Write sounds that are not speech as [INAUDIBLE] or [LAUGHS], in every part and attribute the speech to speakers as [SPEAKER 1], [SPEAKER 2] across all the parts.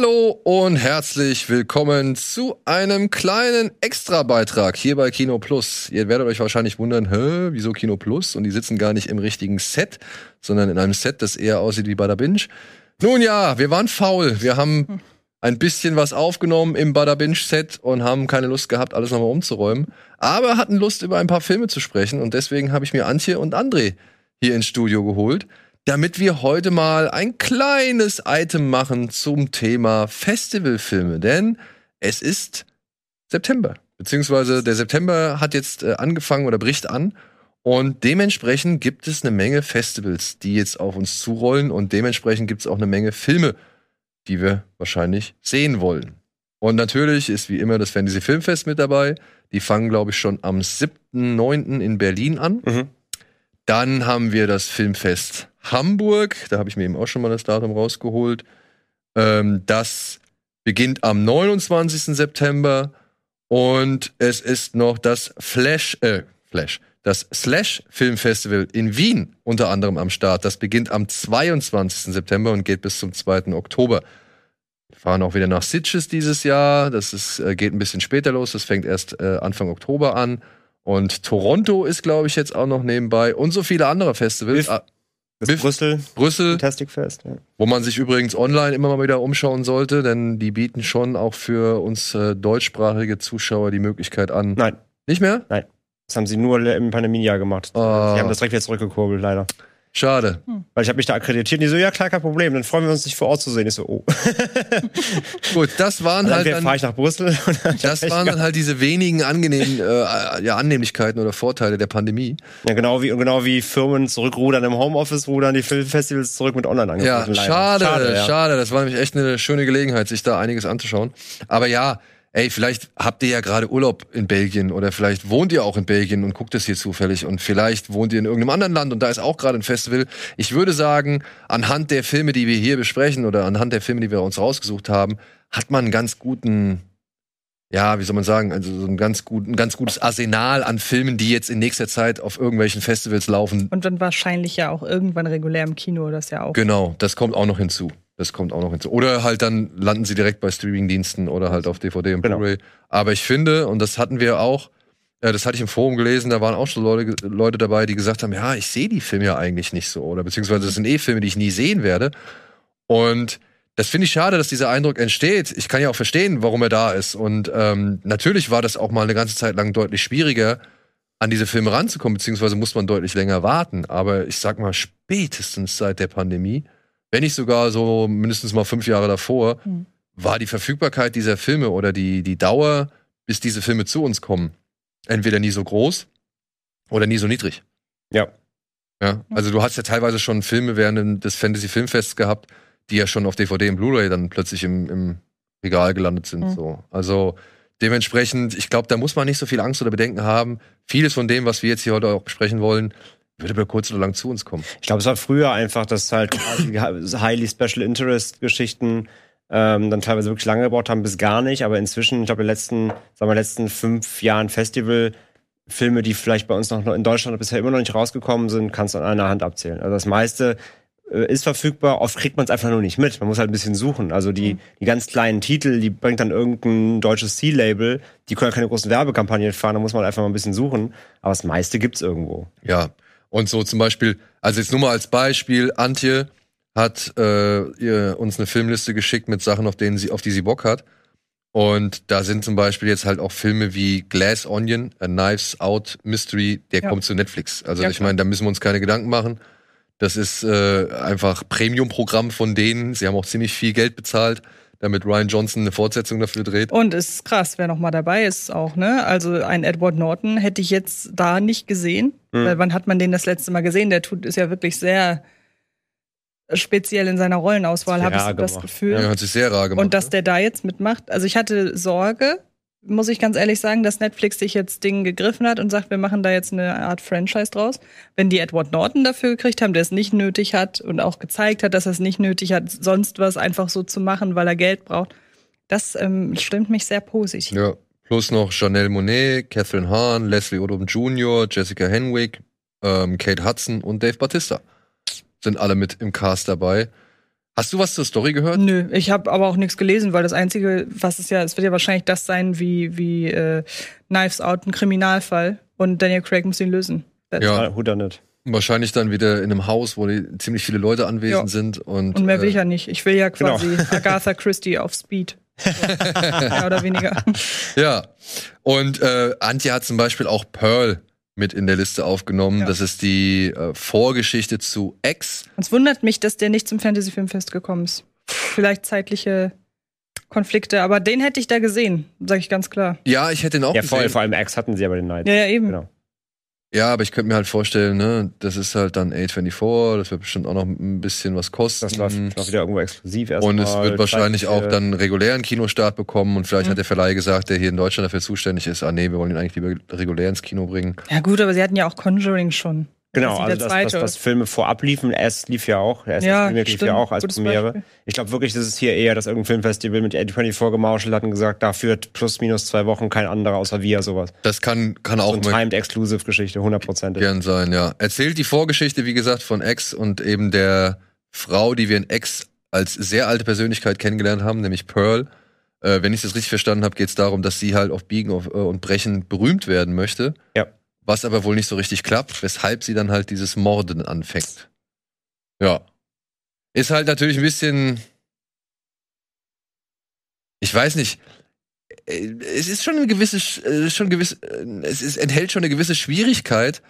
[SPEAKER 1] Hallo und herzlich willkommen zu einem kleinen Extra-Beitrag hier bei Kino Plus. Ihr werdet euch wahrscheinlich wundern, hä, wieso Kino Plus? Und die sitzen gar nicht im richtigen Set, sondern in einem Set, das eher aussieht wie der Binge. Nun ja, wir waren faul. Wir haben ein bisschen was aufgenommen im Bada Binge Set und haben keine Lust gehabt, alles nochmal umzuräumen. Aber hatten Lust, über ein paar Filme zu sprechen und deswegen habe ich mir Antje und André hier ins Studio geholt damit wir heute mal ein kleines Item machen zum Thema Festivalfilme. Denn es ist September. Beziehungsweise der September hat jetzt äh, angefangen oder bricht an. Und dementsprechend gibt es eine Menge Festivals, die jetzt auf uns zurollen. Und dementsprechend gibt es auch eine Menge Filme, die wir wahrscheinlich sehen wollen. Und natürlich ist wie immer das Fantasy Filmfest mit dabei. Die fangen, glaube ich, schon am 7.9. in Berlin an. Mhm. Dann haben wir das Filmfest Hamburg. Da habe ich mir eben auch schon mal das Datum rausgeholt. Ähm, das beginnt am 29. September und es ist noch das Flash, äh, Flash, das Slash Filmfestival in Wien unter anderem am Start. Das beginnt am 22. September und geht bis zum 2. Oktober. Wir fahren auch wieder nach Sitges dieses Jahr. Das ist, äh, geht ein bisschen später los. Das fängt erst äh, Anfang Oktober an. Und Toronto ist, glaube ich, jetzt auch noch nebenbei. Und so viele andere Festivals.
[SPEAKER 2] Ah, das Biff, Brüssel.
[SPEAKER 1] Brüssel.
[SPEAKER 2] Fantastic Fest, ja.
[SPEAKER 1] Wo man sich übrigens online immer mal wieder umschauen sollte, denn die bieten schon auch für uns äh, deutschsprachige Zuschauer die Möglichkeit an.
[SPEAKER 2] Nein.
[SPEAKER 1] Nicht mehr?
[SPEAKER 2] Nein. Das haben sie nur im Pandemiejahr gemacht.
[SPEAKER 1] Oh.
[SPEAKER 2] Sie haben das direkt wieder zurückgekurbelt, leider.
[SPEAKER 1] Schade.
[SPEAKER 2] Hm. Weil ich habe mich da akkreditiert. Und die so, ja klar, kein Problem. Dann freuen wir uns, dich vor Ort zu sehen. Ich so, oh. [LAUGHS]
[SPEAKER 1] Gut, das waren
[SPEAKER 2] dann
[SPEAKER 1] halt.
[SPEAKER 2] Dann fahre ich nach Brüssel. [LAUGHS]
[SPEAKER 1] das waren dann halt diese wenigen angenehmen äh, ja, Annehmlichkeiten oder Vorteile der Pandemie.
[SPEAKER 2] Ja, genau wie, genau wie Firmen zurückrudern im Homeoffice, rudern die Filmfestivals zurück mit Online-Angeboten.
[SPEAKER 1] Ja, schade, schade, ja. schade. Das war nämlich echt eine schöne Gelegenheit, sich da einiges anzuschauen. Aber ja, ey, vielleicht habt ihr ja gerade Urlaub in Belgien oder vielleicht wohnt ihr auch in Belgien und guckt es hier zufällig und vielleicht wohnt ihr in irgendeinem anderen Land und da ist auch gerade ein Festival. Ich würde sagen, anhand der Filme, die wir hier besprechen oder anhand der Filme, die wir uns rausgesucht haben, hat man einen ganz guten ja, wie soll man sagen, also so ein ganz, gut, ein ganz gutes Arsenal an Filmen, die jetzt in nächster Zeit auf irgendwelchen Festivals laufen.
[SPEAKER 3] Und dann wahrscheinlich ja auch irgendwann regulär im Kino, das ja auch.
[SPEAKER 1] Genau, das kommt auch noch hinzu. Das kommt auch noch hinzu. Oder halt dann landen sie direkt bei Streamingdiensten oder halt auf DVD und genau. Blu-ray. Aber ich finde, und das hatten wir auch, äh, das hatte ich im Forum gelesen, da waren auch schon Leute, Leute dabei, die gesagt haben, ja, ich sehe die Filme ja eigentlich nicht so. Oder beziehungsweise das sind eh Filme, die ich nie sehen werde. Und das finde ich schade, dass dieser Eindruck entsteht. Ich kann ja auch verstehen, warum er da ist. Und ähm, natürlich war das auch mal eine ganze Zeit lang deutlich schwieriger, an diese Filme ranzukommen, beziehungsweise muss man deutlich länger warten. Aber ich sag mal, spätestens seit der Pandemie wenn nicht sogar so mindestens mal fünf Jahre davor, mhm. war die Verfügbarkeit dieser Filme oder die, die Dauer, bis diese Filme zu uns kommen, entweder nie so groß oder nie so niedrig.
[SPEAKER 2] Ja.
[SPEAKER 1] Ja, also du hast ja teilweise schon Filme während des Fantasy Filmfests gehabt, die ja schon auf DVD und Blu-ray dann plötzlich im, im Regal gelandet sind. Mhm. So. Also dementsprechend, ich glaube, da muss man nicht so viel Angst oder Bedenken haben. Vieles von dem, was wir jetzt hier heute auch besprechen wollen, würde aber kurz oder lang zu uns kommen.
[SPEAKER 2] Ich glaube, es war früher einfach, dass halt highly special interest Geschichten ähm, dann teilweise wirklich lange gebraucht haben, bis gar nicht. Aber inzwischen, ich glaube, in den letzten, sagen wir, letzten fünf Jahren Festival Filme, die vielleicht bei uns noch in Deutschland bisher immer noch nicht rausgekommen sind, kannst du an einer Hand abzählen. Also das meiste äh, ist verfügbar, oft kriegt man es einfach nur nicht mit. Man muss halt ein bisschen suchen. Also die, mhm. die ganz kleinen Titel, die bringt dann irgendein deutsches C-Label, die können ja keine großen Werbekampagnen fahren, da muss man einfach mal ein bisschen suchen. Aber das meiste gibt's irgendwo.
[SPEAKER 1] Ja. Und so zum Beispiel, also jetzt nur mal als Beispiel, Antje hat äh, uns eine Filmliste geschickt mit Sachen, auf denen sie, auf die sie Bock hat. Und da sind zum Beispiel jetzt halt auch Filme wie Glass Onion, A Knives Out Mystery, der ja. kommt zu Netflix. Also ja, ich meine, da müssen wir uns keine Gedanken machen. Das ist äh, einfach Premium-Programm von denen. Sie haben auch ziemlich viel Geld bezahlt damit Ryan Johnson eine Fortsetzung dafür dreht.
[SPEAKER 3] Und es ist krass, wer noch mal dabei ist auch, ne? Also ein Edward Norton hätte ich jetzt da nicht gesehen. Mhm. Weil wann hat man den das letzte Mal gesehen? Der tut ist ja wirklich sehr speziell in seiner Rollenauswahl, habe ich das Gefühl.
[SPEAKER 1] Ja, hat sich sehr rar gemacht.
[SPEAKER 3] Und dass der da jetzt mitmacht. Also ich hatte Sorge, muss ich ganz ehrlich sagen, dass Netflix sich jetzt Ding gegriffen hat und sagt, wir machen da jetzt eine Art Franchise draus. Wenn die Edward Norton dafür gekriegt haben, der es nicht nötig hat und auch gezeigt hat, dass er es nicht nötig hat, sonst was einfach so zu machen, weil er Geld braucht, das ähm, stimmt mich sehr positiv.
[SPEAKER 1] Ja, plus noch Janelle Monet, Catherine Hahn, Leslie Odom Jr., Jessica Henwick, ähm, Kate Hudson und Dave Batista sind alle mit im Cast dabei. Hast du was zur Story gehört?
[SPEAKER 3] Nö, ich habe aber auch nichts gelesen, weil das Einzige, was es ja, es wird ja wahrscheinlich das sein, wie, wie äh, Knives Out, ein Kriminalfall. Und Daniel Craig muss ihn lösen. That's
[SPEAKER 1] Ja.
[SPEAKER 2] Nicht?
[SPEAKER 1] Wahrscheinlich dann wieder in einem Haus, wo die, ziemlich viele Leute anwesend
[SPEAKER 3] Ja.
[SPEAKER 1] sind. Und,
[SPEAKER 3] Und mehr will
[SPEAKER 1] äh,
[SPEAKER 3] ich ja nicht. Ich will ja
[SPEAKER 2] Genau.
[SPEAKER 3] quasi [LAUGHS] Agatha Christie auf Speed. Mehr oder weniger. [LAUGHS]
[SPEAKER 1] Ja. Und äh, Antje hat zum Beispiel auch Pearl mit in der Liste aufgenommen.
[SPEAKER 3] Ja.
[SPEAKER 1] Das ist die äh, Vorgeschichte zu X.
[SPEAKER 3] Und es wundert mich, dass der nicht zum Fantasy Filmfest gekommen ist. Vielleicht zeitliche Konflikte, aber den hätte ich da gesehen, sage ich ganz klar.
[SPEAKER 1] Ja, ich hätte ihn auch
[SPEAKER 2] Ja,
[SPEAKER 1] gesehen.
[SPEAKER 2] vor, vor allem X hatten sie aber den Night.
[SPEAKER 3] Ja, ja, eben.
[SPEAKER 2] Genau.
[SPEAKER 1] Ja, aber ich könnte mir halt vorstellen, ne, das ist halt dann A24, das wird bestimmt auch noch ein bisschen was kosten.
[SPEAKER 2] Das läuft noch wieder irgendwo exklusiv erstmal.
[SPEAKER 1] und es wird wahrscheinlich auch dann einen regulären Kinostart bekommen und vielleicht
[SPEAKER 3] Mhm.
[SPEAKER 1] hat der Verleih gesagt, der hier in Deutschland dafür zuständig ist, ah nee, wir wollen ihn eigentlich lieber regulär ins Kino bringen.
[SPEAKER 3] Ja, gut, aber sie hatten ja auch Conjuring schon.
[SPEAKER 2] Genau, also
[SPEAKER 3] der
[SPEAKER 2] dass, dass, dass Filme vorab liefen. S lief ja auch. S
[SPEAKER 3] Ja,
[SPEAKER 2] lief
[SPEAKER 3] stimmt.
[SPEAKER 2] ja auch als
[SPEAKER 3] Gutes
[SPEAKER 2] Premiere.
[SPEAKER 3] Beispiel.
[SPEAKER 2] Ich glaube wirklich, das ist hier eher, dass irgendein Filmfestival mit A24 gemauschelt hat und gesagt, da führt plus minus zwei Wochen kein anderer außer wir sowas.
[SPEAKER 1] Das kann, kann
[SPEAKER 2] So
[SPEAKER 1] auch
[SPEAKER 2] eine
[SPEAKER 1] immer
[SPEAKER 2] Timed Exclusive Geschichte, hundertprozentig.
[SPEAKER 1] gern sein, ja. Erzählt die Vorgeschichte, wie gesagt, von X und eben der Frau, die wir in X als sehr alte Persönlichkeit kennengelernt haben, nämlich Pearl. Äh, wenn ich das richtig verstanden habe, geht es darum, dass sie halt auf Biegen auf, äh, und Brechen berühmt werden möchte.
[SPEAKER 2] Ja.
[SPEAKER 1] Was aber wohl nicht so richtig klappt, weshalb sie dann halt dieses Morden anfängt. Ja. Ist halt natürlich ein bisschen. Ich weiß nicht. Äh, Es ist schon eine gewisse, äh, schon gewiss, äh, es ist, enthält schon eine gewisse Schwierigkeit,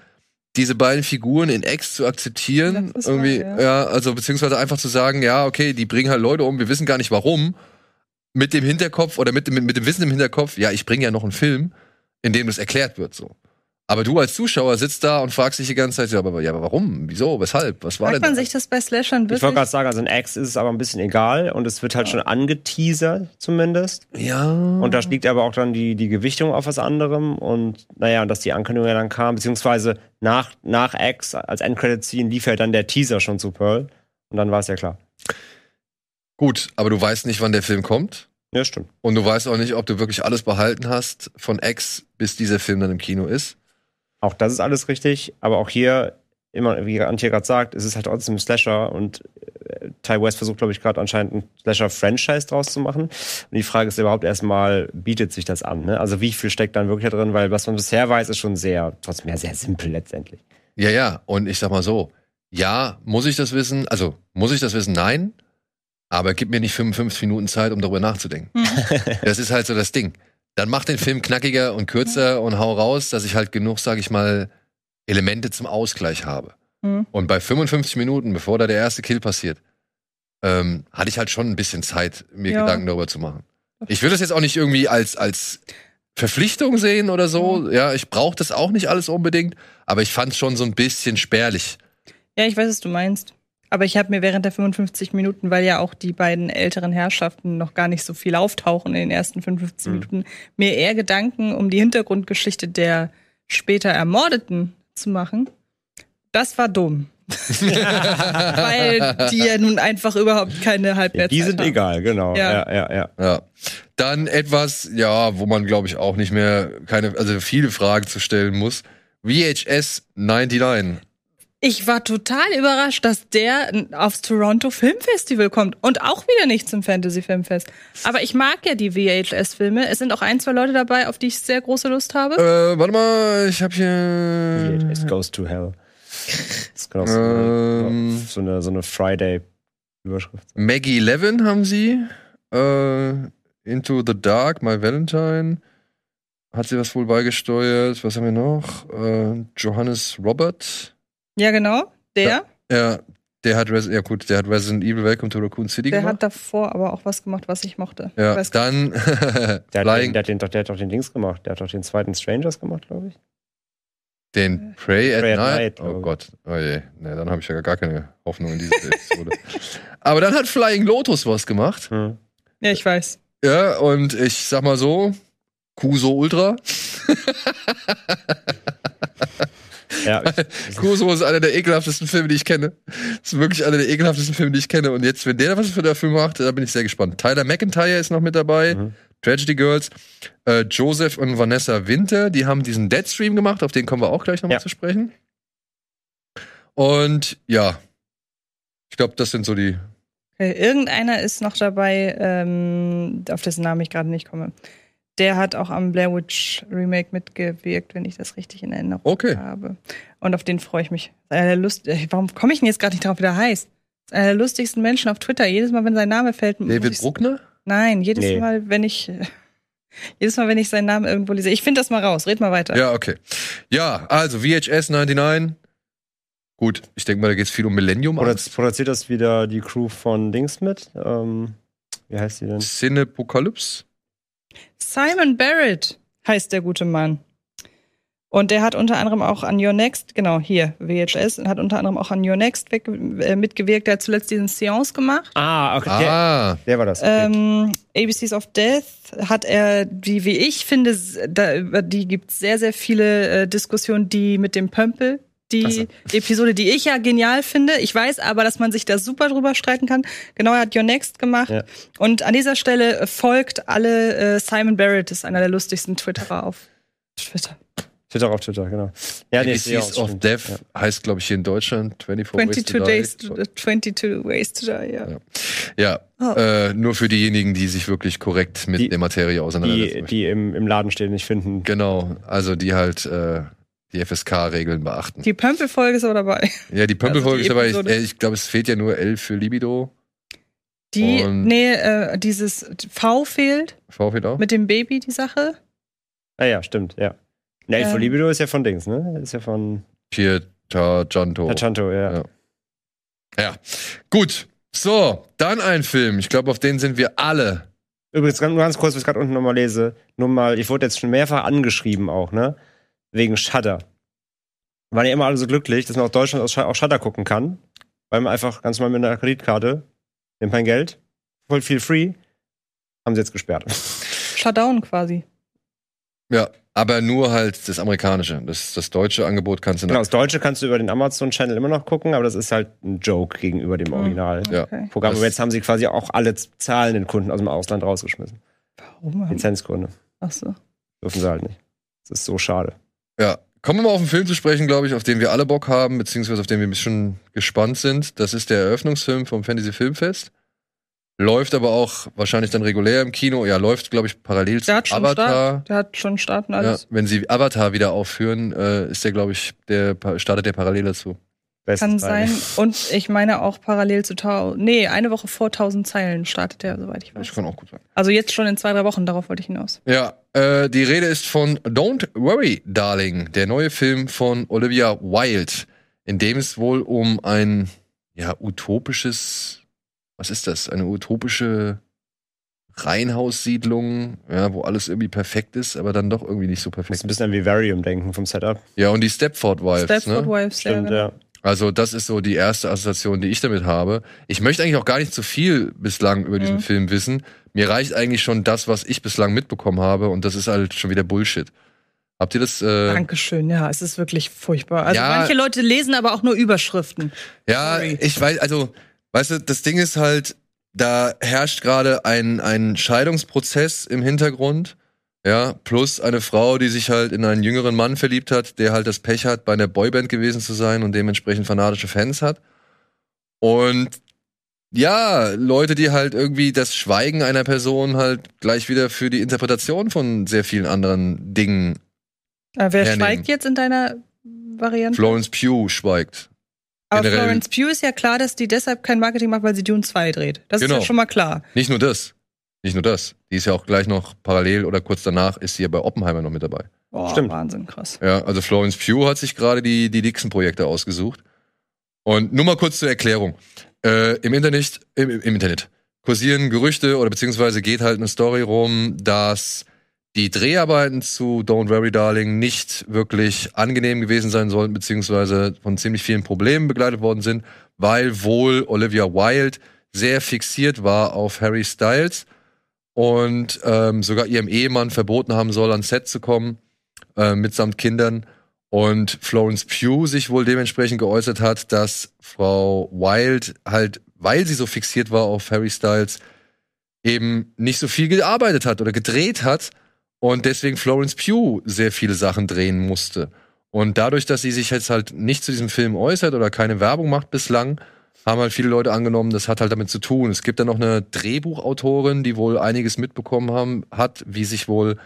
[SPEAKER 1] diese beiden Figuren in X zu akzeptieren. Irgendwie,
[SPEAKER 3] wahr,
[SPEAKER 1] ja.
[SPEAKER 3] ja.
[SPEAKER 1] also beziehungsweise einfach zu sagen, ja, okay, die bringen halt Leute um, wir wissen gar nicht warum. Mit dem Hinterkopf oder mit, dem- mit, mit dem Wissen im Hinterkopf, ja, ich bringe ja noch einen Film, in dem das erklärt wird, so. Aber du als Zuschauer sitzt da und fragst dich die ganze Zeit, ja, aber, ja, aber warum? Wieso? Weshalb? Was war
[SPEAKER 3] Fragt
[SPEAKER 1] denn
[SPEAKER 3] man
[SPEAKER 1] da?
[SPEAKER 3] sich das bei Slashern
[SPEAKER 2] Ich wollte
[SPEAKER 3] wirklich?
[SPEAKER 2] gerade sagen, also in X ist es aber ein bisschen egal und es wird halt schon angeteasert zumindest.
[SPEAKER 1] Ja.
[SPEAKER 2] Und da liegt aber auch dann die, die Gewichtung auf was anderem und naja, und dass die Ankündigung ja dann kam, beziehungsweise nach, nach X als Endcredit-Scene lief ja dann der Teaser schon zu Pearl und dann war es ja klar.
[SPEAKER 1] Gut, aber du weißt nicht, wann der Film kommt.
[SPEAKER 2] Ja, stimmt.
[SPEAKER 1] Und du weißt auch nicht, ob du wirklich alles behalten hast von X, bis dieser Film dann im Kino ist.
[SPEAKER 2] Auch das ist alles richtig, aber auch hier, immer, wie Antje gerade sagt, es ist halt trotzdem ein Slasher und äh, Ty West versucht, glaube ich, gerade anscheinend ein Slasher-Franchise draus zu machen. Und die Frage ist überhaupt erstmal, bietet sich das an? Ne? Also wie viel steckt dann wirklich da drin? Weil was man bisher weiß, ist schon sehr, trotzdem ja sehr simpel letztendlich.
[SPEAKER 1] Ja, ja. Und ich sag mal so, ja, muss ich das wissen? Also, muss ich das wissen? Nein. Aber gib mir nicht 55 Minuten Zeit, um darüber nachzudenken.
[SPEAKER 3] Mhm.
[SPEAKER 1] Das ist halt so das Ding. Dann mach den Film knackiger und kürzer und hau raus, dass ich halt genug, sag ich mal, Elemente zum Ausgleich habe.
[SPEAKER 3] Mhm.
[SPEAKER 1] Und bei 55 Minuten, bevor da der erste Kill passiert, ähm, hatte ich halt schon ein bisschen Zeit, mir
[SPEAKER 3] Ja.
[SPEAKER 1] Gedanken darüber zu machen. Ich will das jetzt auch nicht irgendwie als, als Verpflichtung sehen oder so. Ja, ich brauche das auch nicht alles unbedingt, aber ich fand es schon so ein bisschen spärlich.
[SPEAKER 3] Ja, ich weiß, was du meinst. Aber ich habe mir während der 55 Minuten, weil ja auch die beiden älteren Herrschaften noch gar nicht so viel auftauchen in den ersten 55
[SPEAKER 2] Mhm.
[SPEAKER 3] Minuten, mir eher Gedanken um die Hintergrundgeschichte der später Ermordeten zu machen. Das war dumm. [LAUGHS] weil die ja nun einfach überhaupt keine Halbwertszeit
[SPEAKER 2] Die sind
[SPEAKER 3] haben.
[SPEAKER 2] egal, genau.
[SPEAKER 3] Ja.
[SPEAKER 2] Ja, ja, ja.
[SPEAKER 1] Ja. Dann etwas, ja, wo man, glaube ich, auch nicht mehr keine, also viele Fragen zu stellen muss. VHS 99.
[SPEAKER 3] Ich war total überrascht, dass der aufs Toronto Filmfestival kommt und auch wieder nicht zum Fantasy Filmfest. Aber ich mag ja die VHS-Filme. Es sind auch ein, zwei Leute dabei, auf die ich sehr große Lust habe.
[SPEAKER 1] Äh, warte mal, ich habe hier.
[SPEAKER 2] It goes to hell. [LAUGHS] Das kann auch so eine,
[SPEAKER 1] Ähm.
[SPEAKER 2] so eine, so eine Friday-Überschrift.
[SPEAKER 1] Maggie Levin haben sie. Äh, Into the Dark, My Valentine. Hat sie was wohl beigesteuert? Was haben wir noch? Äh, Johannes Robert.
[SPEAKER 3] Ja, genau. Der.
[SPEAKER 1] Ja, der hat, Res ja gut, der hat Resident Evil Welcome to Raccoon City
[SPEAKER 3] Der
[SPEAKER 1] gemacht.
[SPEAKER 3] hat davor aber auch was gemacht, was ich mochte.
[SPEAKER 1] ja,
[SPEAKER 3] Ich
[SPEAKER 1] dann [LAUGHS]
[SPEAKER 2] Der hat, den, der, hat den, doch- der hat doch den Dings gemacht. Der hat doch den zweiten Strangers gemacht, glaube ich.
[SPEAKER 1] den Pray at
[SPEAKER 2] Pray at
[SPEAKER 1] Night.
[SPEAKER 2] Night,
[SPEAKER 1] oh
[SPEAKER 2] glaub ich.
[SPEAKER 1] Gott, oh je, ne, dann habe ich ja gar keine Hoffnung in diese Episode. [LAUGHS] Aber dann hat Flying Lotus was gemacht.
[SPEAKER 2] Hm.
[SPEAKER 3] Ja, ich weiß.
[SPEAKER 1] Ja, und ich sag mal so, Kuso Ultra. [LAUGHS]
[SPEAKER 2] Ja, [LAUGHS]
[SPEAKER 1] Kuso ist einer der ekelhaftesten Filme, die ich kenne. Das ist wirklich einer der ekelhaftesten Filme, die ich kenne. Und jetzt, wenn der was für dafür macht, da bin ich sehr gespannt. Tyler McIntyre ist noch mit dabei.
[SPEAKER 2] Mhm.
[SPEAKER 1] Tragedy Girls. Äh, Joseph und Vanessa Winter, die haben diesen Deadstream gemacht, auf den kommen wir auch gleich nochmal
[SPEAKER 2] Ja.
[SPEAKER 1] zu sprechen. Und ja, ich glaube, das sind so die
[SPEAKER 3] Okay, irgendeiner ist noch dabei, ähm, auf dessen Namen ich gerade nicht komme. Der hat auch am Blair Witch Remake mitgewirkt, wenn ich das richtig in Erinnerung
[SPEAKER 1] Okay.
[SPEAKER 3] habe. Und auf den freue ich mich. Einer Lust äh, Warum komme ich denn jetzt gerade nicht drauf, wie der heißt? Einer der lustigsten Menschen auf Twitter. Jedes Mal, wenn sein Name fällt, muss
[SPEAKER 1] David Bruckner?
[SPEAKER 3] Nein, jedes
[SPEAKER 2] Nee.
[SPEAKER 3] Mal, wenn ich [LAUGHS] jedes Mal, wenn ich seinen Namen irgendwo lese. Ich finde das mal raus. Red mal weiter.
[SPEAKER 1] Ja, okay. Ja, also VHS 99. Gut, ich denke mal, da geht es viel um Millennium.
[SPEAKER 2] Oder produziert das wieder die Crew von Dings mit? Ähm, wie heißt die denn?
[SPEAKER 1] Cinepocalypse?
[SPEAKER 3] Simon Barrett heißt der gute Mann. Und der hat unter anderem auch an Your Next, genau hier, VHS, und hat unter anderem auch an Your Next weg, äh, mitgewirkt. Der hat zuletzt diesen Seance gemacht.
[SPEAKER 2] Ah, okay. Der,
[SPEAKER 1] Ah,
[SPEAKER 2] der war das. Okay.
[SPEAKER 3] Ähm, ABCs of Death hat er, die, wie ich finde, da, über die gibt es sehr, sehr viele äh, Diskussionen, die mit dem Pömpel, die
[SPEAKER 2] Ach so.
[SPEAKER 3] Episode, die ich ja genial finde. Ich weiß aber, dass man sich da super drüber streiten kann. Genau, er hat Your Next gemacht.
[SPEAKER 2] Ja.
[SPEAKER 3] Und an dieser Stelle äh, folgt alle äh, Simon Barrett, ist einer der lustigsten Twitterer auf Twitter.
[SPEAKER 2] Twitter auf Twitter, genau. Ja, nee,
[SPEAKER 1] ABCs of. Death
[SPEAKER 2] Ja.
[SPEAKER 1] heißt, glaube ich, hier in Deutschland 24,
[SPEAKER 3] 22
[SPEAKER 1] Ways to
[SPEAKER 3] Days,
[SPEAKER 1] Die.
[SPEAKER 3] 22 Ways to Die, ja.
[SPEAKER 1] Ja,
[SPEAKER 3] Oh.
[SPEAKER 1] äh, nur für diejenigen, die sich wirklich korrekt mit
[SPEAKER 2] Die-
[SPEAKER 1] der Materie auseinandersetzen
[SPEAKER 2] Die, die im, im Laden stehen, nicht finden.
[SPEAKER 1] Genau, also die halt äh, die FSK-Regeln beachten.
[SPEAKER 3] Die Pömpel-Folge ist aber dabei.
[SPEAKER 1] ja, die Pömpelfolge
[SPEAKER 3] also
[SPEAKER 1] ist aber, ich,
[SPEAKER 3] Episode.
[SPEAKER 1] äh, ich glaube, es fehlt ja nur L für Libido.
[SPEAKER 3] Die,
[SPEAKER 1] Und-
[SPEAKER 3] nee, äh, dieses V fehlt
[SPEAKER 1] V fehlt auch.
[SPEAKER 3] mit dem Baby, die Sache.
[SPEAKER 2] Ah ja, stimmt, ja. Nee,
[SPEAKER 3] Ähm.
[SPEAKER 2] für Libido ist ja von Dings, ne? Ist ja von
[SPEAKER 1] Pieta Gianto.
[SPEAKER 2] Tachanto, ja.
[SPEAKER 1] Ja. Ja, gut. So, dann ein Film. Ich glaube, auf den sind wir alle.
[SPEAKER 2] Übrigens, ganz- nur ganz kurz, was ich gerade unten nochmal lese. Nur mal, ich wurde jetzt schon mehrfach angeschrieben auch, ne? Wegen Shudder. Waren ja immer alle so glücklich, dass man aus Deutschland aus Sh- auch Shudder gucken kann. Weil man einfach ganz normal mit einer Kreditkarte, nimmt kein Geld, voll viel free, haben sie jetzt gesperrt. [LAUGHS]
[SPEAKER 3] Shutdown quasi.
[SPEAKER 1] Ja, aber nur halt das amerikanische. Das, das deutsche Angebot kannst du
[SPEAKER 2] Genau,
[SPEAKER 1] noch.
[SPEAKER 2] das Deutsche kannst du über den Amazon-Channel immer noch gucken, aber das ist halt ein Joke gegenüber dem Original.
[SPEAKER 1] Ja.
[SPEAKER 3] Okay.
[SPEAKER 2] Aber jetzt haben sie quasi auch alle zahlenden Kunden aus dem Ausland rausgeschmissen.
[SPEAKER 3] Warum?
[SPEAKER 2] Lizenzkunde.
[SPEAKER 3] Ach so.
[SPEAKER 2] Dürfen sie halt nicht. Das ist so schade.
[SPEAKER 1] Ja. Kommen wir mal auf einen Film zu sprechen, glaube ich, auf den wir alle Bock haben, beziehungsweise auf den wir ein bisschen gespannt sind. Das ist der Eröffnungsfilm vom Fantasy Filmfest. Läuft aber auch wahrscheinlich dann regulär im Kino. Ja, läuft, glaube ich, parallel zu
[SPEAKER 3] Der schon
[SPEAKER 1] Avatar.
[SPEAKER 3] Start. Der hat schon Start und
[SPEAKER 1] Ja,
[SPEAKER 3] alles.
[SPEAKER 1] wenn sie Avatar wieder aufführen, äh, ist der, glaube ich, der startet der parallel dazu.
[SPEAKER 2] Bestes
[SPEAKER 3] Kann sein. Und ich meine auch parallel zu Tau. Nee, eine Woche vor 1000 Zeilen startet der, soweit ich
[SPEAKER 1] Das
[SPEAKER 3] weiß.
[SPEAKER 1] kann auch gut sein.
[SPEAKER 3] Also jetzt schon in zwei, drei Wochen, darauf wollte ich hinaus.
[SPEAKER 1] Ja, äh, die Rede ist von Don't Worry, Darling, der neue Film von Olivia Wilde, in dem es wohl um ein ja utopisches, was ist das? Eine utopische Reihenhaussiedlung, ja, wo alles irgendwie perfekt ist, aber dann doch irgendwie nicht so
[SPEAKER 2] Muss
[SPEAKER 1] perfekt.
[SPEAKER 2] ein bisschen an Vivarium denken vom Setup.
[SPEAKER 1] Ja, und die Stepford Wives,
[SPEAKER 3] Stepford
[SPEAKER 1] ne?
[SPEAKER 3] Wives, ja,
[SPEAKER 2] Stimmt,
[SPEAKER 3] genau.
[SPEAKER 2] ja.
[SPEAKER 1] Also das ist so die erste Assoziation, die ich damit habe. Ich möchte eigentlich auch gar nicht zu viel bislang über diesen
[SPEAKER 3] Mhm.
[SPEAKER 1] Film wissen. Mir reicht eigentlich schon das, was ich bislang mitbekommen habe, und das ist halt schon wieder Bullshit. Habt ihr das? Äh,
[SPEAKER 3] Dankeschön, ja, es ist wirklich furchtbar. Also
[SPEAKER 1] Ja.
[SPEAKER 3] manche Leute lesen aber auch nur Überschriften.
[SPEAKER 1] Ja,
[SPEAKER 3] Sorry.
[SPEAKER 1] ich weiß, also, weißt du, das Ding ist halt, da herrscht gerade ein, ein Scheidungsprozess im Hintergrund. Ja, plus eine Frau, die sich halt in einen jüngeren Mann verliebt hat, der halt das Pech hat, bei einer Boyband gewesen zu sein und dementsprechend fanatische Fans hat. Und ja, Leute, die halt irgendwie das Schweigen einer Person halt gleich wieder für die Interpretation von sehr vielen anderen Dingen.
[SPEAKER 3] Äh, wer
[SPEAKER 1] hernehmen.
[SPEAKER 3] schweigt jetzt in deiner Variante?
[SPEAKER 1] Florence Pugh schweigt.
[SPEAKER 3] aber
[SPEAKER 1] generell-
[SPEAKER 3] Florence Pugh ist ja klar, dass die deshalb kein Marketing macht, weil sie Dune 2 dreht. Das ist
[SPEAKER 1] Genau.
[SPEAKER 3] ja schon mal klar.
[SPEAKER 1] Nicht nur das. Nicht nur das. Die ist ja auch gleich noch parallel oder kurz danach ist sie ja bei Oppenheimer noch mit dabei.
[SPEAKER 3] Boah,
[SPEAKER 2] Stimmt.
[SPEAKER 3] Wahnsinn, krass.
[SPEAKER 1] Ja, also Florence Pugh hat sich gerade die, die Dixon-Projekte ausgesucht. Und nur mal kurz zur Erklärung. Äh, Im Internet, im, im Internet kursieren Gerüchte oder beziehungsweise geht halt eine Story rum, dass die Dreharbeiten zu Don't Worry Darling nicht wirklich angenehm gewesen sein sollten, beziehungsweise von ziemlich vielen Problemen begleitet worden sind, weil wohl Olivia Wilde sehr fixiert war auf Harry Styles und ähm, sogar ihrem Ehemann verboten haben soll, ans Set zu kommen, äh, mitsamt Kindern. Und Florence Pugh sich wohl dementsprechend geäußert hat, dass Frau Wilde halt, weil sie so fixiert war auf Harry Styles, eben nicht so viel gearbeitet hat oder gedreht hat und deswegen Florence Pugh sehr viele Sachen drehen musste. Und dadurch, dass sie sich jetzt halt nicht zu diesem Film äußert oder keine Werbung macht bislang, haben halt viele Leute angenommen, das hat halt damit zu tun. Es gibt dann noch eine Drehbuchautorin, die wohl einiges mitbekommen haben, hat, wie sich wohl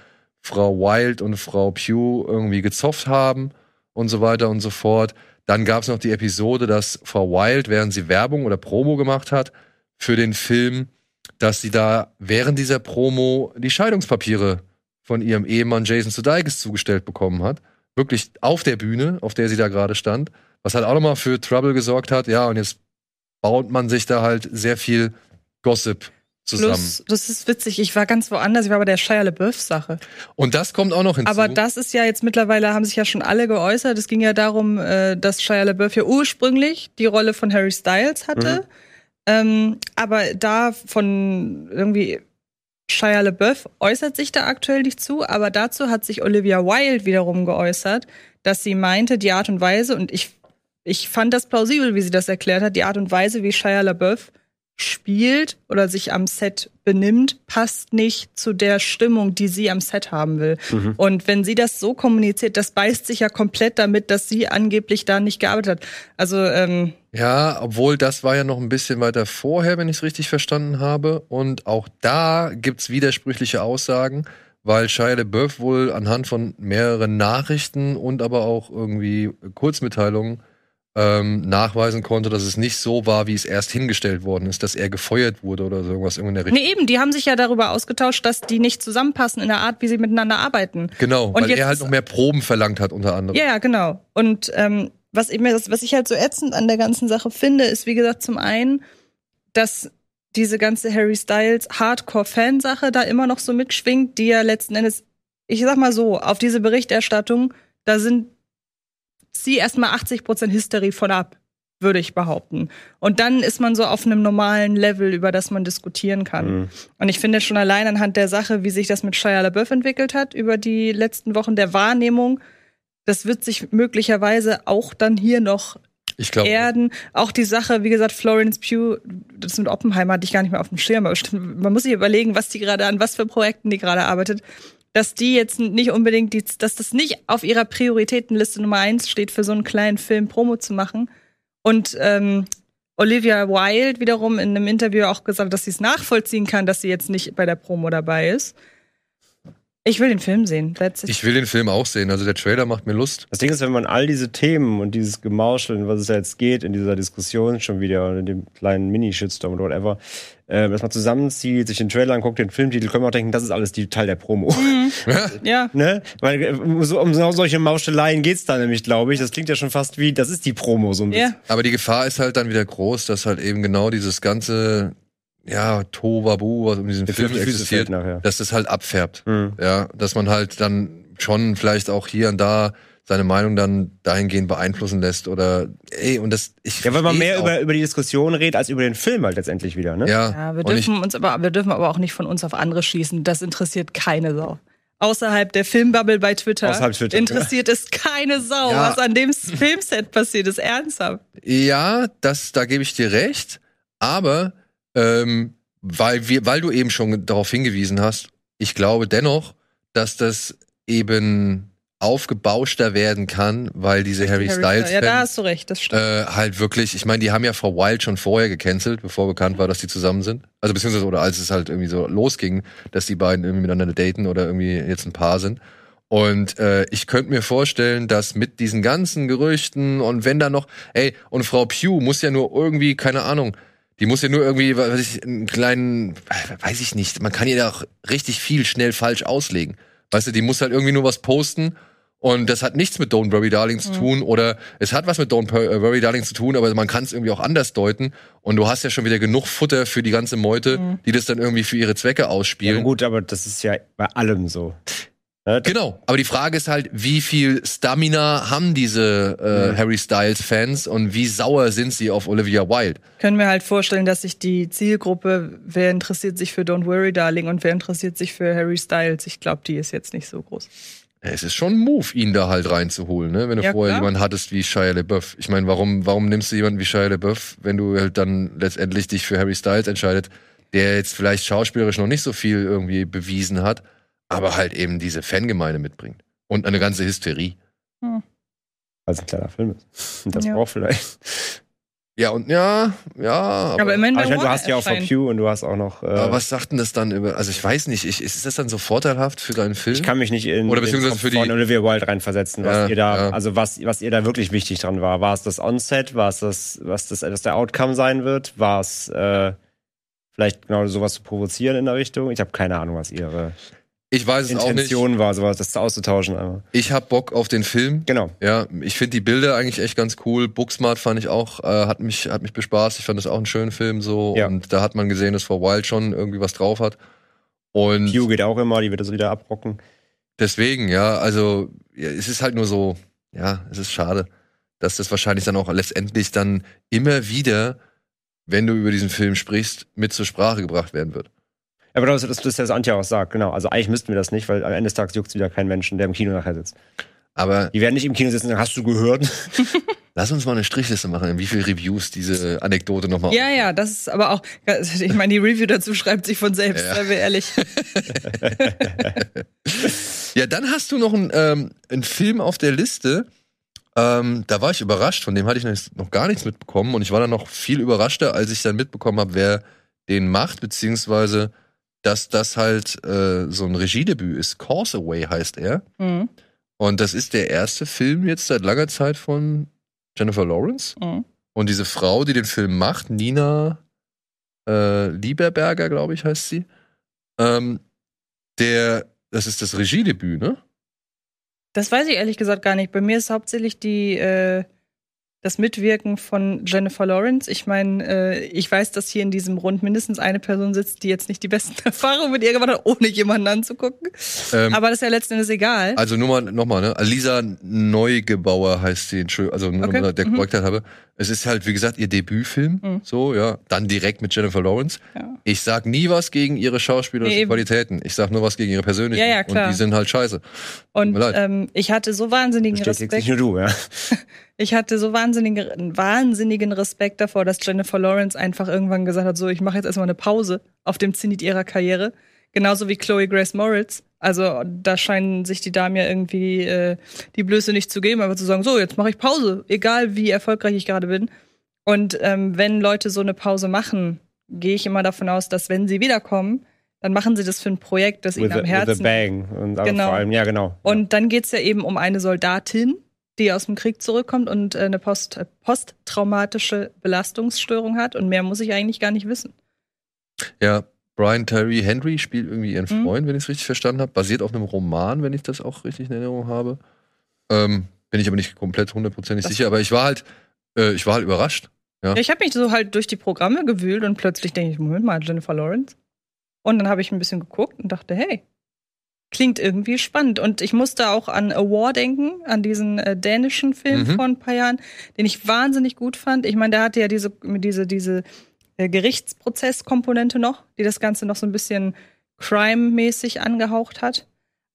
[SPEAKER 1] Frau Wild und Frau Pugh irgendwie gezofft haben und so weiter und so fort. Dann gab es noch die Episode, dass Frau Wild, während sie Werbung oder Promo gemacht hat für den Film, dass sie da während dieser Promo die Scheidungspapiere von ihrem Ehemann Jason Sudeikis zugestellt bekommen hat. Wirklich auf der Bühne, auf der sie da gerade stand. Was halt auch nochmal für Trouble gesorgt hat. Ja, und jetzt baut man sich da halt sehr viel Gossip zusammen.
[SPEAKER 3] Plus, das ist witzig, ich war ganz woanders, ich war bei der Shia LaBeouf-Sache.
[SPEAKER 1] Und das kommt auch noch hinzu.
[SPEAKER 3] Aber das ist ja jetzt mittlerweile, haben sich ja schon alle geäußert. Es ging ja darum, äh, dass Shia LaBeouf ja ursprünglich die Rolle von Harry Styles hatte.
[SPEAKER 1] Mhm.
[SPEAKER 3] Ähm, aber da von irgendwie Shia LaBeouf äußert sich da aktuell nicht zu, aber dazu hat sich Olivia Wilde wiederum geäußert, dass sie meinte, die Art und Weise, und ich, ich fand das plausibel, wie sie das erklärt hat, die Art und Weise, wie Shia LaBeouf spielt oder sich am Set benimmt, passt nicht zu der Stimmung, die sie am Set haben will.
[SPEAKER 2] Mhm.
[SPEAKER 3] Und wenn sie das so kommuniziert, das beißt sich ja komplett damit, dass sie angeblich da nicht gearbeitet hat. Also, ähm,
[SPEAKER 1] Ja, obwohl das war ja noch ein bisschen weiter vorher, wenn ich es richtig verstanden habe. Und auch da gibt's widersprüchliche Aussagen, weil Shia LaBeouf wohl anhand von mehreren Nachrichten und aber auch irgendwie Kurzmitteilungen ähm, nachweisen konnte, dass es nicht so war, wie es erst hingestellt worden ist, dass er gefeuert wurde oder so irgendwas in der Richtung.
[SPEAKER 3] nee, eben, die haben sich ja darüber ausgetauscht, dass die nicht zusammenpassen in der Art, wie sie miteinander arbeiten.
[SPEAKER 1] Genau,
[SPEAKER 3] Und
[SPEAKER 1] weil er halt noch mehr Proben verlangt hat unter anderem.
[SPEAKER 3] Ja, ja, genau. Und ähm, was, ich mir, was ich halt so ätzend an der ganzen Sache finde, ist, wie gesagt, zum einen, dass diese ganze Harry Styles Hardcore-Fansache da immer noch so mitschwingt, die ja letzten Endes, ich sag mal so, auf diese Berichterstattung, da sind sie erstmal 80% Hysterie von ab, würde ich behaupten. Und dann ist man so auf einem normalen Level, über das man diskutieren kann.
[SPEAKER 2] Mhm.
[SPEAKER 3] Und ich finde schon allein anhand der Sache, wie sich das mit Shia LaBeouf entwickelt hat, über die letzten Wochen der Wahrnehmung, das wird sich möglicherweise auch dann hier noch
[SPEAKER 1] Ich glaube,
[SPEAKER 3] erden. Auch die Sache, wie gesagt, Florence Pugh, das mit Oppenheimer hatte ich gar nicht mehr auf dem Schirm, aber man muss sich überlegen, was die gerade an was für Projekten die gerade arbeitet. Dass die jetzt nicht unbedingt, die, dass das nicht auf ihrer Prioritätenliste Nummer eins steht, für so einen kleinen Film Promo zu machen. Und ähm, Olivia Wilde wiederum in einem Interview auch gesagt, dass sie es nachvollziehen kann, dass sie jetzt nicht bei der Promo dabei ist. Ich will den Film sehen.
[SPEAKER 1] Ich will den Film auch sehen. Also der Trailer macht mir Lust.
[SPEAKER 2] Das Ding ist, wenn man all diese Themen und dieses Gemauscheln, was es ja jetzt geht in dieser Diskussion schon wieder und in dem kleinen Mini-Shitstorm oder whatever, äh, dass man zusammenzieht, sich den Trailer anguckt, den Filmtitel, können wir auch denken, das ist alles die Teil der Promo. [LAUGHS]
[SPEAKER 3] ja.
[SPEAKER 2] ne? Weil äh, um, so, um so solche Mauscheleien geht's da nämlich, glaube ich. Das klingt ja schon fast wie, das ist die Promo so ein bisschen.
[SPEAKER 3] Ja.
[SPEAKER 1] Aber die Gefahr ist halt dann wieder groß, dass halt eben genau dieses ganze, ja, Tovabu, was um diesen Film existiert,
[SPEAKER 2] nachher.
[SPEAKER 1] dass das halt abfärbt.
[SPEAKER 2] Mhm.
[SPEAKER 1] Ja, dass man halt dann schon vielleicht auch hier und da seine Meinung dann dahingehend beeinflussen lässt oder ey und das ich
[SPEAKER 2] Ja, weil man mehr
[SPEAKER 1] auch.
[SPEAKER 2] über, über die Diskussion redet, als über den Film halt letztendlich wieder, ne?
[SPEAKER 1] ja,
[SPEAKER 3] Ja, wir
[SPEAKER 1] und ich,
[SPEAKER 3] dürfen uns aber, wir dürfen aber auch nicht von uns auf andere schießen. Das interessiert keine Sau. Außerhalb der Filmbubble bei Twitter,
[SPEAKER 2] Twitter,
[SPEAKER 3] interessiert es keine Sau,
[SPEAKER 1] Ja.
[SPEAKER 3] was an dem Filmset passiert ist. Ernsthaft.
[SPEAKER 1] ja, das da gebe ich dir recht, aber ähm, weil wir weil du eben schon darauf hingewiesen hast, ich glaube dennoch, dass das eben aufgebauschter werden kann, weil diese Harry, Styles
[SPEAKER 3] Ja, da
[SPEAKER 1] Fans
[SPEAKER 3] hast du recht, das stimmt.
[SPEAKER 1] äh, halt wirklich, ich meine, die haben ja Frau Wild schon vorher gecancelt, bevor bekannt war, dass die zusammen sind. Also beziehungsweise, oder als es halt irgendwie so losging, dass die beiden irgendwie miteinander daten oder irgendwie jetzt ein Paar sind. Und äh, ich könnte mir vorstellen, dass mit diesen ganzen Gerüchten und wenn da noch, ey, und Frau Pugh muss ja nur irgendwie, keine Ahnung, die muss ja nur irgendwie, weiß ich, einen kleinen, weiß ich nicht, man kann ihr da auch richtig viel schnell falsch auslegen. Weißt du, die muss halt irgendwie nur was posten und das hat nichts mit Don't Worry Darling zu tun oder es hat was mit Don't äh, Worry Darling zu tun, aber man kann es irgendwie auch anders deuten und du hast ja schon wieder genug Futter für die ganze Meute, die das dann irgendwie für ihre Zwecke
[SPEAKER 2] Ja,
[SPEAKER 1] ausspielen.
[SPEAKER 2] aber gut, aber das ist ja bei allem so. Ne?
[SPEAKER 1] Genau, aber die Frage ist halt, wie viel Stamina haben diese äh, Harry Styles Fans und wie sauer sind sie auf Olivia Wilde?
[SPEAKER 3] Können wir halt vorstellen, dass sich die Zielgruppe, wer interessiert sich für Don't Worry Darling und wer interessiert sich für Harry Styles, ich glaube, die ist jetzt nicht so groß.
[SPEAKER 1] Es ist schon ein Move, ihn da halt reinzuholen, ne? Wenn du
[SPEAKER 3] Ja,
[SPEAKER 1] vorher
[SPEAKER 3] klar.
[SPEAKER 1] jemanden hattest wie Shia LaBeouf. Ich meine, warum, warum nimmst du jemanden wie Shia LaBeouf, wenn du halt dann letztendlich dich für Harry Styles entscheidet, der jetzt vielleicht schauspielerisch noch nicht so viel irgendwie bewiesen hat, aber halt eben diese Fangemeinde mitbringt. Und eine ganze Hysterie.
[SPEAKER 2] Weil es ein kleiner Film ist. Und das
[SPEAKER 3] Ja.
[SPEAKER 2] braucht vielleicht.
[SPEAKER 1] Ja, und ja, ja, aber,
[SPEAKER 3] Aber immerhin
[SPEAKER 2] Aber ich meine, du hast ja auch For. Q und du hast auch noch. Äh,
[SPEAKER 1] aber was sagt denn das dann über, also ich weiß nicht, ich, ist das dann so vorteilhaft für deinen Film?
[SPEAKER 2] ich kann mich nicht in
[SPEAKER 1] Oder beziehungsweise für die-
[SPEAKER 2] von Olivia Wilde reinversetzen, was
[SPEAKER 1] Ja,
[SPEAKER 2] ihr da,
[SPEAKER 1] ja.
[SPEAKER 2] also was, was ihr da wirklich wichtig dran war. War es das Onset? War es das, was das, was der Outcome sein wird? War es äh, vielleicht genau sowas zu provozieren in der Richtung? Ich habe keine Ahnung, was ihre
[SPEAKER 1] ich weiß es auch nicht.
[SPEAKER 2] Intention war, sowas, das auszutauschen. Aber.
[SPEAKER 1] Ich hab Bock auf den Film.
[SPEAKER 2] Genau.
[SPEAKER 1] Ja, ich finde die Bilder eigentlich echt ganz cool. Booksmart fand ich auch, äh, hat mich, hat mich bespaßt. Ich fand das auch einen schönen Film so.
[SPEAKER 2] Ja.
[SPEAKER 1] Und da hat man gesehen, dass For Wild schon irgendwie was drauf hat. Und
[SPEAKER 2] Q geht auch immer, die wird das wieder abrocken.
[SPEAKER 1] deswegen, ja, also ja, es ist halt nur so, ja, es ist schade, dass das wahrscheinlich dann auch letztendlich dann immer wieder, wenn du über diesen Film sprichst, mit zur Sprache gebracht werden wird.
[SPEAKER 2] Aber das, das, das ist das Antje auch sagt, genau. Also eigentlich müssten wir das nicht, weil am Ende des Tages juckt wieder kein Menschen, der im Kino nachher sitzt.
[SPEAKER 1] Aber
[SPEAKER 2] Die werden nicht im Kino sitzen und sagen, hast du gehört? [LAUGHS]
[SPEAKER 1] lass uns mal eine Strichliste machen, wie viele Reviews diese Anekdote nochmal.
[SPEAKER 3] Ja, ja, das ist aber auch, ich meine, die Review dazu schreibt sich von selbst,
[SPEAKER 1] Ja.
[SPEAKER 3] seien wir ehrlich. [LAUGHS]
[SPEAKER 1] Ja, dann hast du noch einen, ähm, einen Film auf der Liste. Ähm, da war ich überrascht, von dem hatte ich noch- noch gar nichts mitbekommen und ich war dann noch viel überraschter, als ich dann mitbekommen habe, wer den macht, beziehungsweise dass das halt äh, so ein Regiedebüt ist. Course Away heißt er.
[SPEAKER 3] Mhm.
[SPEAKER 1] Und das ist der erste Film jetzt seit langer Zeit von Jennifer Lawrence.
[SPEAKER 3] Mhm.
[SPEAKER 1] Und diese Frau, die den Film macht, Nina äh, Lieberberger, glaube ich, heißt sie. Ähm, der, das ist das Regiedebüt, ne?
[SPEAKER 3] Das weiß ich ehrlich gesagt gar nicht. Bei mir ist hauptsächlich die, äh, das Mitwirken von Jennifer Lawrence. Ich meine, äh, ich weiß, dass hier in diesem Rund mindestens eine Person sitzt, die jetzt nicht die besten [LAUGHS] Erfahrungen mit ihr gemacht hat, ohne jemanden anzugucken.
[SPEAKER 1] Ähm,
[SPEAKER 3] Aber das ist ja letzten Endes egal.
[SPEAKER 1] also nur mal, noch mal, ne? Alisa Neugebauer heißt sie, Entschuldigung, also nur
[SPEAKER 3] Okay,
[SPEAKER 1] der
[SPEAKER 3] mhm.
[SPEAKER 1] Habe. Es ist halt, wie gesagt, ihr Debütfilm,
[SPEAKER 3] Mhm.
[SPEAKER 1] so, ja. Dann direkt mit Jennifer Lawrence.
[SPEAKER 3] Ja.
[SPEAKER 1] Ich sag nie was gegen ihre schauspielerischen
[SPEAKER 3] Nee.
[SPEAKER 1] Qualitäten. Ich sag nur was gegen ihre persönlichen.
[SPEAKER 3] Ja, ja, klar.
[SPEAKER 1] Und die sind halt scheiße.
[SPEAKER 3] Und ähm, ich hatte so wahnsinnigen Respekt.
[SPEAKER 2] nicht nur du, ja. [LAUGHS]
[SPEAKER 3] Ich hatte so wahnsinnigen, wahnsinnigen Respekt davor, dass Jennifer Lawrence einfach irgendwann gesagt hat, so, ich mache jetzt erstmal eine Pause auf dem Zenit ihrer Karriere. Genauso wie Chloe Grace Moritz. Also da scheinen sich die Damen ja irgendwie äh, die Blöße nicht zu geben, aber zu sagen, so, jetzt mache ich Pause, egal wie erfolgreich ich gerade bin. Und ähm, wenn Leute so eine Pause machen, gehe ich immer davon aus, dass wenn sie wiederkommen, dann machen sie das für ein Projekt, das ihnen
[SPEAKER 2] With,
[SPEAKER 3] am
[SPEAKER 2] a,
[SPEAKER 3] Herzen
[SPEAKER 2] with bang. Und
[SPEAKER 3] Genau.
[SPEAKER 2] vor allem, ja, genau.
[SPEAKER 3] und dann geht's ja eben um eine Soldatin, die aus dem Krieg zurückkommt und äh, eine post äh, posttraumatische Belastungsstörung hat. Und mehr muss ich eigentlich gar nicht wissen.
[SPEAKER 1] Ja, Brian Terry Henry spielt irgendwie ihren
[SPEAKER 3] Mhm.
[SPEAKER 1] Freund, wenn ich es richtig verstanden habe. Basiert auf einem Roman, wenn ich das auch richtig in Erinnerung habe. Ähm, bin ich aber nicht komplett hundertprozentig sicher. Aber ich war halt, äh, ich war halt überrascht. Ja.
[SPEAKER 3] Ich habe mich so halt durch die Programme gewühlt und plötzlich denke ich, Moment mal, Jennifer Lawrence. Und dann habe ich ein bisschen geguckt und dachte, hey, klingt irgendwie spannend. Und ich musste auch an A War denken, an diesen äh, dänischen Film
[SPEAKER 1] Mhm.
[SPEAKER 3] vor ein paar Jahren, den ich wahnsinnig gut fand. Ich meine, der hatte ja diese, diese, diese äh, Gerichtsprozesskomponente noch, die das Ganze noch so ein bisschen Crime-mäßig angehaucht hat.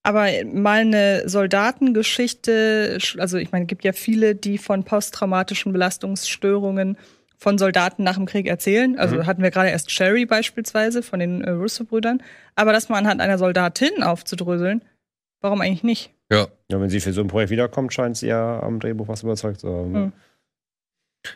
[SPEAKER 3] Aber mal eine Soldatengeschichte, also ich meine, es gibt ja viele, die von posttraumatischen Belastungsstörungen von Soldaten nach dem Krieg erzählen. Also
[SPEAKER 1] Mhm.
[SPEAKER 3] hatten wir gerade erst Sherry beispielsweise von den äh, Russo-Brüdern. Aber das mal anhand einer Soldatin aufzudröseln, warum eigentlich nicht?
[SPEAKER 1] Ja.
[SPEAKER 2] Ja, wenn sie für so ein Projekt wiederkommt, scheint sie ja am Drehbuch was überzeugt zu haben.
[SPEAKER 3] Mhm.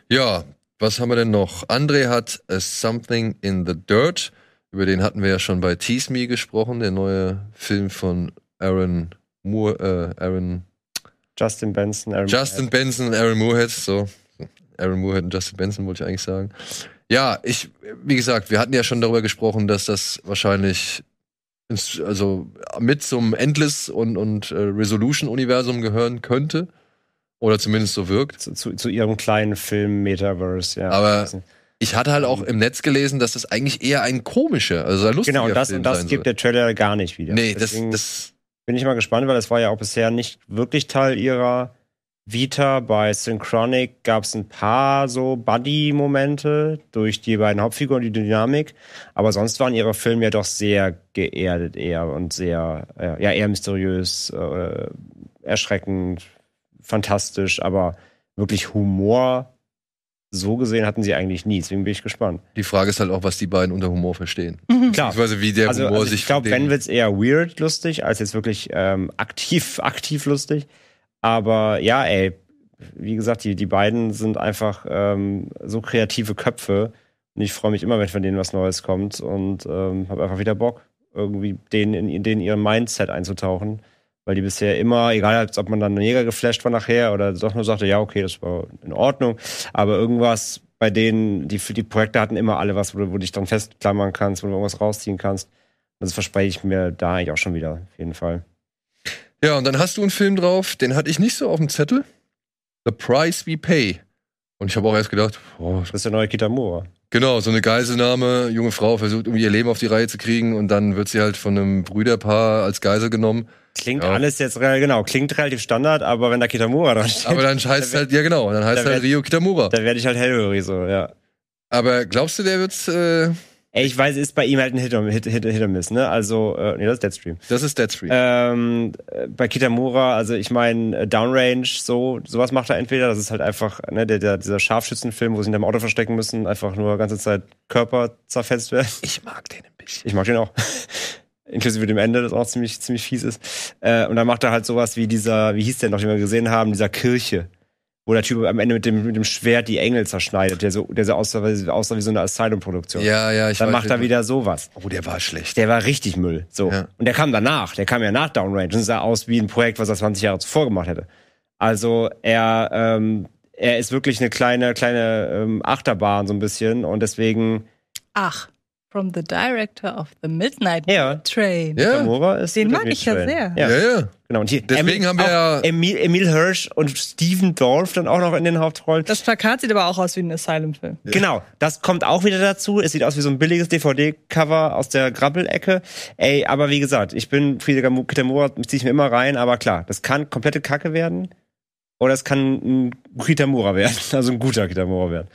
[SPEAKER 1] Ja, was haben wir denn noch? André hat A Something in the Dirt. Über den hatten wir ja schon bei Tease Me gesprochen, der neue Film von Aaron Moore, äh, Aaron
[SPEAKER 2] Justin Benson, Aaron
[SPEAKER 1] Justin Benson und Aaron Moorhead, so. Aaron Moorhead und Justin Benson wollte ich eigentlich sagen. Ja, ich, wie gesagt, wir hatten ja schon darüber gesprochen, dass das wahrscheinlich ins, also mit zum Endless und, und äh, Resolution-Universum gehören könnte. Oder zumindest so wirkt.
[SPEAKER 2] zu, zu, zu ihrem kleinen Film Metaverse, ja.
[SPEAKER 1] Aber Ich hatte halt auch im Netz gelesen, dass das eigentlich eher ein komischer, also ein lustiger
[SPEAKER 2] genau, und das,
[SPEAKER 1] Film
[SPEAKER 2] und das gibt
[SPEAKER 1] soll.
[SPEAKER 2] der Trailer gar nicht wieder.
[SPEAKER 1] Nee, das,
[SPEAKER 2] Deswegen
[SPEAKER 1] das,
[SPEAKER 2] bin ich mal gespannt, weil das war ja auch bisher nicht wirklich Teil ihrer Vita. Bei Synchronic gab es ein paar so Buddy-Momente durch die beiden Hauptfiguren, die Dynamik. Aber sonst waren ihre Filme ja doch sehr geerdet eher und sehr, äh, ja, eher mysteriös, äh, erschreckend, fantastisch, aber wirklich Humor. So gesehen hatten sie eigentlich nie, deswegen bin ich gespannt.
[SPEAKER 1] die Frage ist halt auch, was die beiden unter Humor verstehen.
[SPEAKER 2] Klar,
[SPEAKER 1] Beziehungsweise wie der
[SPEAKER 2] also,
[SPEAKER 1] Humor
[SPEAKER 2] also
[SPEAKER 1] sich
[SPEAKER 2] ich glaube, wenn wird's eher weird lustig, als jetzt wirklich ähm, aktiv, [LAUGHS] aktiv lustig. Aber ja, ey, wie gesagt, die, die beiden sind einfach ähm, so kreative Köpfe. Und ich freue mich immer, wenn von denen was Neues kommt und ähm, habe einfach wieder Bock, irgendwie denen in, in denen ihren Mindset einzutauchen. Weil die bisher immer, egal als ob man dann mega geflasht war nachher oder doch nur sagte, ja, okay, das war in Ordnung, aber irgendwas bei denen, die die Projekte hatten immer alle was, wo du, wo du dich dann festklammern kannst, wo du irgendwas rausziehen kannst. Das verspreche ich mir da eigentlich auch schon wieder, auf jeden Fall.
[SPEAKER 1] Ja, und dann hast du einen Film drauf, den hatte ich nicht so auf dem Zettel. The Price We Pay. Und ich habe auch erst gedacht, oh,
[SPEAKER 2] Das ist der neue Kitamura.
[SPEAKER 1] genau, so eine Geiselnahme, junge Frau versucht irgendwie ihr Leben auf die Reihe zu kriegen und dann wird sie halt von einem Brüderpaar als Geisel genommen.
[SPEAKER 2] Klingt
[SPEAKER 1] Ja.
[SPEAKER 2] alles jetzt, genau, klingt relativ Standard, aber wenn da Kitamura dran steht,
[SPEAKER 1] Aber dann [LAUGHS] heißt es halt, ja genau, dann heißt es halt
[SPEAKER 2] wär-
[SPEAKER 1] Rio Kitamura.
[SPEAKER 2] da werde ich halt hellhörig so, ja.
[SPEAKER 1] Aber glaubst du, der wird, äh,
[SPEAKER 2] Ey, ich weiß, ist bei ihm halt ein Hit, Hit, Hit, Hit or Miss, ne? Also, äh, nee, das ist Deadstream.
[SPEAKER 1] das ist Deadstream.
[SPEAKER 2] Ähm, äh, bei Kitamura, also ich meine, äh, Downrange, so, sowas macht er entweder, das ist halt einfach, ne, der, der, dieser Scharfschützenfilm, wo sie in dem Auto verstecken müssen, einfach nur ganze Zeit Körper zerfetzt werden.
[SPEAKER 1] ich mag den ein bisschen.
[SPEAKER 2] Ich mag den auch. Inklusive dem Ende, das auch ziemlich, ziemlich fies ist. Äh, und dann macht er halt sowas wie dieser, wie hieß der noch, den wir gesehen haben, dieser Kirche. Wo der Typ am Ende mit dem, mit dem Schwert die Engel zerschneidet, der so, der so aussah, wie- aussah wie so eine Asylum-Produktion.
[SPEAKER 1] Ja, ja, ich
[SPEAKER 2] Dann
[SPEAKER 1] weiß
[SPEAKER 2] macht er wieder sowas.
[SPEAKER 1] Oh, der war schlecht.
[SPEAKER 2] Der war richtig Müll. So.
[SPEAKER 1] Ja.
[SPEAKER 2] Und der kam danach. Der kam ja nach Downrange und sah aus wie ein Projekt, was er 20 Jahre zuvor gemacht hätte. Also er, ähm, er ist wirklich eine kleine, kleine ähm, Achterbahn so ein bisschen und deswegen
[SPEAKER 3] Ach, from the director of the Midnight
[SPEAKER 2] Ja.
[SPEAKER 3] Train.
[SPEAKER 1] Ja,
[SPEAKER 2] Gamora ist
[SPEAKER 3] Den mag ich ja
[SPEAKER 2] Train.
[SPEAKER 3] sehr.
[SPEAKER 2] Ja,
[SPEAKER 1] ja, ja.
[SPEAKER 2] genau. Und hier,
[SPEAKER 1] Deswegen haben wir ja-
[SPEAKER 2] Emil, Emil Hirsch und Steven Dorff dann auch noch in den Hauptrollen.
[SPEAKER 3] Das Plakat sieht aber auch aus wie ein Asylum-Film.
[SPEAKER 2] Genau, das kommt auch wieder dazu. Es sieht aus wie so ein billiges DVD-Cover aus der Grabbelecke. Ey, aber wie gesagt, ich bin Friede Gamu- Kitamura, ziehe ich mir immer rein, aber klar, das kann komplette Kacke werden. Oder es kann ein Kitamura werden, [LAUGHS] also ein guter Kitamura werden.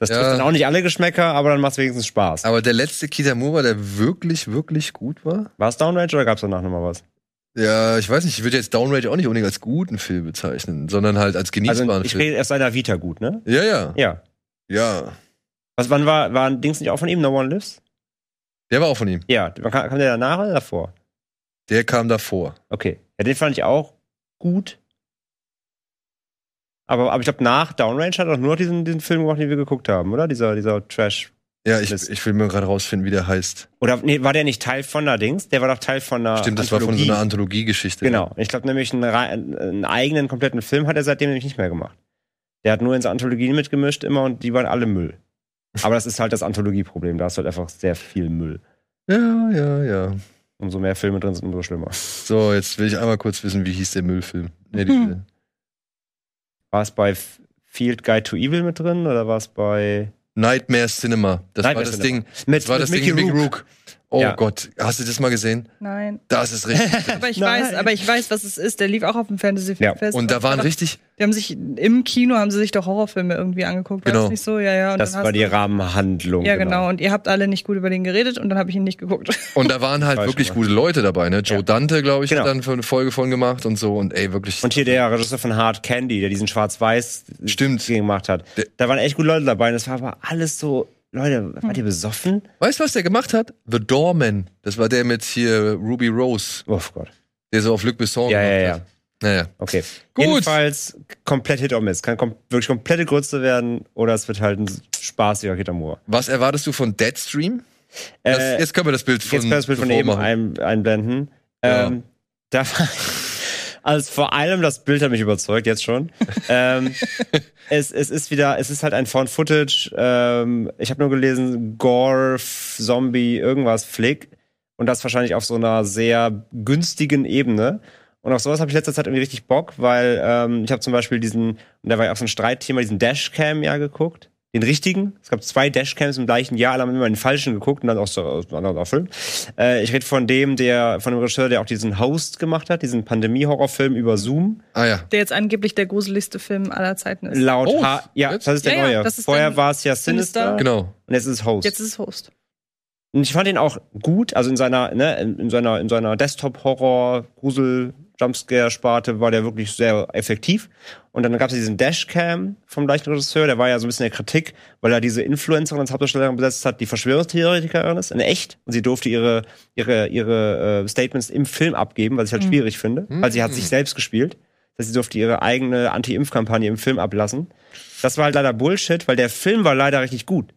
[SPEAKER 2] Das
[SPEAKER 1] Ja.
[SPEAKER 2] trifft dann auch nicht alle Geschmäcker, aber dann macht es wenigstens Spaß.
[SPEAKER 1] Aber der letzte Kitamura, der wirklich, wirklich gut war?
[SPEAKER 2] War es Downrange oder gab es danach nochmal was?
[SPEAKER 1] Ja, ich weiß nicht, ich würde jetzt Downrange auch nicht unbedingt als guten Film bezeichnen, sondern halt als genießbaren
[SPEAKER 2] Also ich
[SPEAKER 1] Film.
[SPEAKER 2] rede erst seiner Vita gut, ne?
[SPEAKER 1] Ja, ja,
[SPEAKER 2] Ja.
[SPEAKER 1] ja.
[SPEAKER 2] Was, wann war, war ein Dings nicht auch von ihm, No One Lives?
[SPEAKER 1] Der war auch von ihm.
[SPEAKER 2] Ja, kam, kam der danach oder davor?
[SPEAKER 1] Der kam davor.
[SPEAKER 2] Okay. Ja, den fand ich auch gut. Aber, aber ich glaube, nach Downrange hat er doch nur noch diesen, diesen Film gemacht, den wir geguckt haben, oder? Dieser, dieser Trash.
[SPEAKER 1] Ja, ich, ich will mir gerade rausfinden, wie der heißt.
[SPEAKER 2] Oder nee, war der nicht Teil von der Dings? Der war doch Teil von einer.
[SPEAKER 1] Stimmt, das war von so
[SPEAKER 2] Anthologie.
[SPEAKER 1] einer Anthologiegeschichte.
[SPEAKER 2] Genau. Ich glaube nämlich, einen, einen eigenen kompletten Film hat er seitdem nämlich nicht mehr gemacht. Der hat nur in so Anthologien mitgemischt immer und die waren alle Müll. Aber das ist halt das Anthologieproblem. Da ist halt einfach sehr viel Müll.
[SPEAKER 1] Ja, ja, ja.
[SPEAKER 2] Umso mehr Filme drin sind, umso schlimmer.
[SPEAKER 1] So, jetzt will ich einmal kurz wissen, wie hieß der Müllfilm? Nee, die,
[SPEAKER 3] Hm.
[SPEAKER 2] War es bei Field Guide to Evil mit drin oder war es bei.
[SPEAKER 1] Nightmare Cinema. Das
[SPEAKER 2] Nightmare
[SPEAKER 1] war das
[SPEAKER 2] Cinema.
[SPEAKER 1] Ding.
[SPEAKER 2] Mit,
[SPEAKER 1] Das war
[SPEAKER 2] mit
[SPEAKER 1] das
[SPEAKER 2] Mickey
[SPEAKER 1] Ding Mickey
[SPEAKER 2] Rourke.
[SPEAKER 1] Rook. Oh
[SPEAKER 2] Ja.
[SPEAKER 1] Gott, hast du das mal gesehen?
[SPEAKER 3] Nein.
[SPEAKER 1] Das ist richtig. [LAUGHS]
[SPEAKER 3] Aber ich
[SPEAKER 2] Nein.
[SPEAKER 3] weiß, aber ich weiß, was es ist. Der lief auch auf dem Fantasy
[SPEAKER 2] Ja.
[SPEAKER 3] Fest.
[SPEAKER 1] Und da waren richtig,
[SPEAKER 3] Die haben sich im Kino haben sie sich doch Horrorfilme irgendwie angeguckt. War
[SPEAKER 1] Genau.
[SPEAKER 3] das nicht so? Ja, ja. Und
[SPEAKER 2] Das
[SPEAKER 3] dann
[SPEAKER 2] war die Rahmenhandlung.
[SPEAKER 3] Ja, genau. Und ihr habt alle nicht gut über den geredet und dann habe ich ihn nicht geguckt. [LAUGHS]
[SPEAKER 1] und da waren halt
[SPEAKER 2] Falsch
[SPEAKER 1] wirklich
[SPEAKER 2] gemacht.
[SPEAKER 1] gute Leute dabei, ne? Joe
[SPEAKER 2] Ja.
[SPEAKER 1] Dante, glaube ich,
[SPEAKER 2] Genau.
[SPEAKER 1] hat dann für eine Folge von gemacht und so und ey, wirklich.
[SPEAKER 2] Und hier der Regisseur von Hard Candy, der diesen Schwarz-Weiß gemacht hat. Da waren echt gute Leute dabei. Und das war aber alles so, Leute, wart ihr besoffen?
[SPEAKER 1] weißt du, was der gemacht hat? The Doorman. Das war der mit hier Ruby Rose,
[SPEAKER 2] Oh Gott.
[SPEAKER 1] der so auf Luc Besson
[SPEAKER 2] Ja,
[SPEAKER 1] gemacht
[SPEAKER 2] ja, ja.
[SPEAKER 1] hat. Naja.
[SPEAKER 2] Okay.
[SPEAKER 1] Gut.
[SPEAKER 2] Jedenfalls komplett Hit or Miss. Kann kom wirklich komplette Grütze werden oder es wird halt ein spaßiger Kitamura.
[SPEAKER 1] Was erwartest du von Deadstream? Das,
[SPEAKER 2] Äh,
[SPEAKER 1] jetzt können wir das Bild von,
[SPEAKER 2] Jetzt können wir das Bild von eben ein, einblenden.
[SPEAKER 1] Ja.
[SPEAKER 2] Ähm, da war, also vor allem das Bild hat mich überzeugt, jetzt schon. ähm, [LAUGHS] es, es ist wieder, es ist halt ein Found Footage. Ähm, ich habe nur gelesen, Gore, Zombie, irgendwas, Flick. Und das wahrscheinlich auf so einer sehr günstigen Ebene. Und auf sowas habe ich letzter Zeit irgendwie richtig Bock, weil ähm, ich habe zum Beispiel diesen, und da war ja auch so ein Streitthema, diesen Dashcam ja geguckt. Den richtigen. Es gab zwei Dashcams im gleichen Jahr, alle haben immer den falschen geguckt und dann auch so aus einem anderen Film. Äh, ich rede von dem, der, von dem Regisseur, der auch diesen Host gemacht hat, diesen Pandemie-Horrorfilm über Zoom.
[SPEAKER 1] Ah ja.
[SPEAKER 3] Der jetzt angeblich der gruseligste Film aller Zeiten ist.
[SPEAKER 2] Laut
[SPEAKER 1] Oh,
[SPEAKER 2] H ja,
[SPEAKER 1] jetzt?
[SPEAKER 2] das ist der
[SPEAKER 3] Ja, ja,
[SPEAKER 2] neue.
[SPEAKER 3] das ist
[SPEAKER 2] Vorher war es ja Sinister,
[SPEAKER 3] Sinister.
[SPEAKER 1] Genau.
[SPEAKER 2] und jetzt ist es Host.
[SPEAKER 3] Jetzt ist es Host.
[SPEAKER 2] Und ich fand ihn auch gut, also in seiner, ne, in, in seiner, in seiner Desktop-Horror, Grusel, Jumpscare-Sparte war der wirklich sehr effektiv. Und dann gab es diesen Dashcam vom gleichen Regisseur, der war ja so ein bisschen in der Kritik, weil er diese Influencerin als Hauptdarstellerin besetzt hat, die Verschwörungstheoretikerin ist, in echt. Und sie durfte ihre, ihre, ihre äh, Statements im Film abgeben, was ich halt schwierig finde, weil sie hat sich selbst gespielt. dass sie durfte ihre eigene Anti-Impf-Kampagne im Film ablassen. Das war halt leider Bullshit, weil der Film war leider richtig gut.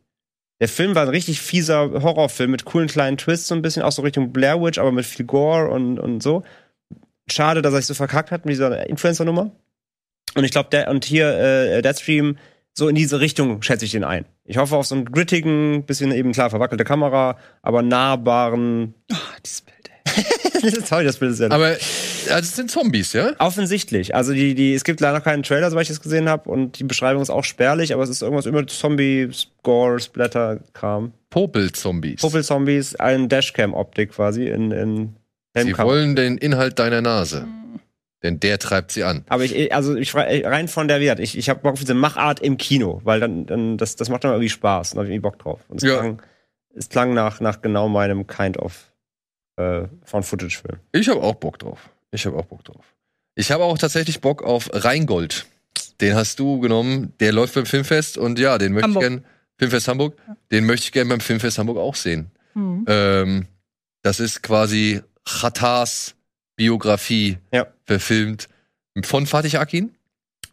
[SPEAKER 2] Der Film war ein richtig fieser Horrorfilm mit coolen kleinen Twists, so ein bisschen auch so Richtung Blair Witch, aber mit viel Gore und, und so. Schade, dass er sich so verkackt hat mit dieser Influencer-Nummer. Und ich glaube, der und hier äh, Deadstream so in diese Richtung schätze ich den ein. Ich hoffe auf so einen grittigen, bisschen eben klar verwackelte Kamera, aber nahbaren.
[SPEAKER 3] Oh, dieses Bild, ey.
[SPEAKER 2] das ist toll, das Bild ist ja.
[SPEAKER 1] Aber also es sind Zombies, ja?
[SPEAKER 2] Offensichtlich. Also die, die, es gibt leider noch keinen Trailer, soweit ich das gesehen habe, und die Beschreibung ist auch spärlich, aber es ist irgendwas über Zombie, Gore, Splatter, Kram.
[SPEAKER 1] Popel-Zombies.
[SPEAKER 2] Popel-Zombies, ein Dashcam-Optik quasi in, in
[SPEAKER 1] Sie
[SPEAKER 2] Helmkammer.
[SPEAKER 1] wollen den Inhalt deiner Nase. Denn der treibt sie an.
[SPEAKER 2] Aber ich, also ich frei- rein von der Wert, ich, ich habe Bock auf diese Machart im Kino, weil dann, dann das, das macht dann irgendwie Spaß und hab ich irgendwie Bock drauf. Und es,
[SPEAKER 1] Ja.
[SPEAKER 2] klang, es klang nach, nach genau meinem Kind of äh, Found-Footage-Film.
[SPEAKER 1] Ich habe auch Bock drauf. Ich habe auch Bock drauf. Ich habe auch tatsächlich Bock auf Rheingold. Den hast du genommen. Der läuft beim Filmfest und ja, den möchte
[SPEAKER 3] Hamburg.
[SPEAKER 1] ich gern. Filmfest Hamburg. Den möchte ich gern beim Filmfest Hamburg auch sehen.
[SPEAKER 3] Hm.
[SPEAKER 1] Ähm, das ist quasi Chatars Biografie
[SPEAKER 2] Ja.
[SPEAKER 1] verfilmt von Fatih Akin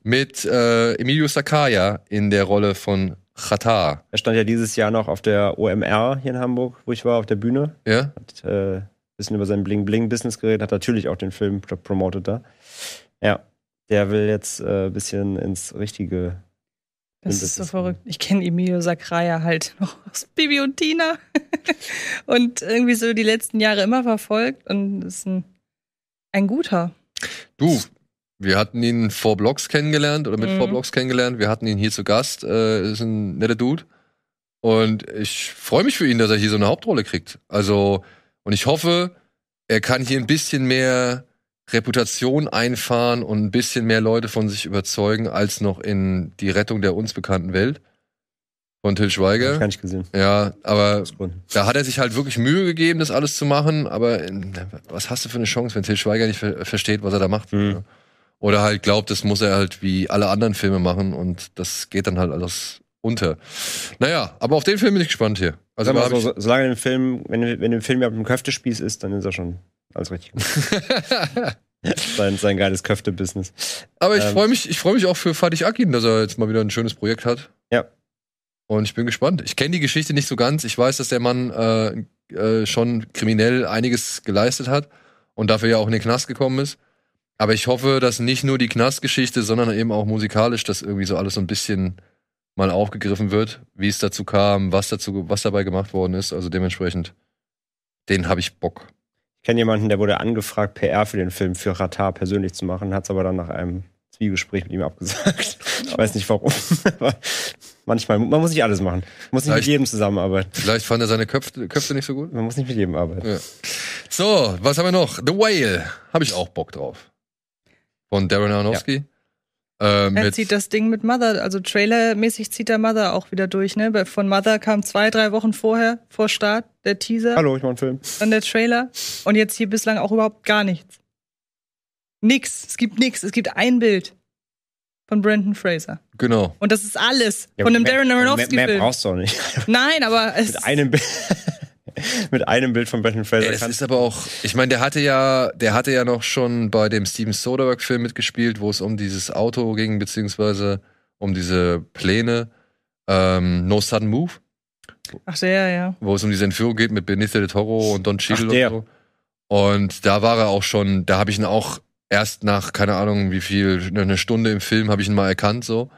[SPEAKER 1] mit äh, Emilio Sakaya in der Rolle von Chatar.
[SPEAKER 2] Er stand ja dieses Jahr noch auf der OMR hier in Hamburg, wo ich war, auf der Bühne.
[SPEAKER 1] Ja?
[SPEAKER 2] Hat äh, ein bisschen über sein Bling-Bling-Business geredet, hat natürlich auch den Film promotet da. Ja, der will jetzt äh, ein bisschen ins richtige.
[SPEAKER 3] Das
[SPEAKER 2] Und
[SPEAKER 3] ist so
[SPEAKER 2] das ist-
[SPEAKER 3] verrückt. Ich kenne Emilio Sacraia halt [LAUGHS] noch aus Bibi und Tina. [LAUGHS] und irgendwie so die letzten Jahre immer verfolgt und ist ein, ein guter.
[SPEAKER 1] Du, wir hatten ihn vor Blogs kennengelernt oder mit
[SPEAKER 3] Mhm.
[SPEAKER 1] vor Blogs kennengelernt. Wir hatten ihn hier zu Gast. Äh, ist ein netter Dude. Und ich freue mich für ihn, dass er hier so eine Hauptrolle kriegt. Also, und ich hoffe, er kann hier ein bisschen mehr Reputation einfahren und ein bisschen mehr Leute von sich überzeugen, als noch in die Rettung der uns bekannten Welt von Till
[SPEAKER 2] Hab ich
[SPEAKER 1] Schweiger.
[SPEAKER 2] gar nicht gesehen.
[SPEAKER 1] Ja, aber da hat er sich halt wirklich Mühe gegeben, das alles zu machen, aber äh, was hast du für eine Chance, wenn Till Schweiger nicht ver versteht, was er da macht?
[SPEAKER 2] Mhm.
[SPEAKER 1] Oder halt glaubt, das muss er halt wie alle anderen Filme machen und das geht dann halt alles unter. Naja, aber auf den Film bin ich gespannt hier. Also
[SPEAKER 2] Sag mal so, solange im Film, wenn, wenn im Film ja mit dem Köftespieß ist, dann ist er schon alles richtig [LAUGHS] sein, sein geiles Köfte-Business.
[SPEAKER 1] aber ich
[SPEAKER 2] Ähm.
[SPEAKER 1] freue mich, ich freue mich auch für Fatih Akin, dass er jetzt mal wieder ein schönes Projekt hat.
[SPEAKER 2] Ja.
[SPEAKER 1] Und ich bin gespannt. Ich kenne die Geschichte nicht so ganz. Ich weiß, dass der Mann äh, äh, schon kriminell einiges geleistet hat und dafür ja auch in den Knast gekommen ist. Aber ich hoffe, dass nicht nur die Knastgeschichte, sondern eben auch musikalisch das irgendwie so alles so ein bisschen mal aufgegriffen wird, wie es dazu kam, was dazu, was dabei gemacht worden ist. Also dementsprechend, den habe ich Bock.
[SPEAKER 2] Ich kenne jemanden, der wurde angefragt, PR für den Film für Ratar persönlich zu machen, hat es aber dann nach einem Zwiegespräch mit ihm abgesagt. [LAUGHS] Ich weiß nicht warum. [LAUGHS] Aber manchmal, man muss nicht alles machen. Man muss nicht mit
[SPEAKER 1] Vielleicht-
[SPEAKER 2] jedem zusammenarbeiten.
[SPEAKER 1] Vielleicht fand er seine Köpfe, Köpfe nicht so gut.
[SPEAKER 2] Man muss nicht mit jedem arbeiten.
[SPEAKER 1] Ja. So, was haben wir noch? The Whale. Habe ich auch Bock drauf. Von Darren Aronofsky. Äh,
[SPEAKER 3] Er zieht das Ding mit Mother, also trailermäßig zieht er Mother auch wieder durch, ne? Von Mother kam zwei, drei Wochen vorher, vor Start, der Teaser,
[SPEAKER 2] Hallo, ich mache einen Film.
[SPEAKER 3] dann der Trailer und jetzt hier bislang auch überhaupt gar nichts. Nix. Es gibt nix. Es gibt ein Bild von Brandon Fraser.
[SPEAKER 1] genau.
[SPEAKER 3] Und das ist alles von einem
[SPEAKER 2] mehr,
[SPEAKER 3] Darren
[SPEAKER 2] Mehr, mehr
[SPEAKER 3] Aronofsky-Film.
[SPEAKER 2] brauchst du auch nicht.
[SPEAKER 3] Nein, aber [LAUGHS] es
[SPEAKER 2] mit einem Bild. [LAUGHS] mit einem Bild von Brendan Fraser
[SPEAKER 1] Ey, das
[SPEAKER 2] kannst
[SPEAKER 1] ist aber auch, ich meine, der hatte ja, der hatte ja noch schon bei dem Steven Soderbergh-Film mitgespielt, wo es um dieses Auto ging, beziehungsweise um diese Pläne. Ähm, no Sudden Move,
[SPEAKER 3] Ach der, ja.
[SPEAKER 1] wo es um diese Entführung geht mit Benicio del Toro und Don Cheadle
[SPEAKER 2] Ach, der.
[SPEAKER 1] und so. Und da war er auch schon, da habe ich ihn auch erst nach, keine Ahnung, wie viel, eine Stunde im Film habe ich ihn mal erkannt, so.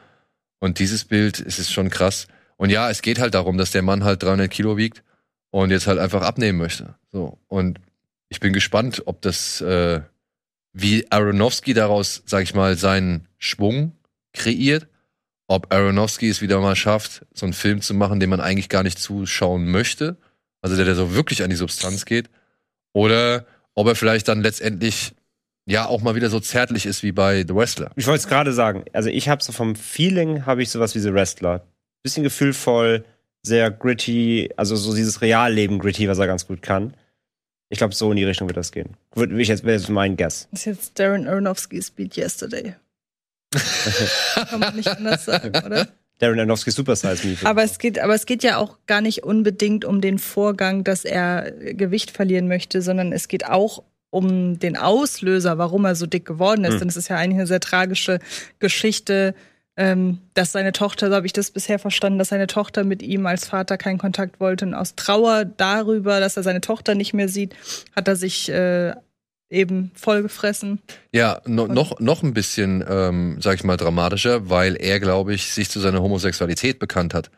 [SPEAKER 1] Und dieses Bild, es ist schon krass. Und ja, es geht halt darum, dass der Mann halt 300 Kilo wiegt und jetzt halt einfach abnehmen möchte. So. Und ich bin gespannt, ob das, äh, wie Aronofsky daraus, sag ich mal, seinen Schwung kreiert. Ob Aronofsky es wieder mal schafft, so einen Film zu machen, den man eigentlich gar nicht zuschauen möchte. Also der, der so wirklich an die Substanz geht. Oder ob er vielleicht dann letztendlich ja auch mal wieder so zärtlich ist wie bei The Wrestler.
[SPEAKER 2] Ich wollte es gerade sagen. Also ich habe so vom Feeling habe ich sowas wie The Wrestler. Bisschen gefühlvoll, sehr gritty, also so dieses Realleben gritty, was er ganz gut kann. Ich glaube, so in die Richtung wird das gehen. Würde ich jetzt wäre jetzt mein Guess.
[SPEAKER 3] Das ist jetzt Darren Aronofsky's Beat Yesterday. [LAUGHS] Kann man nicht anders sagen, oder?
[SPEAKER 2] Darren Aronofsky Super Size Me.
[SPEAKER 3] Aber es geht, aber es geht ja auch gar nicht unbedingt um den Vorgang, dass er Gewicht verlieren möchte, sondern es geht auch um den Auslöser, warum er so dick geworden ist.
[SPEAKER 2] Hm.
[SPEAKER 3] Denn es ist ja eigentlich eine sehr tragische Geschichte, ähm, dass seine Tochter, so habe ich das bisher verstanden, dass seine Tochter mit ihm als Vater keinen Kontakt wollte. Und aus Trauer darüber, dass er seine Tochter nicht mehr sieht, hat er sich äh, eben vollgefressen.
[SPEAKER 1] Ja, no, noch, noch ein bisschen, ähm, sag ich mal, dramatischer, weil er, glaube ich, sich zu seiner Homosexualität bekannt hat.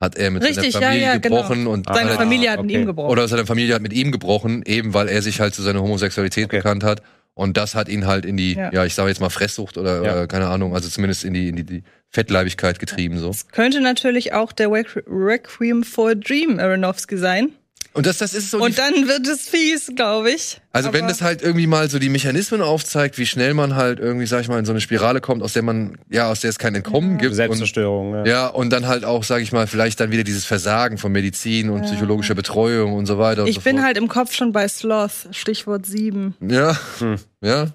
[SPEAKER 1] Hat er mit
[SPEAKER 3] Richtig,
[SPEAKER 1] seiner
[SPEAKER 3] ja,
[SPEAKER 1] Familie
[SPEAKER 3] ja, genau.
[SPEAKER 1] gebrochen und
[SPEAKER 3] Seine
[SPEAKER 2] Ah,
[SPEAKER 3] Familie hat mit
[SPEAKER 2] okay.
[SPEAKER 3] ihm gebrochen.
[SPEAKER 1] oder seine Familie hat mit ihm gebrochen, eben weil er sich halt zu seiner Homosexualität
[SPEAKER 2] Okay.
[SPEAKER 1] bekannt hat. Und das hat ihn halt in die, ja,
[SPEAKER 3] Ja.
[SPEAKER 1] ich sage jetzt mal Fresssucht oder
[SPEAKER 2] Ja.
[SPEAKER 1] äh, keine Ahnung, also zumindest in die, in die, die Fettleibigkeit getrieben so.
[SPEAKER 3] Es könnte natürlich auch der Requ- Requiem for a Dream Aronofsky sein.
[SPEAKER 1] Und das, das ist so.
[SPEAKER 3] Und dann wird es fies, glaube ich.
[SPEAKER 1] also wenn
[SPEAKER 3] Aber-
[SPEAKER 1] das halt irgendwie mal so die Mechanismen aufzeigt, wie schnell man halt irgendwie, sag ich mal, in so eine Spirale kommt, aus der man, ja, aus der es kein Entkommen gibt. Und,
[SPEAKER 2] Selbstzerstörung. Ja.
[SPEAKER 1] ja, und dann halt auch, sag ich mal, vielleicht dann wieder dieses Versagen von Medizin und
[SPEAKER 3] Ja.
[SPEAKER 1] psychologischer Betreuung und so weiter und
[SPEAKER 3] Ich
[SPEAKER 1] so
[SPEAKER 3] bin
[SPEAKER 1] fort.
[SPEAKER 3] halt im Kopf schon bei Sloth, Stichwort 7.
[SPEAKER 1] Ja,
[SPEAKER 2] Hm.
[SPEAKER 1] ja.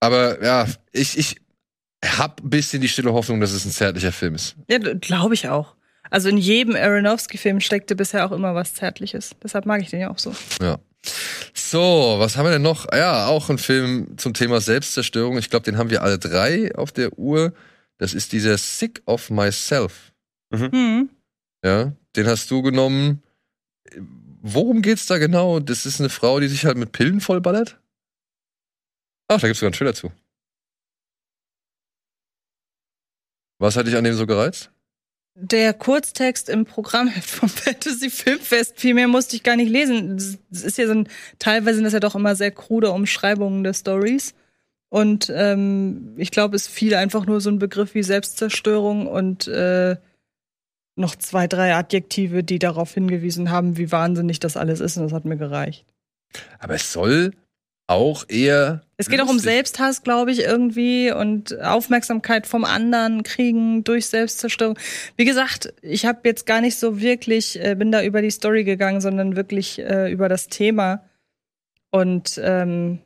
[SPEAKER 1] Aber ja, ich, ich hab ein bisschen die stille Hoffnung, dass es ein zärtlicher Film ist.
[SPEAKER 3] Ja, glaube ich auch. Also in jedem Aronofsky-Film steckte bisher auch immer was Zärtliches. Deshalb mag ich den ja auch so.
[SPEAKER 1] Ja. So, was haben wir denn noch? Ja, auch ein Film zum Thema Selbstzerstörung. Ich glaube, den haben wir alle drei auf der Uhr. Das ist dieser Sick of Myself.
[SPEAKER 3] Hm.
[SPEAKER 1] Ja, den hast du genommen. Worum geht's da genau? Das ist eine Frau, die sich halt mit Pillen vollballert? Ach, da gibt's sogar einen Trailer zu. Was hat dich an dem so gereizt?
[SPEAKER 3] Der Kurztext im Programmheft [LAUGHS] vom Fantasy Filmfest, viel mehr musste ich gar nicht lesen. Das ist ja so ein, teilweise sind das ja doch immer sehr krude Umschreibungen der Stories. Und ähm, ich glaube, es fiel einfach nur so ein Begriff wie Selbstzerstörung und äh, noch zwei, drei Adjektive, die darauf hingewiesen haben, wie wahnsinnig das alles ist. Und das hat mir gereicht.
[SPEAKER 1] Aber es soll auch eher.
[SPEAKER 3] Es geht auch um
[SPEAKER 1] lustig.
[SPEAKER 3] Selbsthass, glaube ich, irgendwie und Aufmerksamkeit vom anderen kriegen durch Selbstzerstörung. Wie gesagt, ich habe jetzt gar nicht so wirklich, äh, bin da über die Story gegangen, sondern wirklich äh, über das Thema. Und ähm,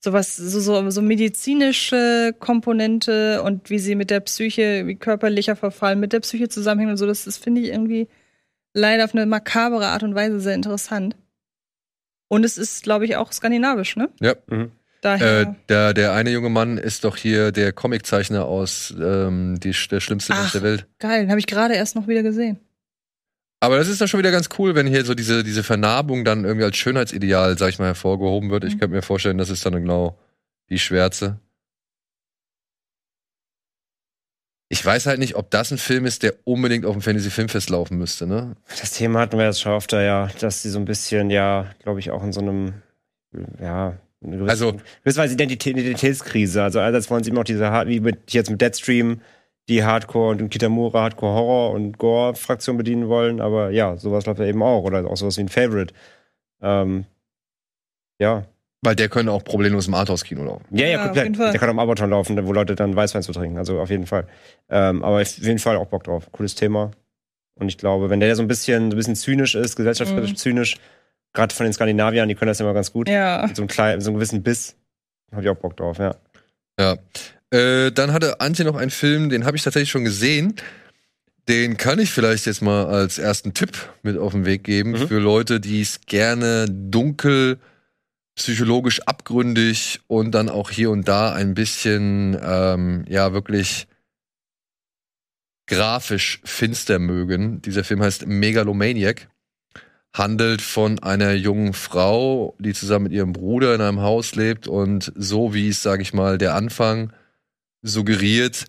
[SPEAKER 3] sowas, so, so, so medizinische Komponente und wie sie mit der Psyche, wie körperlicher Verfall mit der Psyche zusammenhängen und so, das, das finde ich irgendwie leider auf eine makabere Art und Weise sehr interessant. Und es ist, glaube ich, auch skandinavisch, ne?
[SPEAKER 1] Ja.
[SPEAKER 2] Mhm.
[SPEAKER 3] Daher.
[SPEAKER 1] Äh, der, der eine junge Mann ist doch hier der Comiczeichner aus ähm, die, der schlimmste Mensch der Welt.
[SPEAKER 3] Geil, den habe ich gerade erst noch wieder gesehen.
[SPEAKER 1] Aber das ist dann schon wieder ganz cool, wenn hier so diese, diese Vernarbung dann irgendwie als Schönheitsideal, sag ich mal, hervorgehoben wird. Ich
[SPEAKER 3] Mhm.
[SPEAKER 1] könnte mir vorstellen, das ist dann genau die Schwärze. Ich weiß halt nicht, ob das ein Film ist, der unbedingt auf dem Fantasy Filmfest laufen müsste, ne?
[SPEAKER 2] Das Thema hatten wir jetzt schon öfter, ja, dass sie so ein bisschen, ja, glaube ich, auch in so einem, ja, eine gewisse,
[SPEAKER 1] Also-
[SPEAKER 2] gewisserweise Identität, Identitätskrise. Also einerseits wollen sie immer auch diese, Hard- wie mit, jetzt mit Deadstream, die Hardcore und Kitamura Hardcore Horror und Gore-Fraktion bedienen wollen, aber ja, sowas läuft ja eben auch. Oder auch sowas wie ein Favorite. Ähm, ja.
[SPEAKER 1] Weil der könnte auch problemlos im Arthouse-Kino laufen.
[SPEAKER 2] Ja, ja, komplett.
[SPEAKER 3] jeden Fall.
[SPEAKER 2] Der kann am Abaton laufen, wo Leute dann Weißwein zu trinken. Also auf jeden Fall. Ähm, aber auf jeden Fall auch Bock drauf. Cooles Thema. Und ich glaube, wenn der so ein bisschen, so ein bisschen zynisch ist, gesellschaftskritisch
[SPEAKER 3] Mhm.
[SPEAKER 2] zynisch, gerade von den Skandinaviern, die können das immer ganz gut.
[SPEAKER 3] Ja.
[SPEAKER 2] Mit so einem kleinen, so einem gewissen Biss. Hab ich auch Bock drauf, ja.
[SPEAKER 1] Ja. Äh, dann hatte Antje noch einen Film, den habe ich tatsächlich schon gesehen. Den kann ich vielleicht jetzt mal als ersten Tipp mit auf den Weg geben
[SPEAKER 2] Mhm.
[SPEAKER 1] für Leute, die es gerne dunkel, psychologisch abgründig und dann auch hier und da ein bisschen, ähm, ja, wirklich grafisch finster mögen. Dieser Film heißt Megalomaniac. Handelt von einer jungen Frau, die zusammen mit ihrem Bruder in einem Haus lebt und so wie es, sage ich mal, der Anfang suggeriert,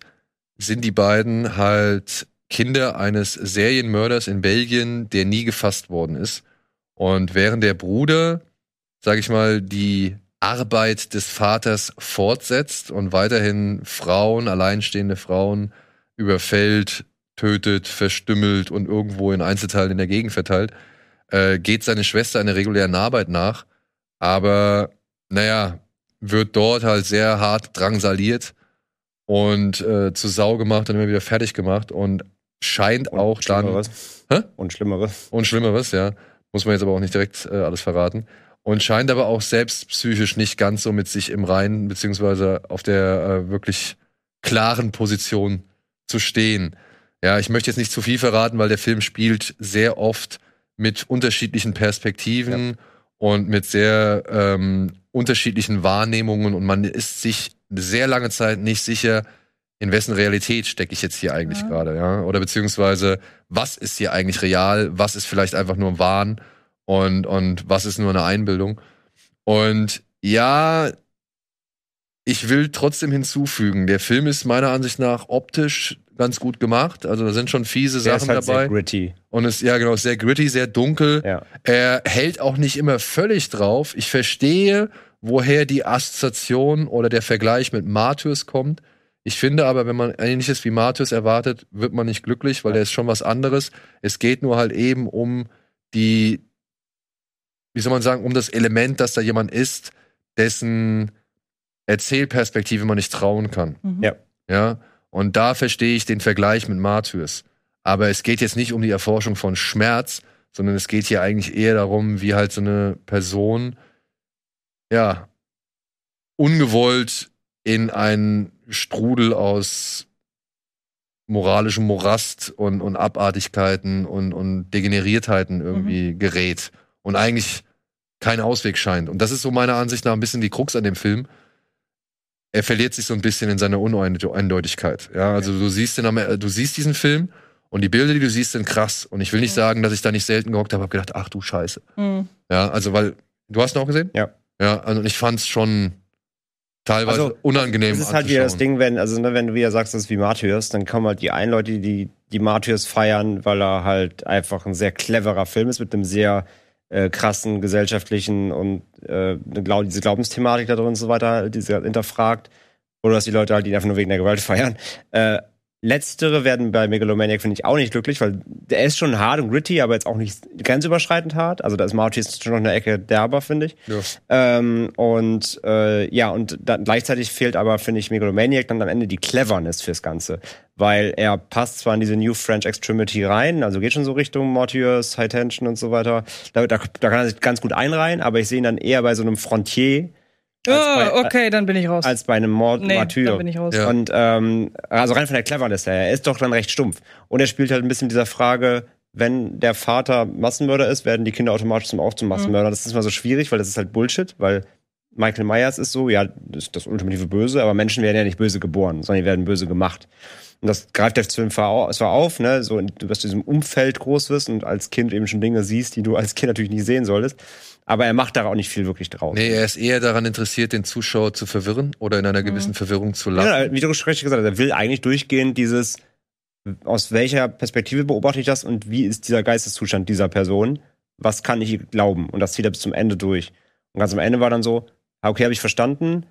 [SPEAKER 1] sind die beiden halt Kinder eines Serienmörders in Belgien, der nie gefasst worden ist. Und während der Bruder, sage ich mal, die Arbeit des Vaters fortsetzt und weiterhin Frauen, alleinstehende Frauen überfällt, tötet, verstümmelt und irgendwo in Einzelteilen in der Gegend verteilt, äh, geht seine Schwester einer regulären Arbeit nach, aber naja, wird dort halt sehr hart drangsaliert und äh, zu Sau gemacht und immer wieder fertig gemacht und scheint
[SPEAKER 2] Und
[SPEAKER 1] auch dann
[SPEAKER 2] Schlimmeres.
[SPEAKER 1] Hä?
[SPEAKER 2] Und Schlimmeres.
[SPEAKER 1] und Schlimmeres, ja. Muss man jetzt aber auch nicht direkt äh, alles verraten. Und scheint aber auch selbst psychisch nicht ganz so mit sich im Reinen, beziehungsweise auf der äh, wirklich klaren Position zu stehen. Ja, ich möchte jetzt nicht zu viel verraten, weil der Film spielt sehr oft mit unterschiedlichen Perspektiven und mit sehr ähm, unterschiedlichen Wahrnehmungen und man ist sich sehr lange Zeit nicht sicher, in wessen Realität stecke ich jetzt hier eigentlich
[SPEAKER 3] Ja.
[SPEAKER 1] gerade, ja? Oder beziehungsweise, was ist hier eigentlich real, was ist vielleicht einfach nur Wahn und, und was ist nur eine Einbildung. Und ja, ich will trotzdem hinzufügen, der Film ist meiner Ansicht nach optisch ganz gut gemacht. Also da sind schon fiese
[SPEAKER 2] Der
[SPEAKER 1] Sachen
[SPEAKER 2] ist halt
[SPEAKER 1] dabei.
[SPEAKER 2] sehr gritty.
[SPEAKER 1] Und es, ja, genau, sehr gritty, sehr dunkel.
[SPEAKER 2] Ja.
[SPEAKER 1] Er hält auch nicht immer völlig drauf. Ich verstehe, woher die Assoziation oder der Vergleich mit Martyrs kommt. Ich finde aber, wenn man ähnliches wie Martyrs erwartet, wird man nicht glücklich, weil der ist schon was anderes. Es geht nur halt eben um die, wie soll man sagen, um das Element, dass da jemand ist, dessen Erzählperspektive man nicht trauen kann.
[SPEAKER 3] Mhm.
[SPEAKER 2] Ja.
[SPEAKER 1] Ja, und da verstehe ich den Vergleich mit Martyrs. Aber es geht jetzt nicht um die Erforschung von Schmerz, sondern es geht hier eigentlich eher darum, wie halt so eine Person, ja, ungewollt in einen Strudel aus moralischem Morast und, und Abartigkeiten und, und Degeneriertheiten irgendwie gerät und eigentlich kein Ausweg scheint. Und das ist so meiner Ansicht nach ein bisschen die Krux an dem Film er verliert sich so ein bisschen in seiner Uneindeutigkeit. Ja, also du siehst den, äh, du siehst diesen Film und die Bilder, die du siehst, sind krass. Und ich will nicht
[SPEAKER 3] Ja.
[SPEAKER 1] sagen, dass ich da nicht selten gehockt habe, habe gedacht, ach du Scheiße.
[SPEAKER 3] Mhm.
[SPEAKER 1] Ja, also weil du hast ihn auch gesehen?
[SPEAKER 2] Ja.
[SPEAKER 1] Ja, also und ich fand es schon teilweise
[SPEAKER 2] Also,
[SPEAKER 1] unangenehm.
[SPEAKER 2] Das ist halt wieder das. Ding, wenn, also ne, wenn du wieder sagst, das ist wie Martyrs, dann kommen halt die einen Leute, die die Martyrs feiern, weil er halt einfach ein sehr cleverer Film ist mit einem sehr äh, krassen gesellschaftlichen und äh, diese Glaubensthematik da drin und so weiter, die sie hinterfragt. Oder dass die Leute halt ihn einfach nur wegen der Gewalt feiern. Äh, Letztere werden bei Megalomaniac, finde ich, auch nicht glücklich, weil der ist schon hart und gritty, aber jetzt auch nicht grenzüberschreitend hart. Also da ist Martyrs schon noch eine Ecke derber, finde ich.
[SPEAKER 1] Ja.
[SPEAKER 2] Ähm, und äh, ja, und dann gleichzeitig fehlt aber, finde ich, Megalomaniac dann am Ende die Cleverness fürs Ganze. Weil er passt zwar in diese New French Extremity rein, also geht schon so Richtung Mortiers, High Tension und so weiter. Da, da, da kann er sich ganz gut einreihen, aber ich sehe ihn dann eher bei so einem Frontier
[SPEAKER 3] Oh,
[SPEAKER 2] bei-
[SPEAKER 3] okay, dann bin ich raus.
[SPEAKER 2] als bei einem Mord
[SPEAKER 3] nee,
[SPEAKER 2] Martyr.
[SPEAKER 3] dann bin ich raus.
[SPEAKER 1] Ja.
[SPEAKER 2] Und ähm, also rein von der Cleverness her, er ist doch dann recht stumpf. Und er spielt halt ein bisschen mit dieser Frage, wenn der Vater Massenmörder ist, werden die Kinder automatisch zum auch zum Massenmörder. Das ist mal so schwierig, weil das ist halt Bullshit, weil Michael Myers ist so, ja, das ist das ultimative Böse, aber Menschen werden ja nicht böse geboren, sondern die werden böse gemacht. Und das greift der Film zwar au- zwar auf, ne, so, du wirst in diesem Umfeld groß wirst und als Kind eben schon Dinge siehst, die du als Kind natürlich nicht sehen solltest. Aber er macht da auch nicht viel wirklich draus.
[SPEAKER 1] Nee, er ist eher daran interessiert, den Zuschauer zu verwirren oder in einer gewissen Verwirrung zu lassen.
[SPEAKER 2] Ja, wie du richtig gesagt hast, er will eigentlich durchgehend dieses, aus welcher Perspektive beobachte ich das und wie ist dieser Geisteszustand dieser Person? Was kann ich glauben? Und das zieht er bis zum Ende durch. Und ganz am Ende war dann so, okay, habe ich verstanden,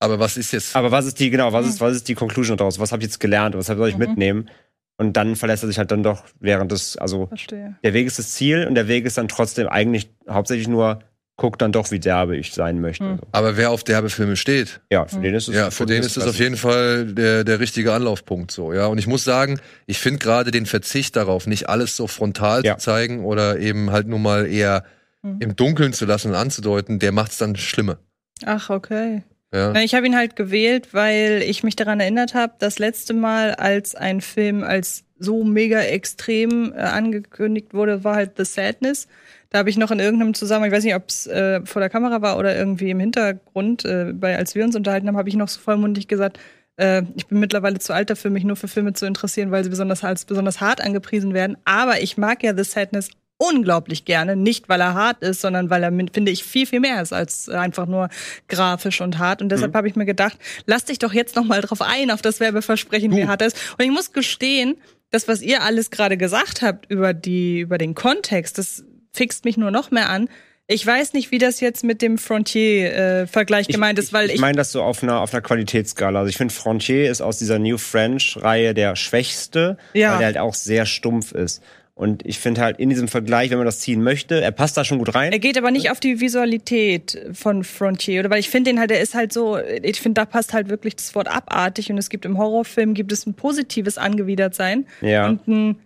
[SPEAKER 1] Aber was ist jetzt?
[SPEAKER 2] aber was ist die, genau, was ist, was ist die Conclusion daraus? Was habe ich jetzt gelernt? Was soll ich
[SPEAKER 3] Mhm.
[SPEAKER 2] mitnehmen? Und dann verlässt er sich halt dann doch während des, also
[SPEAKER 3] Verstehe.
[SPEAKER 2] der Weg ist das Ziel und der Weg ist dann trotzdem eigentlich hauptsächlich nur, guck dann doch, wie derbe ich sein möchte.
[SPEAKER 3] Mhm.
[SPEAKER 1] Aber wer auf derbe Filme steht,
[SPEAKER 2] Ja, für den ist es
[SPEAKER 1] ja, für den ist es auf jeden Fall der, der richtige Anlaufpunkt so, ja. Und ich muss sagen, ich finde gerade den Verzicht darauf, nicht alles so frontal
[SPEAKER 2] Ja.
[SPEAKER 1] zu zeigen oder eben halt nur mal eher
[SPEAKER 3] Mhm.
[SPEAKER 1] im Dunkeln zu lassen und anzudeuten, der macht es dann schlimmer.
[SPEAKER 3] Ach, okay.
[SPEAKER 1] Ja.
[SPEAKER 3] Ich habe ihn halt gewählt, weil ich mich daran erinnert habe, das letzte Mal, als ein Film als so mega extrem äh, angekündigt wurde, war halt The Sadness. Da habe ich noch in irgendeinem Zusammenhang, ich weiß nicht, ob es äh, vor der Kamera war oder irgendwie im Hintergrund, äh, bei, als wir uns unterhalten haben, habe ich noch so vollmundig gesagt, äh, ich bin mittlerweile zu alt dafür, mich nur für Filme zu interessieren, weil sie besonders als besonders hart angepriesen werden. Aber ich mag ja The Sadness unglaublich gerne, nicht weil er hart ist, sondern weil er, finde ich, viel, viel mehr ist als einfach nur grafisch und hart. Und deshalb habe ich mir gedacht, lass dich doch jetzt noch mal drauf ein, auf das Werbeversprechen, wie hart es ist. Und ich muss gestehen, das, was ihr alles gerade gesagt habt über die, über den Kontext, das fixt mich nur noch mehr an. Ich weiß nicht, wie das jetzt mit dem Frontier-Vergleich gemeint ist, weil
[SPEAKER 2] ich
[SPEAKER 3] ich,
[SPEAKER 2] meine das so auf einer, auf einer Qualitätsskala. Also ich finde, Frontier ist aus dieser New French-Reihe der schwächste,
[SPEAKER 3] Ja.
[SPEAKER 2] weil der halt auch sehr stumpf ist. Und ich finde halt in diesem Vergleich, wenn man das ziehen möchte, er passt da schon gut rein.
[SPEAKER 3] Er geht aber nicht auf die Visualität von Frontier, oder? Weil ich finde den halt, der ist halt so, ich finde, da passt halt wirklich das Wort abartig und es gibt im Horrorfilm gibt es ein positives Angewidertsein
[SPEAKER 2] Ja.
[SPEAKER 3] und ein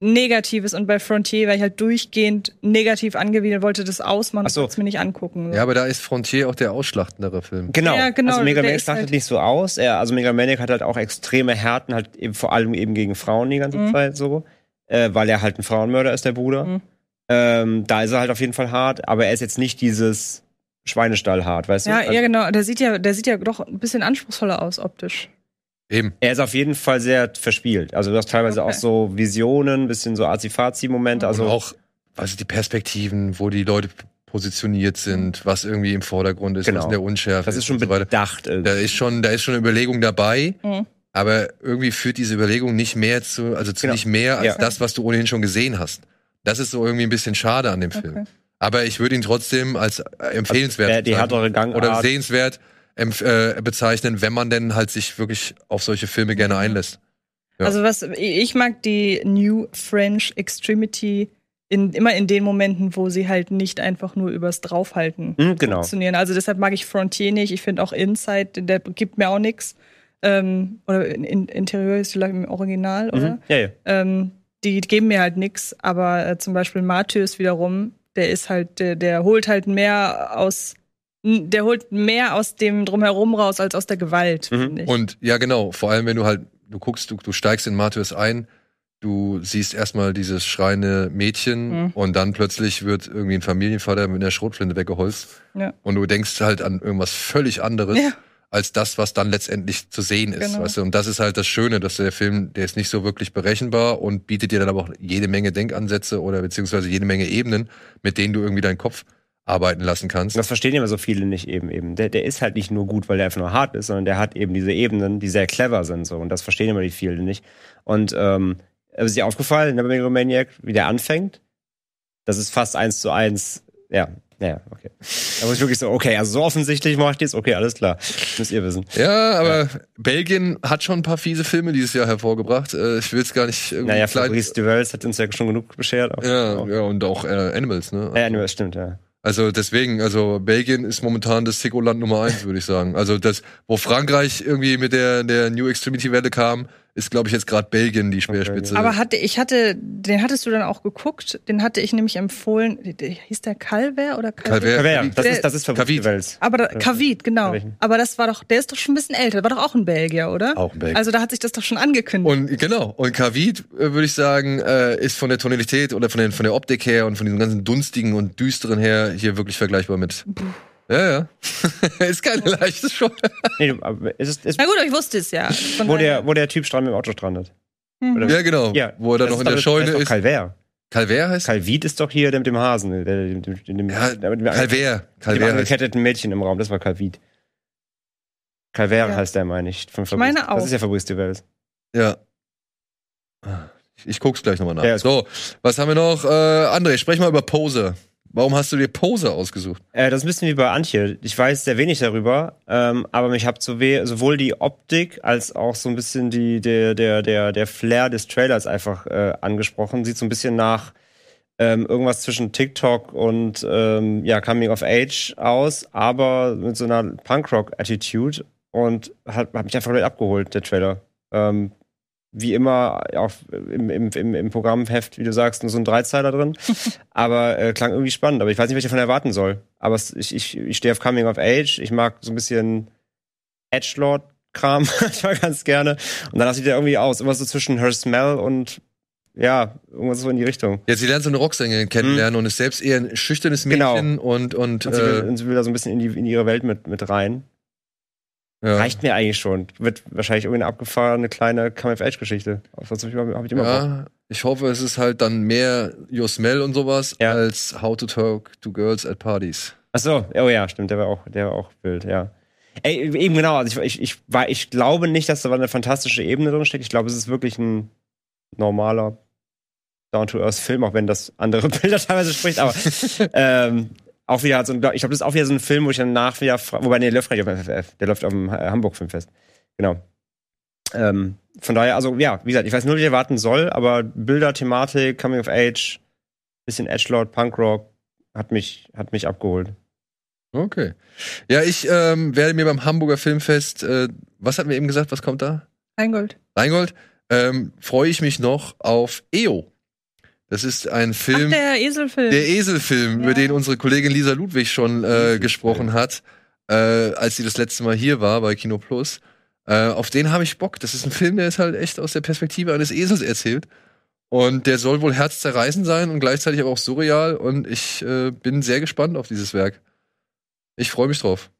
[SPEAKER 3] negatives und bei Frontier, weil ich halt durchgehend negativ angewidert wollte, das ausmachen
[SPEAKER 2] Ach so.
[SPEAKER 3] es mir nicht angucken.
[SPEAKER 1] ja, aber da ist Frontier auch der ausschlachtendere Film.
[SPEAKER 2] Genau.
[SPEAKER 3] Ja, genau,
[SPEAKER 2] Also Mega
[SPEAKER 3] der
[SPEAKER 2] Maniac
[SPEAKER 3] ist
[SPEAKER 2] startet
[SPEAKER 3] halt-
[SPEAKER 2] nicht so aus. Er, also Mega Maniac hat halt auch extreme Härten, halt eben vor allem eben gegen Frauen die ganze
[SPEAKER 3] Mhm.
[SPEAKER 2] Zeit so. Äh, weil er halt ein Frauenmörder ist, der Bruder.
[SPEAKER 3] Mhm.
[SPEAKER 2] Ähm, da ist er halt auf jeden Fall hart, aber er ist jetzt nicht dieses Schweinestall hart, weißt
[SPEAKER 3] Ja,
[SPEAKER 2] du? Also
[SPEAKER 3] ja, genau. Der sieht ja, der sieht ja doch ein bisschen anspruchsvoller aus optisch.
[SPEAKER 1] Eben.
[SPEAKER 2] Er ist auf jeden Fall sehr verspielt. Also du hast teilweise
[SPEAKER 3] Okay.
[SPEAKER 2] auch so Visionen, bisschen so Azi-Fazi-Momente. Also
[SPEAKER 1] und auch, also die Perspektiven, wo die Leute positioniert sind, was irgendwie im Vordergrund ist,
[SPEAKER 2] Genau.
[SPEAKER 1] was in der Unschärfe
[SPEAKER 2] das ist schon
[SPEAKER 1] so
[SPEAKER 2] bedacht. irgendwie.
[SPEAKER 1] Da ist schon, da ist schon eine Überlegung dabei,
[SPEAKER 3] Mhm.
[SPEAKER 1] Aber irgendwie führt diese Überlegung nicht mehr zu, also zu
[SPEAKER 2] Genau.
[SPEAKER 1] nicht mehr als
[SPEAKER 2] Ja.
[SPEAKER 1] das, was du ohnehin schon gesehen hast. Das ist so irgendwie ein bisschen schade an dem Film.
[SPEAKER 3] Okay.
[SPEAKER 1] Aber ich würde ihn trotzdem als äh, empfehlenswert
[SPEAKER 2] Der- die
[SPEAKER 1] bezeichnen.
[SPEAKER 2] härtere Gangart.
[SPEAKER 1] oder sehenswert äh, bezeichnen, wenn man denn halt sich wirklich auf solche Filme gerne einlässt. Ja.
[SPEAKER 3] Also was ich mag die New French Extremity in, immer in den Momenten, wo sie halt nicht einfach nur übers Draufhalten
[SPEAKER 2] Hm, genau.
[SPEAKER 3] funktionieren. Also deshalb mag ich Frontier nicht. Ich finde auch Inside, der gibt mir auch nichts. Ähm, oder in, in, Interieur ist vielleicht im Original, oder?
[SPEAKER 2] Mhm. Ja, ja.
[SPEAKER 3] Ähm, die geben mir halt nichts, aber äh, zum Beispiel Martyrs wiederum, der ist halt, der, der holt halt mehr aus, der holt mehr aus dem drumherum raus als aus der Gewalt,
[SPEAKER 2] Mhm.
[SPEAKER 3] finde ich.
[SPEAKER 1] Und ja, genau, vor allem wenn du halt, du guckst, du, du steigst in Martyrs ein, du siehst erstmal dieses schreiende Mädchen
[SPEAKER 3] Mhm.
[SPEAKER 1] und dann plötzlich wird irgendwie ein Familienvater mit einer Schrotflinte weggeholzt.
[SPEAKER 3] Ja.
[SPEAKER 1] Und du denkst halt an irgendwas völlig anderes.
[SPEAKER 3] Ja.
[SPEAKER 1] Als das, was dann letztendlich zu sehen ist.
[SPEAKER 3] Genau.
[SPEAKER 1] Weißt du? Und das ist halt das Schöne, dass der Film, der ist nicht so wirklich berechenbar und bietet dir dann aber auch jede Menge Denkansätze oder beziehungsweise jede Menge Ebenen, mit denen du irgendwie deinen Kopf arbeiten lassen kannst.
[SPEAKER 2] Und das verstehen immer so viele nicht eben eben. Der, der ist halt nicht nur gut, weil der einfach nur hart ist, sondern der hat eben diese Ebenen, die sehr clever sind so. Und das verstehen immer die vielen nicht. Und ähm, ist dir aufgefallen, bei Megalomaniac, wie der anfängt? Das ist fast eins zu eins. Ja, ja, okay. Da muss ich wirklich so, okay, also so offensichtlich mache ich das. Okay, alles klar. Müsst ihr wissen.
[SPEAKER 1] Ja, aber Belgien hat schon ein paar fiese Filme dieses Jahr hervorgebracht. Äh, ich will es gar nicht irgendwie
[SPEAKER 2] Naja,
[SPEAKER 1] klein-
[SPEAKER 2] Fabrice Duvels hat uns ja schon genug beschert. Auch.
[SPEAKER 1] ja,
[SPEAKER 2] Auch.
[SPEAKER 1] ja, und auch äh, Animals, ne?
[SPEAKER 2] Ja, das stimmt, ja.
[SPEAKER 1] Also deswegen, also Belgien ist momentan das Sicko-Land Nummer eins, würde ich sagen. Also das, wo Frankreich irgendwie mit der, der New Extremity-Welle kam, ist, glaube ich, jetzt gerade Belgien die Speerspitze.
[SPEAKER 3] Aber hatte, ich hatte, den hattest du dann auch geguckt, den hatte ich nämlich empfohlen, hieß der Calver oder Calver?
[SPEAKER 1] Calver.
[SPEAKER 2] Das ist, das ist
[SPEAKER 1] Kavit.
[SPEAKER 2] Duvels.
[SPEAKER 3] Aber da, Kavit, genau. Aber das war doch, der ist doch schon ein bisschen älter, war doch auch ein Belgier, oder?
[SPEAKER 1] Auch ein Belgier.
[SPEAKER 3] Also da hat sich das doch schon angekündigt.
[SPEAKER 1] Und genau, und Kavid, äh, würde ich sagen, äh, ist von der Tonalität oder von, den, von der Optik her und von diesem ganzen dunstigen und düsteren her hier wirklich vergleichbar mit. Ja, ja. [LAUGHS] ist keine leichte Show.
[SPEAKER 2] Nee, aber ist, es-
[SPEAKER 3] Na gut, aber ich wusste es ja.
[SPEAKER 2] Wo, der, wo der Typ strand mit dem Auto strandet.
[SPEAKER 3] Mhm.
[SPEAKER 1] Ja, genau.
[SPEAKER 2] Ja,
[SPEAKER 1] Wo er dann noch in der
[SPEAKER 2] doch-
[SPEAKER 1] Scheune
[SPEAKER 2] das
[SPEAKER 1] ist.
[SPEAKER 2] Doch Calvert.
[SPEAKER 1] Calvert heißt?
[SPEAKER 2] Calvit ist doch hier der mit dem Hasen. Der, der, der, der, der,
[SPEAKER 1] ja,
[SPEAKER 2] der, mit dem,
[SPEAKER 1] Calvert.
[SPEAKER 2] mit dem
[SPEAKER 1] Calvert
[SPEAKER 2] angeketteten Mädchen im Raum. Das war Calvit. Calvert
[SPEAKER 3] Ja.
[SPEAKER 2] heißt der, meine ich. Von
[SPEAKER 3] Ich meine auch.
[SPEAKER 2] Das ist ja Fabrice Duvels.
[SPEAKER 1] Ja. Ich, ich guck's gleich nochmal nach.
[SPEAKER 2] Ja,
[SPEAKER 1] so, was haben wir noch? Äh, André, sprech mal über Poser. Warum hast du dir Poser ausgesucht?
[SPEAKER 2] Äh, das ist ein bisschen wie bei Antje. Ich weiß sehr wenig darüber, ähm, aber mich hat so sowohl die Optik als auch so ein bisschen die, der, der, der, der Flair des Trailers einfach äh, angesprochen. Sieht so ein bisschen nach ähm, irgendwas zwischen TikTok und ähm, ja, Coming of Age aus, aber mit so einer Punkrock-Attitude und hat, hat mich einfach komplett abgeholt, der Trailer. Ähm, wie immer, auch im, im, im, im Programmheft, wie du sagst, nur so ein Dreizeiler drin. [LAUGHS] aber äh, klang irgendwie spannend. Aber ich weiß nicht, was ich davon erwarten soll. Aber es, ich, ich, ich stehe auf Coming of Age. Ich mag so ein bisschen Edgelord-Kram [LAUGHS] manchmal ganz gerne. Und danach sieht er irgendwie aus. Immer so zwischen Her Smell und ja, irgendwas so in die Richtung.
[SPEAKER 1] Ja, sie lernt so eine Rocksängerin kennenlernen und ist selbst eher ein schüchternes
[SPEAKER 2] Genau.
[SPEAKER 1] Mädchen und, und,
[SPEAKER 2] Und sie will,
[SPEAKER 1] äh,
[SPEAKER 2] und sie will da so ein bisschen in, die, in ihre Welt mit, mit rein.
[SPEAKER 1] Ja.
[SPEAKER 2] Reicht mir eigentlich schon. Wird wahrscheinlich irgendwie eine abgefahrene kleine Coming-of-Age-Geschichte. Sonst habe ich, Bock.
[SPEAKER 1] Ja, ich hoffe, es ist halt dann mehr Your Smell und sowas
[SPEAKER 2] Ja.
[SPEAKER 1] als How to Talk to Girls at Parties.
[SPEAKER 2] Ach so, oh ja, stimmt, der war auch, der war auch wild, ja. Ey, eben genau, also ich, ich, ich, war, ich glaube nicht, dass da eine fantastische Ebene drin steckt. Ich glaube, es ist wirklich ein normaler Down-to-Earth-Film, auch wenn das andere [LAUGHS] Bilder teilweise spricht, aber [LAUGHS] ähm, auch wieder so ein, ich glaube, das ist auch wieder so ein Film, wo ich dann nach wieder, wobei, nee, der läuft nicht auf dem FFF, der läuft auf dem Hamburg Filmfest. Genau. Ähm, von daher, also ja, wie gesagt, ich weiß nur, wie ich erwarten soll, aber Bilder, Thematik, Coming of Age, bisschen Edgelord, Punkrock, hat mich, hat mich abgeholt.
[SPEAKER 1] Okay. Ja, ich ähm, werde mir beim Hamburger Filmfest, äh, was hatten wir eben gesagt, was kommt da?
[SPEAKER 3] Rheingold.
[SPEAKER 1] Rheingold, ähm, freue ich mich noch auf EO. Das ist ein
[SPEAKER 3] Ach,
[SPEAKER 1] Film,
[SPEAKER 3] der Eselfilm.
[SPEAKER 1] der Eselfilm,
[SPEAKER 3] Ja.
[SPEAKER 1] über den unsere Kollegin Lisa Ludwig schon äh, gesprochen hat, äh, als sie das letzte Mal hier war bei Kino Plus. Äh, auf den habe ich Bock. Das ist ein Film, der ist halt echt aus der Perspektive eines Esels erzählt. Und der soll wohl herzzerreißend sein und gleichzeitig aber auch surreal. Und ich äh, bin sehr gespannt auf dieses Werk. Ich freue mich drauf.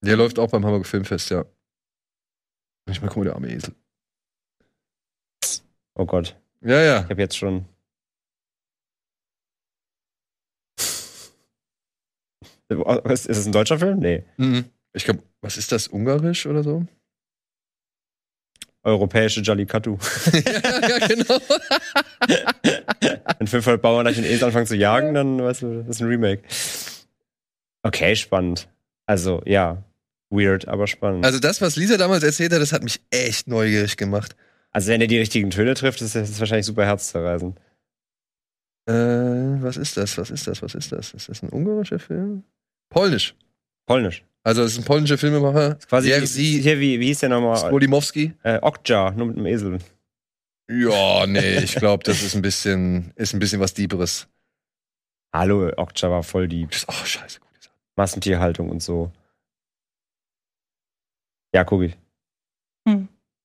[SPEAKER 1] Der läuft auch beim Hamburger Filmfest, ja. Ich mal gucken, der arme Esel.
[SPEAKER 2] Oh Gott.
[SPEAKER 1] Ja, ja.
[SPEAKER 2] Ich habe jetzt schon. Ist ist es ein deutscher Film? Nee.
[SPEAKER 1] Mhm. Ich glaube, was ist das? Ungarisch oder so?
[SPEAKER 2] Europäische Jallikattu.
[SPEAKER 1] ja, [LAUGHS] ja, genau.
[SPEAKER 2] Wenn 500 Bauern gleich den Esel anfangen zu jagen, dann weißt du, das ist ein Remake. Okay, spannend. Also, ja. Weird, aber spannend.
[SPEAKER 1] Also das, was Lisa damals erzählt hat, das hat mich echt neugierig gemacht.
[SPEAKER 2] Also, wenn er die richtigen Töne trifft, ist das wahrscheinlich super herzzerreißend.
[SPEAKER 1] Äh, was ist das? Was ist das? Was ist das? Ist das ein ungarischer Film? Polnisch.
[SPEAKER 2] Polnisch.
[SPEAKER 1] Also es ist ein polnischer Filmemacher.
[SPEAKER 2] Quasi wie,
[SPEAKER 1] Jerzy
[SPEAKER 2] hier, wie, wie hieß der nochmal?
[SPEAKER 1] Spolimowski.
[SPEAKER 2] Äh, Okja, nur mit einem Esel.
[SPEAKER 1] Ja, nee, [LAUGHS] ich glaube, das ist ein bisschen, ist ein bisschen was Dieberes.
[SPEAKER 2] Hallo, Okja war voll die
[SPEAKER 1] Oh, scheiße. Gut.
[SPEAKER 2] Massentierhaltung und so. Ja, guck ich.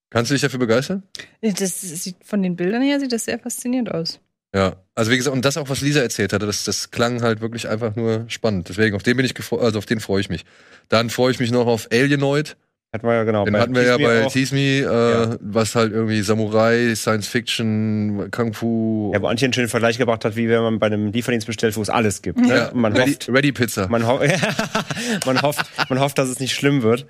[SPEAKER 1] Kannst du dich dafür begeistern?
[SPEAKER 3] Das sieht von den Bildern her sieht das sehr faszinierend aus.
[SPEAKER 1] Ja. Also wie gesagt, und das auch, was Lisa erzählt hatte, das, das klang halt wirklich einfach nur spannend. Deswegen, auf den bin ich also auf den freue ich mich. Dann freue ich mich noch auf Alienoid.
[SPEAKER 2] Hatten wir ja genau.
[SPEAKER 1] Den
[SPEAKER 2] bei
[SPEAKER 1] hatten wir ja bei. Tease Me, äh,
[SPEAKER 2] Ja.
[SPEAKER 1] was halt irgendwie Samurai, Science Fiction, Kung Fu.
[SPEAKER 2] Ja, wo Antje einen schönen Vergleich gebracht hat, wie wenn man bei einem Lieferdienst bestellt, wo es alles gibt. Ne?
[SPEAKER 1] Ja,
[SPEAKER 2] man
[SPEAKER 1] Ready,
[SPEAKER 2] hofft,
[SPEAKER 1] Ready Pizza.
[SPEAKER 2] man, ho [LAUGHS] man, hofft, man hofft, dass es nicht schlimm wird.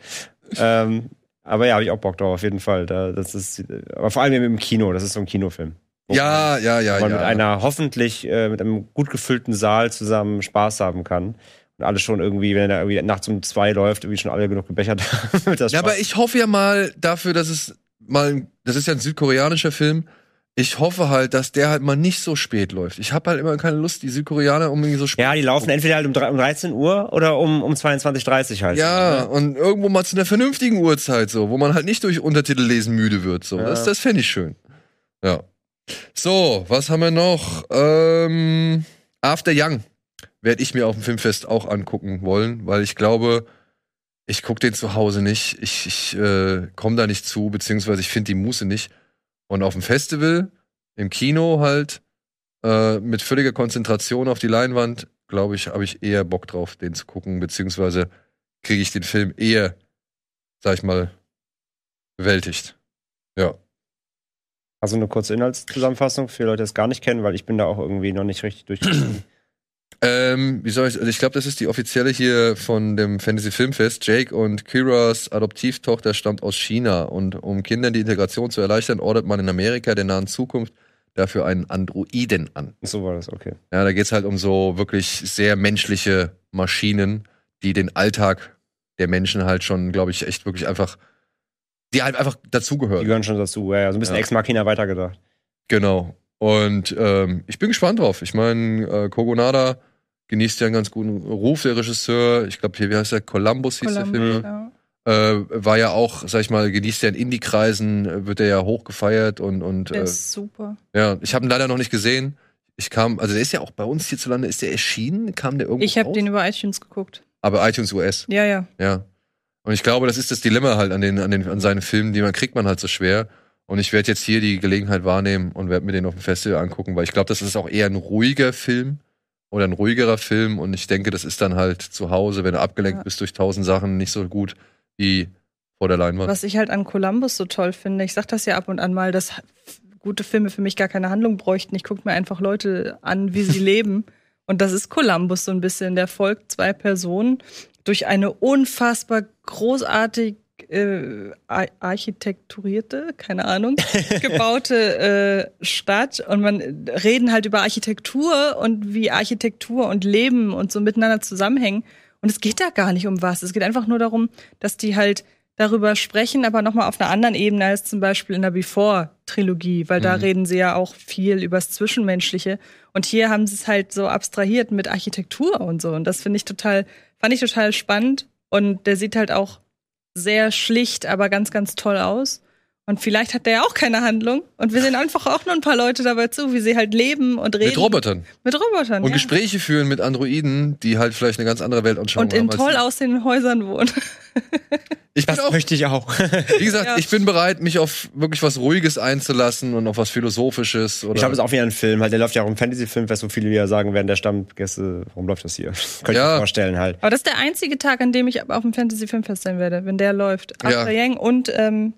[SPEAKER 2] Ähm, aber ja, habe ich auch Bock drauf, auf jeden Fall. Da, das ist, aber vor allem im Kino, das ist so ein Kinofilm. Wo
[SPEAKER 1] ja, ja, ja,
[SPEAKER 2] man
[SPEAKER 1] ja.
[SPEAKER 2] mit einer hoffentlich äh, mit einem gut gefüllten Saal zusammen Spaß haben kann. Und alle schon irgendwie, wenn er irgendwie nachts um zwei läuft, irgendwie schon alle genug gebechert [LAUGHS] haben.
[SPEAKER 1] Ja, aber ich hoffe ja mal dafür, dass es mal, das ist ja ein südkoreanischer Film. Ich hoffe halt, dass der halt mal nicht so spät läuft. Ich habe halt immer keine Lust, die Südkoreaner irgendwie so spät.
[SPEAKER 2] ja, die laufen entweder halt um, drei- um 13 Uhr oder um, um 22.30 Uhr halt.
[SPEAKER 1] Ja, und irgendwo mal zu einer vernünftigen Uhrzeit so, wo man halt nicht durch Untertitel lesen müde wird. So,
[SPEAKER 2] Ja.
[SPEAKER 1] das, das fände ich schön. Ja. So, was haben wir noch? Ähm, After Young werde ich mir auf dem Filmfest auch angucken wollen, weil ich glaube, ich gucke den zu Hause nicht. Ich, ich äh, komme da nicht zu, beziehungsweise ich finde die Muße nicht. Und auf dem Festival, im Kino halt, äh, mit völliger Konzentration auf die Leinwand, glaube ich, habe ich eher Bock drauf, den zu gucken, beziehungsweise kriege ich den Film eher, sag ich mal, bewältigt. Ja.
[SPEAKER 2] Also eine kurze Inhaltszusammenfassung für Leute, die es gar nicht kennen, weil ich bin da auch irgendwie noch nicht richtig durchgekommen. [CLEARS THROAT]
[SPEAKER 1] Ähm, wie soll ich, also ich glaube, das ist die offizielle hier von dem Fantasy Filmfest. Jake und Kiras Adoptivtochter stammt aus China und um Kindern die Integration zu erleichtern, ordert man in Amerika der nahen Zukunft dafür einen Androiden an.
[SPEAKER 2] so war das, okay.
[SPEAKER 1] Ja, da geht's halt um so wirklich sehr menschliche Maschinen, die den Alltag der Menschen halt schon, glaube ich, echt wirklich einfach, die halt einfach
[SPEAKER 2] Die
[SPEAKER 1] dazugehören.
[SPEAKER 2] gehören schon dazu. Ja, ja, so ein bisschen
[SPEAKER 1] Ja.
[SPEAKER 2] Ex Machina weitergedacht.
[SPEAKER 1] Genau. Und ähm, ich bin gespannt drauf. Ich meine, äh, Kogonada genießt ja einen ganz guten Ruf, der Regisseur. Ich glaube, hier, wie heißt der? Columbus hieß der Film.
[SPEAKER 3] ja.
[SPEAKER 1] Äh, war ja auch, sag ich mal, genießt ja in Indie-Kreisen, wird er ja hoch gefeiert und, und
[SPEAKER 3] Der
[SPEAKER 1] äh,
[SPEAKER 3] ist super.
[SPEAKER 1] ja, ich habe ihn leider noch nicht gesehen. Ich kam, also der ist ja auch bei uns hierzulande, ist der erschienen? Kam der irgendwo
[SPEAKER 3] Ich habe den über iTunes geguckt.
[SPEAKER 1] Aber iTunes US,
[SPEAKER 3] Ja, ja.
[SPEAKER 1] ja. Und ich glaube, das ist das Dilemma halt an den, an den, an seinen Filmen, die man kriegt man halt so schwer. Und ich werde jetzt hier die Gelegenheit wahrnehmen und werde mir den auf dem Festival angucken, weil ich glaube, das ist auch eher ein ruhiger Film oder ein ruhigerer Film. Und ich denke, das ist dann halt zu Hause, wenn du abgelenkt
[SPEAKER 3] Ja.
[SPEAKER 1] bist durch tausend Sachen, nicht so gut wie vor der Leinwand.
[SPEAKER 3] Was ich halt an Columbus so toll finde, ich sag das ja ab und an mal, dass gute Filme für mich gar keine Handlung bräuchten. Ich gucke mir einfach Leute an, wie sie [LAUGHS] leben. Und das ist Columbus so ein bisschen. Der folgt zwei Personen durch eine unfassbar großartig äh, ar- architekturierte, keine Ahnung, [LAUGHS] gebaute äh, Stadt und man äh, reden halt über Architektur und wie Architektur und Leben und so miteinander zusammenhängen. Und es geht da gar nicht um was. Es geht einfach nur darum, dass die halt darüber sprechen, aber nochmal auf einer anderen Ebene als zum Beispiel in der Before-Trilogie, weil da
[SPEAKER 1] Mhm.
[SPEAKER 3] reden sie ja auch viel übers Zwischenmenschliche. Und hier haben sie es halt so abstrahiert mit Architektur und so. Und das finde ich total, fand ich total spannend. Und der sieht halt auch sehr schlicht, aber ganz, ganz toll aus. Und vielleicht hat der ja auch keine Handlung. Und wir sehen einfach auch nur ein paar Leute dabei zu, wie sie halt leben und reden.
[SPEAKER 1] Mit Robotern.
[SPEAKER 3] Mit Robotern.
[SPEAKER 1] Und
[SPEAKER 3] ja.
[SPEAKER 1] Gespräche führen mit Androiden, die halt vielleicht eine ganz andere Weltanschauung
[SPEAKER 3] Und in toll aussehenden Häusern wohnen. [LAUGHS]
[SPEAKER 1] Ich
[SPEAKER 2] Das
[SPEAKER 1] auch,
[SPEAKER 2] möchte ich auch. [LAUGHS]
[SPEAKER 1] wie gesagt,
[SPEAKER 3] Ja.
[SPEAKER 1] ich bin bereit, mich auf wirklich was Ruhiges einzulassen und auf was Philosophisches. Oder
[SPEAKER 2] Ich glaube, es ist auch wieder ein Film. Halt, der läuft ja auch im Fantasy-Film, was so viele wieder sagen werden, der Stammgäste, warum läuft das hier? [LAUGHS] Könnte
[SPEAKER 1] Ja.
[SPEAKER 2] ich mir vorstellen halt.
[SPEAKER 3] Aber das ist der einzige Tag, an dem ich auf dem Fantasy Filmfest sein werde, wenn der läuft.
[SPEAKER 1] Ja.
[SPEAKER 3] After Yang und ähm,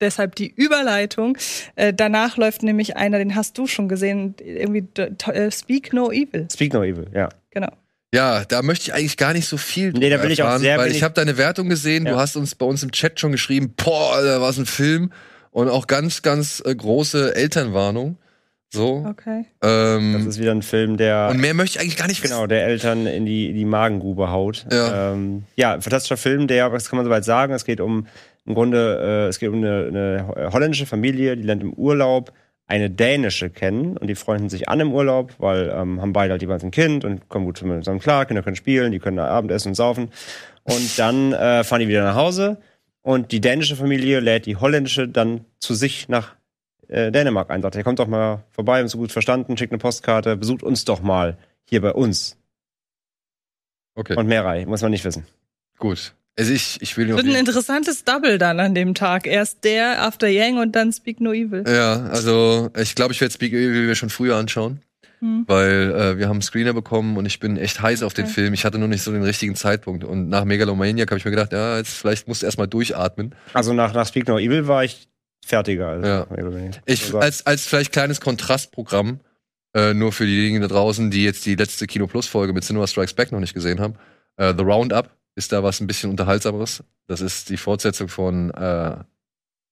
[SPEAKER 3] deshalb die Überleitung. Äh, danach läuft nämlich einer, den hast du schon gesehen, irgendwie t- äh, Speak No Evil.
[SPEAKER 2] Speak No Evil, ja.
[SPEAKER 3] Genau.
[SPEAKER 1] Ja, da möchte ich eigentlich gar nicht so viel
[SPEAKER 2] Nee, da
[SPEAKER 1] drüber
[SPEAKER 2] will ich auch
[SPEAKER 1] erfahren,
[SPEAKER 2] sehr
[SPEAKER 1] weil ich habe deine Wertung gesehen, du
[SPEAKER 2] Ja.
[SPEAKER 1] hast uns bei uns im Chat schon geschrieben, boah, da war es ein Film und auch ganz, ganz äh, große Elternwarnung. So.
[SPEAKER 3] Okay.
[SPEAKER 2] Das
[SPEAKER 1] Ähm,
[SPEAKER 2] ist wieder ein Film, der
[SPEAKER 1] und mehr möchte ich eigentlich gar nicht wissen.
[SPEAKER 2] genau, der Eltern in die, in die Magengrube haut.
[SPEAKER 1] Ja.
[SPEAKER 2] Ähm, ja, ein fantastischer Film, der, was kann man soweit sagen? Es geht um im Grunde, äh, es geht um eine, eine holländische Familie, die lernt im Urlaub eine dänische kennen und die freunden sich an im Urlaub, weil ähm, haben beide halt jeweils ein Kind und kommen gut zusammen klar, Kinder können spielen, die können Abendessen und saufen. Und dann äh, fahren die wieder nach Hause und die dänische Familie lädt die holländische dann zu sich nach äh, Dänemark ein. Sagt, ihr kommt doch mal vorbei, haben so gut verstanden, schickt eine Postkarte, besucht uns doch mal hier bei uns.
[SPEAKER 1] Okay,
[SPEAKER 2] Und Meerei, muss man nicht wissen.
[SPEAKER 1] gut. Also ich, ich will nur.
[SPEAKER 3] Wird ein interessantes Double dann an dem Tag. Erst der After Yang und dann Speak No Evil.
[SPEAKER 1] Ja, also ich glaube, ich werde Speak Evil schon früher anschauen.
[SPEAKER 3] Hm.
[SPEAKER 1] Weil äh, wir haben einen Screener bekommen und ich bin echt heiß auf den
[SPEAKER 3] Okay.
[SPEAKER 1] Film. Ich hatte nur nicht so den richtigen Zeitpunkt. Und nach Megalomaniac habe ich mir gedacht, ja, jetzt vielleicht musst du erstmal durchatmen.
[SPEAKER 2] Also nach, nach Speak No Evil war ich fertiger. Also
[SPEAKER 1] Ja. Ich,
[SPEAKER 2] Also,
[SPEAKER 1] als, als vielleicht kleines Kontrastprogramm, äh, nur für diejenigen da draußen, die jetzt die letzte Kino Plus Folge mit Cinema Strikes Back noch nicht gesehen haben. Äh, The Roundup ist da was ein bisschen unterhaltsameres. Das ist die Fortsetzung von äh,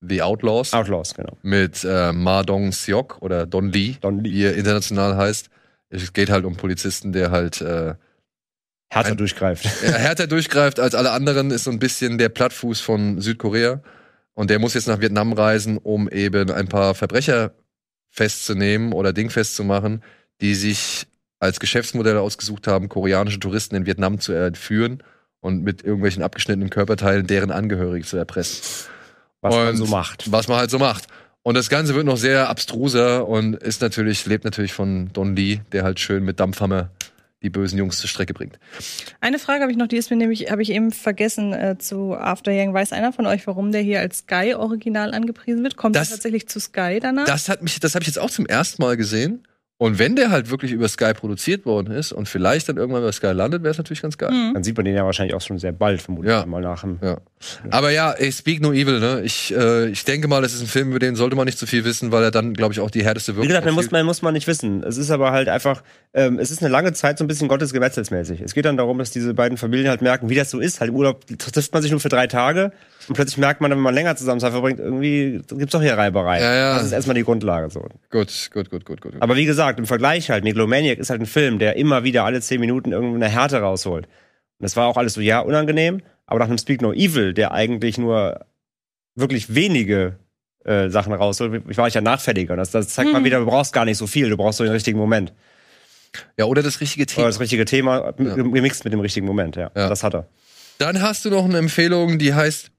[SPEAKER 1] The Outlaws
[SPEAKER 2] Outlaws, genau.
[SPEAKER 1] mit äh, Ma Dong Seok oder Don Lee,
[SPEAKER 2] Don Lee.
[SPEAKER 1] wie er international heißt. Es geht halt um Polizisten, der halt äh,
[SPEAKER 2] Härter
[SPEAKER 1] Ein-
[SPEAKER 2] durchgreift. [LAUGHS]
[SPEAKER 1] härter durchgreift als alle anderen, ist so ein bisschen der Plattfuß von Südkorea. Und der muss jetzt nach Vietnam reisen, um eben ein paar Verbrecher festzunehmen oder dingfest zu machen, die sich als Geschäftsmodelle ausgesucht haben, koreanische Touristen in Vietnam zu entführen und mit irgendwelchen abgeschnittenen Körperteilen deren Angehörige zu erpressen.
[SPEAKER 2] Was man
[SPEAKER 1] Und
[SPEAKER 2] so macht.
[SPEAKER 1] Was man halt so macht. Und das Ganze wird noch sehr abstruser und ist natürlich, lebt natürlich von Don Lee, der halt schön mit Dampfhammer die bösen Jungs zur Strecke bringt.
[SPEAKER 3] Eine Frage habe ich noch, die ist mir nämlich, habe ich eben vergessen äh, zu After Yang. Weiß einer von euch, warum der hier als Sky original angepriesen wird? Kommt
[SPEAKER 1] Das-
[SPEAKER 3] er tatsächlich zu Sky danach?
[SPEAKER 1] Das hat mich, das habe ich jetzt auch zum ersten Mal gesehen. Und wenn der halt wirklich über Sky produziert worden ist und vielleicht dann irgendwann bei Sky landet, wäre es natürlich ganz geil.
[SPEAKER 3] Hm.
[SPEAKER 2] Dann sieht man den ja wahrscheinlich auch schon sehr bald, vermutlich
[SPEAKER 1] Ja.
[SPEAKER 2] mal nach dem.
[SPEAKER 1] Ja. Aber ja, ey, Speak No Evil, ne? Ich, äh, ich denke mal, das ist ein Film, über den sollte man nicht zu viel wissen, weil er dann, glaube ich, auch die härteste
[SPEAKER 2] Wie
[SPEAKER 1] Wirkung
[SPEAKER 2] gesagt, man muss, man muss man nicht wissen. Es ist aber halt einfach, ähm, es ist eine lange Zeit so ein bisschen Gottesgemetzelsmäßig. Es geht dann darum, dass diese beiden Familien halt merken, wie das so ist. Halt im Urlaub trifft man sich nur für drei Tage und plötzlich merkt man, wenn man länger zusammen Zeit verbringt, irgendwie gibt's doch hier Reibereien.
[SPEAKER 1] Ja, ja.
[SPEAKER 2] Das ist erstmal die Grundlage so.
[SPEAKER 1] Gut, gut, gut, gut, gut.
[SPEAKER 2] Aber wie gesagt, im Vergleich halt, Megalomaniac ist halt ein Film, der immer wieder alle zehn Minuten irgendwie eine Härte rausholt. Und das war auch alles so, ja, unangenehm, aber nach einem Speak No Evil, der eigentlich nur wirklich wenige äh, Sachen rausholt, ich war ich ja nachfälliger. Und Das, das zeigt mal
[SPEAKER 3] Mhm.
[SPEAKER 2] wieder, du brauchst gar nicht so viel, du brauchst so den richtigen Moment.
[SPEAKER 1] ja, oder das richtige
[SPEAKER 2] Oder
[SPEAKER 1] Thema.
[SPEAKER 2] das richtige Thema
[SPEAKER 1] Ja.
[SPEAKER 2] gemixt mit dem richtigen Moment, ja.
[SPEAKER 1] Ja.
[SPEAKER 2] Das hat er.
[SPEAKER 1] Dann hast du noch eine Empfehlung, die heißt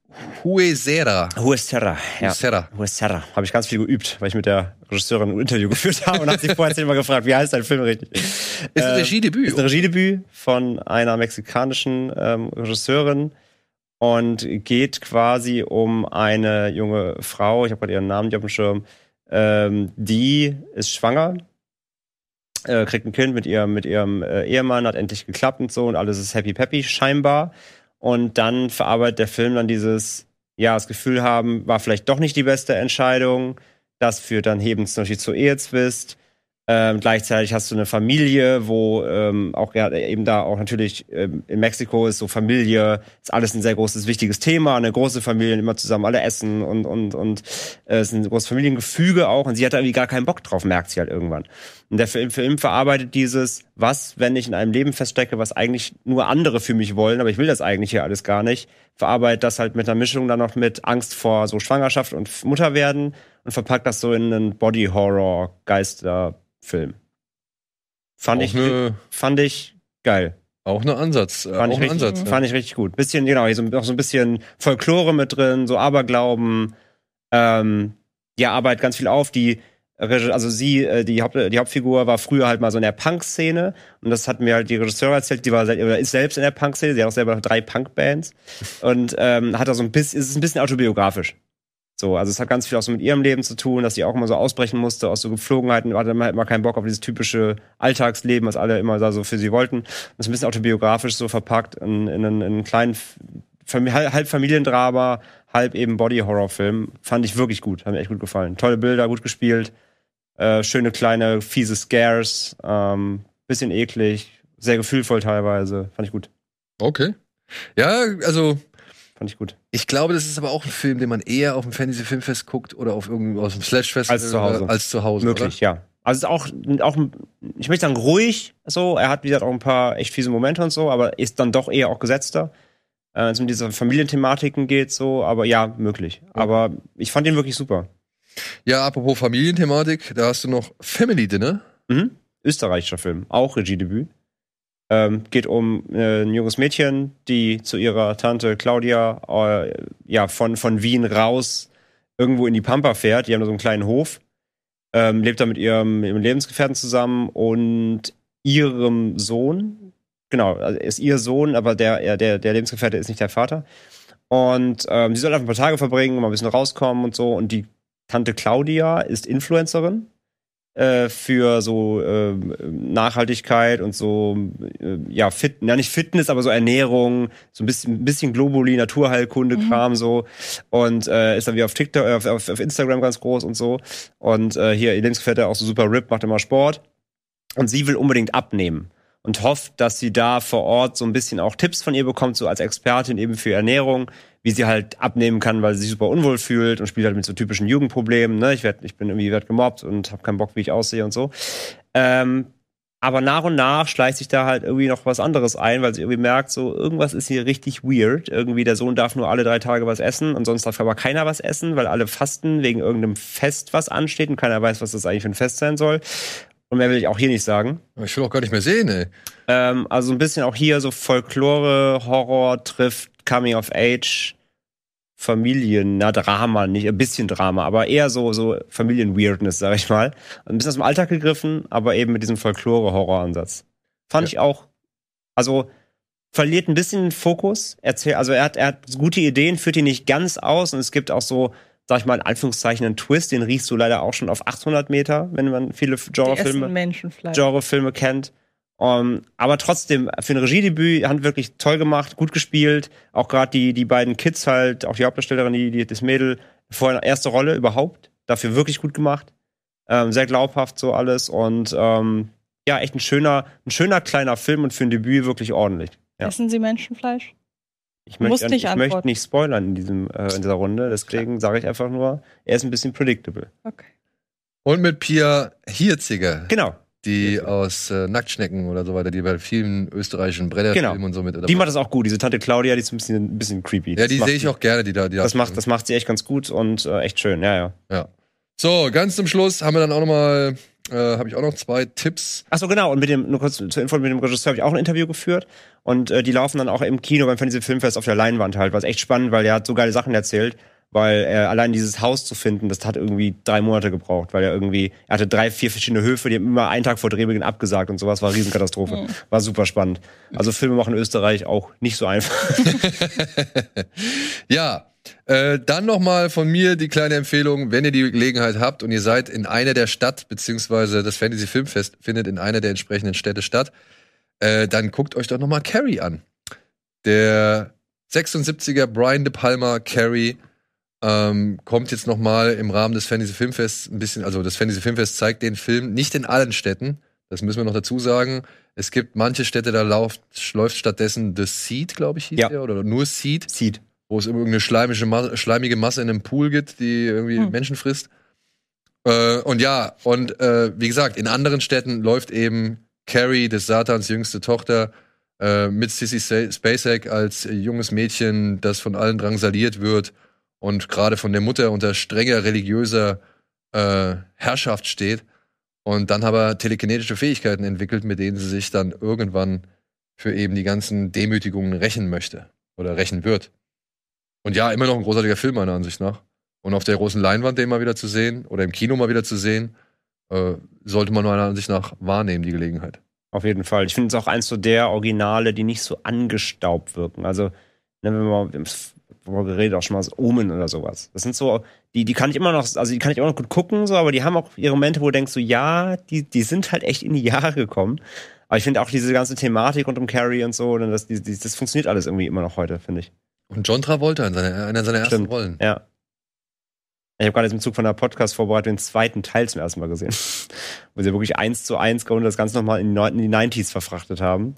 [SPEAKER 1] Huesera.
[SPEAKER 2] Huesera, ja.
[SPEAKER 1] Huesera.
[SPEAKER 2] Huesera. Habe ich ganz viel geübt, weil ich mit der Regisseurin ein Interview geführt habe und hat sich vorher immer gefragt, wie heißt dein Film richtig?
[SPEAKER 1] Ist ein
[SPEAKER 2] Ähm,
[SPEAKER 1] Regiedebüt.
[SPEAKER 2] Ist ein Regiedebüt von einer mexikanischen ähm, Regisseurin und geht quasi um eine junge Frau, ich habe gerade ihren Namen nicht auf dem Schirm, ähm, die ist schwanger, äh, kriegt ein Kind mit ihrem, mit ihrem äh, Ehemann, hat endlich geklappt und so und alles ist happy peppy scheinbar. Und dann verarbeitet der Film dann dieses, ja, das Gefühl haben, war vielleicht doch nicht die beste Entscheidung. Das führt dann eben zum Beispiel zu Ehezwist. Ähm, gleichzeitig hast du eine Familie, wo ähm, auch ja, eben da auch natürlich ähm, in Mexiko ist so Familie, ist alles ein sehr großes, wichtiges Thema. Eine große Familie, immer zusammen alle essen und und und äh, es ist ein großes Familiengefüge auch. Und sie hat da irgendwie gar keinen Bock drauf, merkt sie halt irgendwann. Und der Film, Film verarbeitet dieses, was, wenn ich in einem Leben feststecke, was eigentlich nur andere für mich wollen, aber ich will das eigentlich hier alles gar nicht, verarbeitet das halt mit einer Mischung dann noch mit Angst vor so Schwangerschaft und Mutterwerden und verpackt das so in einen Body-Horror-Geister-Film. Fand
[SPEAKER 1] auch,
[SPEAKER 2] ich,
[SPEAKER 1] eine,
[SPEAKER 2] fand ich geil.
[SPEAKER 1] auch eine Ansatz. Äh,
[SPEAKER 2] Fand,
[SPEAKER 1] auch
[SPEAKER 2] ich
[SPEAKER 1] ein
[SPEAKER 2] richtig,
[SPEAKER 1] Ansatz. ja.
[SPEAKER 2] fand ich richtig gut. Bisschen, genau, hier so, noch so ein bisschen Folklore mit drin, so Aberglauben. Ähm, ja, arbeitet ganz viel auf. Die also sie, äh, die, Haupt, die Hauptfigur war früher halt mal so in der Punk-Szene und das hat mir halt die Regisseurin erzählt, die war ist selbst in der Punk-Szene, sie hat auch selber noch drei Punk-Bands und ähm, hat da so ein bisschen, es ist ein bisschen autobiografisch. So, also es hat ganz viel auch so mit ihrem Leben zu tun, dass sie auch immer so ausbrechen musste aus so Gepflogenheiten, hatte immer, immer keinen Bock auf dieses typische Alltagsleben, was alle immer da so für sie wollten. Das ist ein bisschen autobiografisch so verpackt in, in, einen, in einen kleinen halb Familiendrama, halb eben Body-Horror-Film. Fand ich wirklich gut, hat mir echt gut gefallen. Tolle Bilder, gut gespielt, äh, schöne kleine, fiese Scares, ähm, bisschen eklig, sehr gefühlvoll teilweise. Fand ich gut,
[SPEAKER 1] Okay. Ja, also
[SPEAKER 2] fand ich gut.
[SPEAKER 1] ich glaube, das ist aber auch ein Film, den man eher auf dem Fantasy Filmfest guckt oder auf irgendeinem aus dem Slash Festival
[SPEAKER 2] Als zu Hause.
[SPEAKER 1] äh, als zu Hause.
[SPEAKER 2] Möglich, ja. Also es ist auch, auch, ich möchte sagen, ruhig so. Er hat, wie gesagt, auch ein paar echt fiese Momente und so, aber ist dann doch eher auch gesetzter. äh, Wenn es um diese Familienthematiken geht, so, aber ja, möglich. Aber ich fand ihn wirklich super.
[SPEAKER 1] Oder? Ja, apropos Familienthematik, da hast du noch Family Dinner.
[SPEAKER 2] Mhm. Österreichischer Film, auch Regiedebüt. Ähm, geht um äh, ein junges Mädchen, die zu ihrer Tante Claudia äh, ja von, von Wien raus irgendwo in die Pampa fährt. Die haben da so einen kleinen Hof, ähm, lebt da mit ihrem, ihrem Lebensgefährten zusammen und ihrem Sohn. Genau, also ist ihr Sohn, aber der, er- der, der Lebensgefährte ist nicht der Vater. Und ähm, sie soll einfach ein paar Tage verbringen, mal ein bisschen rauskommen und so. Und die Tante Claudia ist Influencerin äh, für so ähm, Nachhaltigkeit und so äh, ja fit, ja nicht Fitness, aber so Ernährung, so ein bisschen, ein bisschen Globuli, Naturheilkunde-Kram so. Und äh, ist dann wie auf TikTok, äh, auf, auf, auf Instagram ganz groß und so. Und äh, hier ihr Lebensgefährte auch so super RIP, macht immer Sport. Und sie will unbedingt abnehmen und hofft, dass sie da vor Ort so ein bisschen auch Tipps von ihr bekommt, so als Expertin eben für Ernährung, wie sie halt abnehmen kann, weil sie sich super unwohl fühlt und spielt halt mit so typischen Jugendproblemen. Ne? Ich, werd, ich bin irgendwie werd gemobbt und habe keinen Bock, wie ich aussehe und so. Ähm, aber nach und nach schleicht sich da halt irgendwie noch was anderes ein, weil sie irgendwie merkt, so irgendwas ist hier richtig weird. Irgendwie der Sohn darf nur alle drei Tage was essen und sonst darf aber keiner was essen, weil alle fasten wegen irgendeinem Fest, was ansteht und keiner weiß, was das eigentlich für ein Fest sein soll. Und mehr will ich auch hier nicht sagen.
[SPEAKER 1] Ich will auch gar nicht mehr sehen, ey.
[SPEAKER 2] Ähm, also ein bisschen auch hier so Folklore, Horror trifft Coming of Age, Familien, na Drama, nicht ein bisschen Drama, aber eher so so Familienweirdness, sag ich mal. Ein bisschen aus dem Alltag gegriffen, aber eben mit diesem Folklore-Horror-Ansatz. Fand
[SPEAKER 1] Ja.
[SPEAKER 2] ich auch. Also verliert ein bisschen den Fokus. Erzähl, also er hat, er hat gute Ideen, führt die nicht ganz aus und es gibt auch so, sag ich mal in Anführungszeichen, einen Twist, den riechst du leider auch schon auf 800 Meter, wenn man viele Genrefilme. Genrefilme kennt. Um, aber trotzdem, für ein Regiedebüt, haben wirklich toll gemacht, gut gespielt. Auch gerade die, die beiden Kids halt, auch die Hauptdarstellerin, die, die, das Mädel, vorher erste Rolle überhaupt. Dafür wirklich gut gemacht. Ähm, sehr glaubhaft so alles. Und ähm, ja, echt ein schöner, ein schöner kleiner Film und für ein Debüt wirklich ordentlich. Ja.
[SPEAKER 3] Essen Sie Menschenfleisch?
[SPEAKER 2] Ich möchte,
[SPEAKER 3] nicht
[SPEAKER 2] ich möchte nicht spoilern in, diesem, äh, in dieser Runde, deswegen sage ich einfach nur, er ist ein bisschen predictable.
[SPEAKER 3] Okay.
[SPEAKER 1] Und mit Pia Hirziger,
[SPEAKER 2] Genau.
[SPEAKER 1] Die aus äh, Nacktschnecken oder so weiter, die bei vielen österreichischen Brennerfilmen
[SPEAKER 2] Genau.
[SPEAKER 1] und so mit
[SPEAKER 2] Die macht das auch gut. Diese Tante Claudia, die ist ein bisschen, ein bisschen creepy.
[SPEAKER 1] Ja, die sehe ich auch gerne, die da. Die
[SPEAKER 2] Das
[SPEAKER 1] da
[SPEAKER 2] macht, das macht sie echt ganz gut und äh, echt schön, ja, ja.
[SPEAKER 1] Ja. So, ganz zum Schluss haben wir dann auch noch mal, äh, habe ich auch noch zwei Tipps.
[SPEAKER 2] Achso, genau, und mit dem, nur kurz zur Info, mit dem Regisseur habe ich auch ein Interview geführt und äh, die laufen dann auch im Kino beim Fantasy Filmfest auf der Leinwand halt, was echt spannend, weil er hat so geile Sachen erzählt, weil äh, allein dieses Haus zu finden, das hat irgendwie drei Monate gebraucht, weil er irgendwie, er hatte drei, vier verschiedene Höfe, die haben immer einen Tag vor Drehbeginn abgesagt und sowas, war eine Riesenkatastrophe. War super spannend. Also Filme machen in Österreich auch nicht so einfach. [LAUGHS]
[SPEAKER 1] Ja, äh, dann noch mal von mir die kleine Empfehlung, wenn ihr die Gelegenheit habt und ihr seid in einer der Stadt, beziehungsweise das Fantasy Filmfest findet in einer der entsprechenden Städte statt, äh, dann guckt euch doch noch mal Carrie an. Der 76er Brian De Palma Carrie ähm, kommt jetzt noch mal im Rahmen des Fantasy Filmfests ein bisschen, also das Fantasy Filmfest zeigt den Film nicht in allen Städten, das müssen wir noch dazu sagen. Es gibt manche Städte, da läuft, läuft stattdessen The Seed, glaube ich, hieß
[SPEAKER 2] Ja.
[SPEAKER 1] der, oder nur Seed
[SPEAKER 2] Sieht.
[SPEAKER 1] wo es irgendeine schleimische Ma schleimige Masse in einem Pool gibt, die irgendwie
[SPEAKER 3] Hm.
[SPEAKER 1] Menschen frisst. Äh, und ja, und äh, wie gesagt, in anderen Städten läuft eben Carrie, des Satans jüngste Tochter, äh, mit Sissy Spacek als junges Mädchen, das von allen drangsaliert wird und gerade von der Mutter unter strenger religiöser äh, Herrschaft steht und dann aber telekinetische Fähigkeiten entwickelt, mit denen sie sich dann irgendwann für eben die ganzen Demütigungen rächen möchte oder rächen wird. Und ja, immer noch ein großartiger Film meiner Ansicht nach. Und auf der großen Leinwand den mal wieder zu sehen oder im Kino mal wieder zu sehen, äh, sollte man meiner Ansicht nach wahrnehmen, die Gelegenheit.
[SPEAKER 2] Auf jeden Fall. Ich finde es auch eins so der Originale, die nicht so angestaubt wirken. Also, ne, wenn man, wir darüber geredet, auch schon mal so Omen oder sowas. Das sind so, die, die kann ich immer noch, also die kann ich immer noch gut gucken, so, aber die haben auch ihre Momente, wo du denkst, so, ja, die, die sind halt echt in die Jahre gekommen. Aber ich finde auch diese ganze Thematik rund um Carrie und so, ne, das, die, die, das funktioniert alles irgendwie immer noch heute, finde ich.
[SPEAKER 1] Und John Travolta in seiner, einer seiner ersten
[SPEAKER 2] Stimmt.
[SPEAKER 1] Rollen.
[SPEAKER 2] Ja. Ich habe gerade jetzt im Zug von der Podcast-Vorbereitung den zweiten Teil zum ersten Mal gesehen. [LAUGHS] Wo sie wirklich eins zu eins und das Ganze nochmal in, die Neu- in die 90s verfrachtet haben.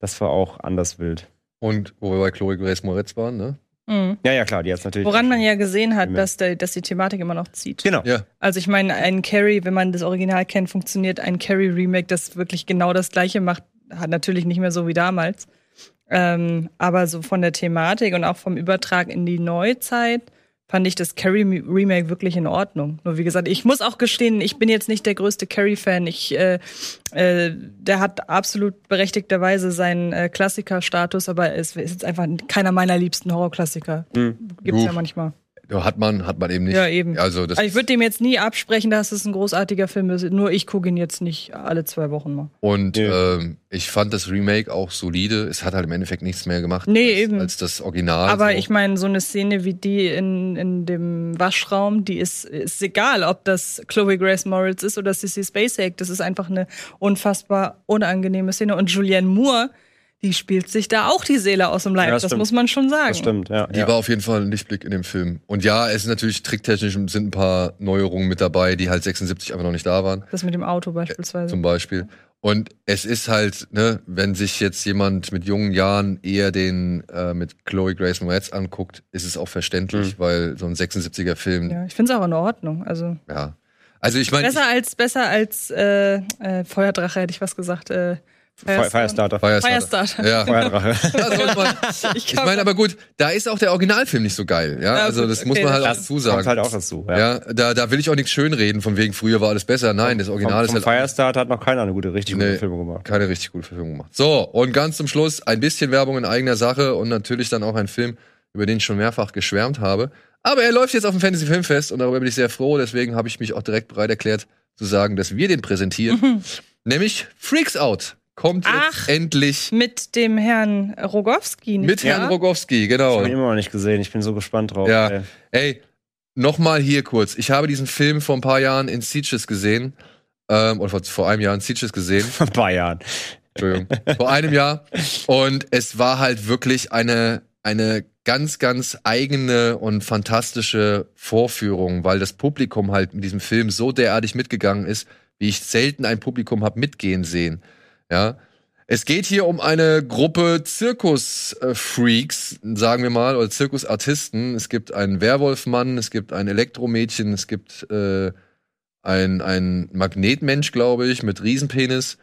[SPEAKER 2] Das war auch anders wild.
[SPEAKER 1] Und wo wir bei Chloe Grace Moritz waren, ne?
[SPEAKER 3] Mhm.
[SPEAKER 2] Ja, ja, klar, die hat's natürlich.
[SPEAKER 3] Woran man ja gesehen hat, dass, der, dass die Thematik immer noch zieht.
[SPEAKER 2] Genau.
[SPEAKER 1] Ja.
[SPEAKER 3] Also ich meine, ein Carrie, wenn man das Original kennt, funktioniert ein Carrie-Remake, das wirklich genau das gleiche macht, hat natürlich nicht mehr so wie damals. Ähm, aber so von der Thematik und auch vom Übertrag in die Neuzeit fand ich das Carrie-Remake wirklich in Ordnung. Nur wie gesagt, ich muss auch gestehen, ich bin jetzt nicht der größte Carrie-Fan. Ich, äh, äh, der hat absolut berechtigterweise seinen äh, Klassiker-Status, aber es ist jetzt einfach keiner meiner liebsten Horrorklassiker.
[SPEAKER 2] Mhm.
[SPEAKER 3] Gibt's
[SPEAKER 1] Du,
[SPEAKER 3] ja manchmal.
[SPEAKER 1] Ja, Hat man, hat man eben nicht.
[SPEAKER 3] Ja, eben.
[SPEAKER 1] Also das
[SPEAKER 3] Also ich würde dem jetzt nie absprechen, dass es ein großartiger Film ist. Nur ich gucke ihn jetzt nicht alle zwei Wochen mal.
[SPEAKER 1] Und
[SPEAKER 2] Ja.
[SPEAKER 1] ähm, ich fand das Remake auch solide. Es hat halt im Endeffekt nichts mehr gemacht
[SPEAKER 3] Nee,
[SPEAKER 1] als,
[SPEAKER 3] eben.
[SPEAKER 1] als das Original.
[SPEAKER 3] Aber
[SPEAKER 1] so.
[SPEAKER 3] ich meine, so eine Szene wie die in, in dem Waschraum, die ist, ist egal, ob das Chloe Grace Moritz ist oder Sissy Spacek. Das ist einfach eine unfassbar unangenehme Szene. Und Julianne Moore, die spielt sich da auch die Seele aus dem Leib.
[SPEAKER 2] Ja,
[SPEAKER 3] das
[SPEAKER 2] das
[SPEAKER 3] muss man schon sagen.
[SPEAKER 2] Das stimmt, ja.
[SPEAKER 1] Die
[SPEAKER 2] ja.
[SPEAKER 1] war auf jeden Fall ein Lichtblick in dem Film. Und ja, es ist natürlich tricktechnisch sind ein paar Neuerungen mit dabei, die halt 76 einfach noch nicht da waren,
[SPEAKER 3] Das mit dem Auto beispielsweise.
[SPEAKER 1] zum Beispiel. Und es ist halt, ne, wenn sich jetzt jemand mit jungen Jahren eher den äh, mit Chloe Grace Moretz anguckt, ist es auch verständlich, weil so ein 76er Film, ja.
[SPEAKER 3] ja, ich finde es auch in Ordnung. Also
[SPEAKER 1] Also ich meine,
[SPEAKER 3] besser als besser als äh, äh, Feuerdrache hätte ich was gesagt. Äh,
[SPEAKER 2] Firestarter.
[SPEAKER 1] Firestarter.
[SPEAKER 3] Firestarter.
[SPEAKER 1] Ja. [LAUGHS]
[SPEAKER 2] Feuerdrache. [LAUGHS]
[SPEAKER 3] Ich,
[SPEAKER 1] Ich meine, aber gut, da ist auch der Originalfilm nicht so geil, ja. Also das muss
[SPEAKER 3] okay,
[SPEAKER 1] man halt
[SPEAKER 3] das
[SPEAKER 1] auch
[SPEAKER 2] Das
[SPEAKER 1] zusagen.
[SPEAKER 2] kommt halt auch dazu. Ja.
[SPEAKER 1] ja, da, da will ich auch nichts schönreden, von wegen früher war alles besser. Nein, das Original
[SPEAKER 2] vom,
[SPEAKER 1] ist
[SPEAKER 2] vom
[SPEAKER 1] halt
[SPEAKER 2] Firestarter hat noch keiner eine gute, richtig gute
[SPEAKER 1] Nee.
[SPEAKER 2] Filme gemacht.
[SPEAKER 1] keine richtig gute Verfilmung gemacht. So, und ganz zum Schluss ein bisschen Werbung in eigener Sache und natürlich dann auch ein Film, über den ich schon mehrfach geschwärmt habe. Aber er läuft jetzt auf dem Fantasy Filmfest und darüber bin ich sehr froh. Deswegen habe ich mich auch direkt bereit erklärt zu sagen, dass wir den präsentieren. [LAUGHS] Nämlich Freaks Out. Kommt jetzt
[SPEAKER 3] Ach.
[SPEAKER 1] endlich
[SPEAKER 3] mit dem Herrn Rogowski. nicht
[SPEAKER 1] mit Herrn
[SPEAKER 3] wahr?
[SPEAKER 1] Rogowski,
[SPEAKER 2] Ich
[SPEAKER 1] genau.
[SPEAKER 2] habe ihn immer noch nicht gesehen. Ich bin so gespannt drauf.
[SPEAKER 1] Ja.
[SPEAKER 2] ey.
[SPEAKER 1] Ey, nochmal hier kurz. Ich habe diesen Film vor ein paar Jahren in Sieges gesehen. Ähm, oder vor, vor einem Jahr in Sieges gesehen.
[SPEAKER 2] Vor ein paar Jahren.
[SPEAKER 1] Entschuldigung. vor einem Jahr. Und es war halt wirklich eine, eine ganz, ganz eigene und fantastische Vorführung, weil das Publikum halt mit diesem Film so derartig mitgegangen ist, wie ich selten ein Publikum habe mitgehen sehen. Ja. Es geht hier um eine Gruppe Zirkus-Freaks, sagen wir mal, oder Zirkusartisten. Es gibt einen Werwolfmann, es gibt ein Elektromädchen, es gibt äh, ein, ein Magnetmensch, glaube ich, mit Riesenpenis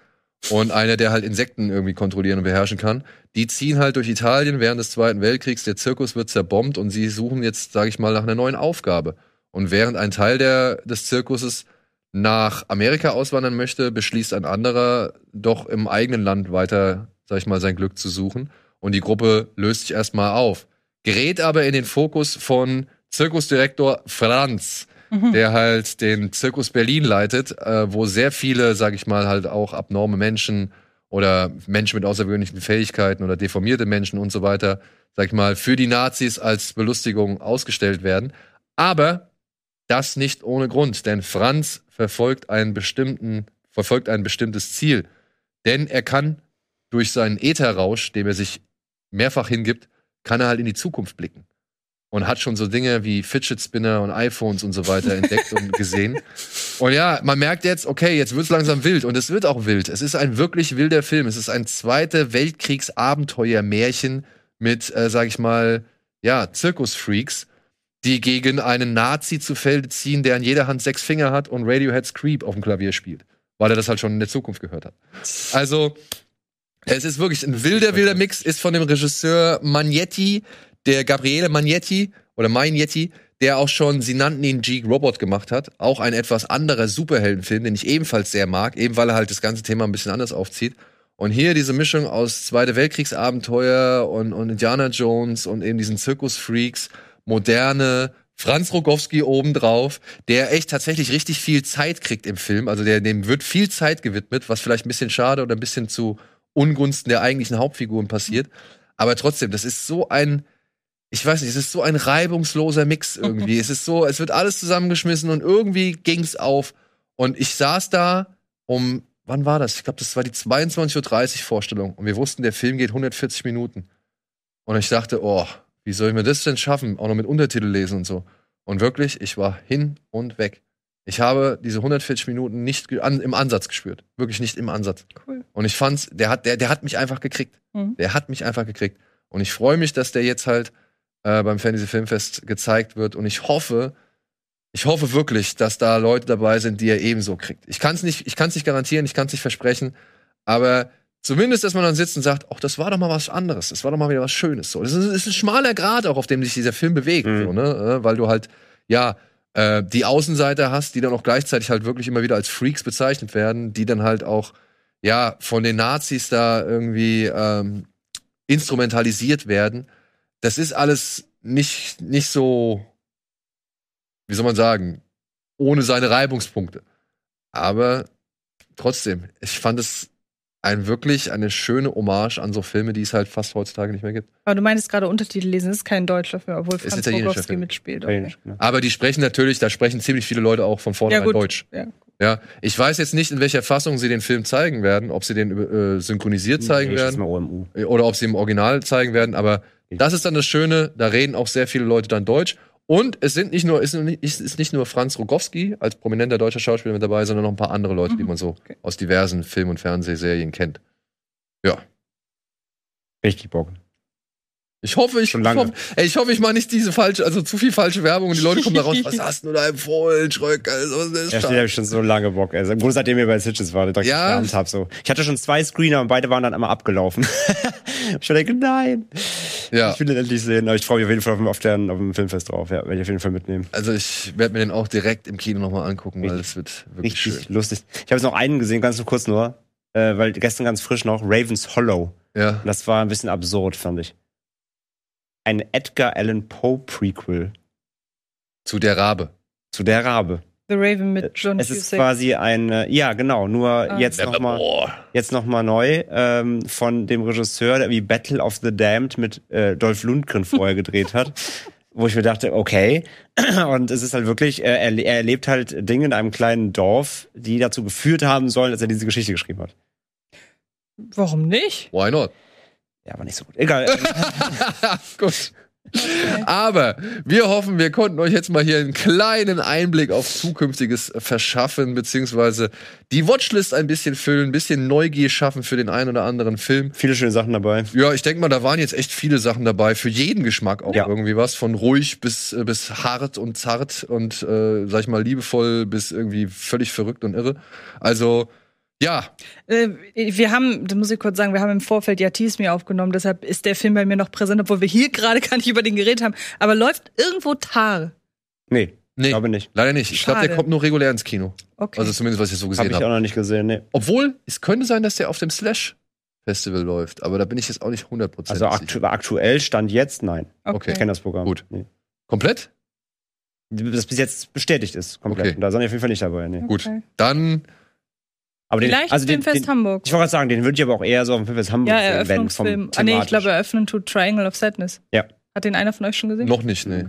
[SPEAKER 1] und einer, der halt Insekten irgendwie kontrollieren und beherrschen kann. Die ziehen halt durch Italien während des Zweiten Weltkriegs. Der Zirkus wird zerbombt und sie suchen jetzt, sage ich mal, nach einer neuen Aufgabe. Und während ein Teil der, des Zirkuses nach Amerika auswandern möchte, beschließt ein anderer, doch im eigenen Land weiter, sag ich mal, sein Glück zu suchen. Und die Gruppe löst sich erstmal auf. Gerät aber in den Fokus von Zirkusdirektor Franz, der halt den Zirkus Berlin leitet, äh, wo sehr viele, sag ich mal, halt auch abnorme Menschen oder Menschen mit außergewöhnlichen Fähigkeiten oder deformierte Menschen und so weiter, sag ich mal, für die Nazis als Belustigung ausgestellt werden. Aber das nicht ohne Grund, denn Franz verfolgt einen bestimmten, verfolgt ein bestimmtes Ziel. Denn er kann durch seinen Ätherrausch, dem er sich mehrfach hingibt, kann er halt in die Zukunft blicken. Und hat schon so Dinge wie Fidget Spinner und iPhones und so weiter entdeckt und [LAUGHS] gesehen. Und ja, man merkt jetzt, okay, jetzt wird's langsam wild. Und es wird auch wild. Es ist ein wirklich wilder Film. Es ist ein zweiter Weltkriegsabenteuer-Märchen mit, äh, sag ich mal, ja, Zirkusfreaks die gegen einen Nazi zu Felde ziehen, der an jeder Hand sechs Finger hat und Radiohead's Creep auf dem Klavier spielt, weil er das halt schon in der Zukunft gehört hat. Also, es ist wirklich ein wilder, wilder Mix, ist von dem Regisseur Magnetti, der Gabriele Magnetti oder Magnetti, der auch schon Sie nannten ihn Geek Robot gemacht hat. Auch ein etwas anderer Superheldenfilm, den ich ebenfalls sehr mag, eben weil er halt das ganze Thema ein bisschen anders aufzieht. Und hier diese Mischung aus Zweite Weltkriegsabenteuer und, und Indiana Jones und eben diesen Zirkusfreaks moderne Franz Rogowski obendrauf, der echt tatsächlich richtig viel Zeit kriegt im Film. Also der, dem wird viel Zeit gewidmet, was vielleicht ein bisschen schade oder ein bisschen zu Ungunsten der eigentlichen Hauptfiguren passiert. Aber trotzdem, das ist so ein, ich weiß nicht, es ist so ein reibungsloser Mix [LAUGHS] irgendwie. es ist so, es wird alles zusammengeschmissen und irgendwie ging's auf. Und ich saß da um, wann war das? Ich glaube, das war die 22.30 Uhr Vorstellung. Und wir wussten, der Film geht 140 Minuten. Und ich dachte, oh, wie soll ich mir das denn schaffen? Auch noch mit Untertitel lesen und so. Und wirklich, ich war hin und weg. Ich habe diese 140 Minuten nicht an, im Ansatz gespürt. Wirklich nicht im Ansatz.
[SPEAKER 3] Cool.
[SPEAKER 1] Und ich fand's, der hat, der, der hat mich einfach gekriegt.
[SPEAKER 3] Mhm.
[SPEAKER 1] Der hat mich einfach gekriegt. Und ich freue mich, dass der jetzt halt äh, beim Fantasy Filmfest gezeigt wird. Und ich hoffe, ich hoffe wirklich, dass da Leute dabei sind, die er ebenso kriegt. Ich kann es nicht, ich kann's nicht garantieren, ich kann es nicht versprechen, aber zumindest, dass man dann sitzt und sagt, ach, das war doch mal was anderes, das war doch mal wieder was Schönes. So, das ist, ist ein schmaler Grad auch, auf dem sich dieser Film bewegt,
[SPEAKER 2] Mhm.
[SPEAKER 1] so, ne? äh, weil du halt ja äh, die Außenseiter hast, die dann auch gleichzeitig halt wirklich immer wieder als Freaks bezeichnet werden, die dann halt auch ja von den Nazis da irgendwie ähm, instrumentalisiert werden. Das ist alles nicht nicht so wie soll man sagen, ohne seine Reibungspunkte. Aber trotzdem, ich fand es ein wirklich eine schöne Hommage an so Filme, die es halt fast heutzutage nicht mehr gibt.
[SPEAKER 3] Aber du meintest gerade Untertitel lesen, das ist kein deutscher Film, obwohl
[SPEAKER 1] Ist
[SPEAKER 3] Franz Rogowski
[SPEAKER 1] Film.
[SPEAKER 3] mitspielt. Okay.
[SPEAKER 2] Italienisch, genau.
[SPEAKER 1] Aber die sprechen natürlich, da sprechen ziemlich viele Leute auch von vornherein
[SPEAKER 3] gut.
[SPEAKER 1] Deutsch.
[SPEAKER 3] Ja.
[SPEAKER 1] Ja, ich weiß jetzt nicht, in welcher Fassung sie den Film zeigen werden, ob sie den äh, synchronisiert zeigen
[SPEAKER 2] Nee,
[SPEAKER 1] werden
[SPEAKER 2] mal OMU.
[SPEAKER 1] oder ob sie im Original zeigen werden. Aber das ist dann das Schöne, da reden auch sehr viele Leute dann Deutsch. Und es sind nicht nur, ist, nicht- ist ist nicht nur Franz Rogowski als prominenter deutscher Schauspieler mit dabei, sondern noch ein paar andere Leute, die
[SPEAKER 3] Mhm.
[SPEAKER 1] man so
[SPEAKER 3] Okay.
[SPEAKER 1] aus diversen Film- und Fernsehserien kennt. Ja.
[SPEAKER 2] Richtig Bock.
[SPEAKER 1] Ich hoffe, ich, ich, hoffe, ey, ich hoffe, ich mache nicht diese falsche, also zu viel falsche Werbung und die Leute kommen da raus, [LAUGHS] was hast du da empfohlen, Schröck? Also, das ist
[SPEAKER 2] Ja, steht habe ich schon so lange Bock. Also, Im Grunde seitdem wir bei Sitches waren, direkt
[SPEAKER 1] Ja.
[SPEAKER 2] ja. hab so. Ich hatte schon zwei Screener und beide waren dann einmal abgelaufen. [LAUGHS] ich war denke, nein.
[SPEAKER 1] ja.
[SPEAKER 2] Ich will den endlich sehen. Aber ich freue mich auf jeden Fall auf, dem- auf, den, auf dem Filmfest drauf. Ja, werde ich auf jeden Fall mitnehmen.
[SPEAKER 1] Also ich werde mir den auch direkt im Kino nochmal angucken, weil es wird wirklich
[SPEAKER 2] Richtig
[SPEAKER 1] schön.
[SPEAKER 2] lustig. Ich habe jetzt noch einen gesehen, ganz kurz nur, äh, weil gestern ganz frisch noch, Ravens Hollow.
[SPEAKER 1] Ja.
[SPEAKER 2] Und das war ein bisschen absurd, fand ich. Ein Edgar Allan Poe Prequel
[SPEAKER 1] Zu der Rabe.
[SPEAKER 2] zu der Rabe.
[SPEAKER 3] The Raven mit John
[SPEAKER 2] es ist
[SPEAKER 3] Cusack.
[SPEAKER 2] quasi ein, äh, ja genau, nur
[SPEAKER 3] Ah.
[SPEAKER 2] jetzt nochmal jetzt noch mal neu ähm, von dem Regisseur, der wie Battle of the Damned mit äh, Dolph Lundgren vorher gedreht hat. [LAUGHS] Wo ich mir dachte, okay. Und es ist halt wirklich, äh, er, er erlebt halt Dinge in einem kleinen Dorf, die dazu geführt haben sollen, dass er diese Geschichte geschrieben hat.
[SPEAKER 3] Warum nicht?
[SPEAKER 1] Why not?
[SPEAKER 2] Ja, war nicht so gut. Egal. [LAUGHS]
[SPEAKER 1] Gut. Aber wir hoffen, wir konnten euch jetzt mal hier einen kleinen Einblick auf Zukünftiges verschaffen, beziehungsweise die Watchlist ein bisschen füllen, ein bisschen Neugier schaffen für den einen oder anderen Film.
[SPEAKER 2] Viele schöne Sachen dabei.
[SPEAKER 1] Ja, ich denke mal, da waren jetzt echt viele Sachen dabei, für jeden Geschmack auch
[SPEAKER 2] Ja.
[SPEAKER 1] irgendwie was, von ruhig bis, äh, bis hart und zart und, äh, sag ich mal, liebevoll bis irgendwie völlig verrückt und irre. Also, ja,
[SPEAKER 3] Äh, wir haben, das muss ich kurz sagen, wir haben im Vorfeld ja Tease Me aufgenommen, deshalb ist der Film bei mir noch präsent, obwohl wir hier [LAUGHS] gerade gar nicht über den geredet haben. Aber läuft irgendwo Tar.
[SPEAKER 2] Nee,
[SPEAKER 1] nee,
[SPEAKER 2] glaube nicht.
[SPEAKER 1] leider nicht. Ich glaube, der kommt nur regulär ins Kino.
[SPEAKER 3] Okay.
[SPEAKER 1] Also zumindest, was ich so
[SPEAKER 2] Habe
[SPEAKER 1] gesehen
[SPEAKER 2] ich
[SPEAKER 1] habe.
[SPEAKER 2] auch noch nicht gesehen. Nee.
[SPEAKER 1] Obwohl, es könnte sein, dass der auf dem Slash Festival läuft, aber da bin ich jetzt auch nicht 100%
[SPEAKER 2] Also
[SPEAKER 1] sicher.
[SPEAKER 2] aktu aktuell stand jetzt nein.
[SPEAKER 1] okay.
[SPEAKER 2] Ich kenne das Programm.
[SPEAKER 1] Gut.
[SPEAKER 2] Nee.
[SPEAKER 1] Komplett?
[SPEAKER 2] Das bis jetzt bestätigt ist, komplett.
[SPEAKER 1] Okay.
[SPEAKER 2] Da sind die auf jeden Fall nicht dabei. Nee.
[SPEAKER 1] Gut.
[SPEAKER 3] Okay.
[SPEAKER 1] Dann,
[SPEAKER 2] Aber den,
[SPEAKER 3] Vielleicht
[SPEAKER 2] also den,
[SPEAKER 3] Filmfest
[SPEAKER 2] den,
[SPEAKER 3] Hamburg.
[SPEAKER 2] Ich wollte gerade sagen, den würde ich aber auch eher so auf dem Filmfest Hamburg
[SPEAKER 3] Ja, Eröffnungsfilm. Ah, nee, ich glaube, eröffnen tut Triangle of Sadness.
[SPEAKER 2] Ja.
[SPEAKER 3] Hat den einer von euch schon gesehen?
[SPEAKER 1] noch nicht, nee.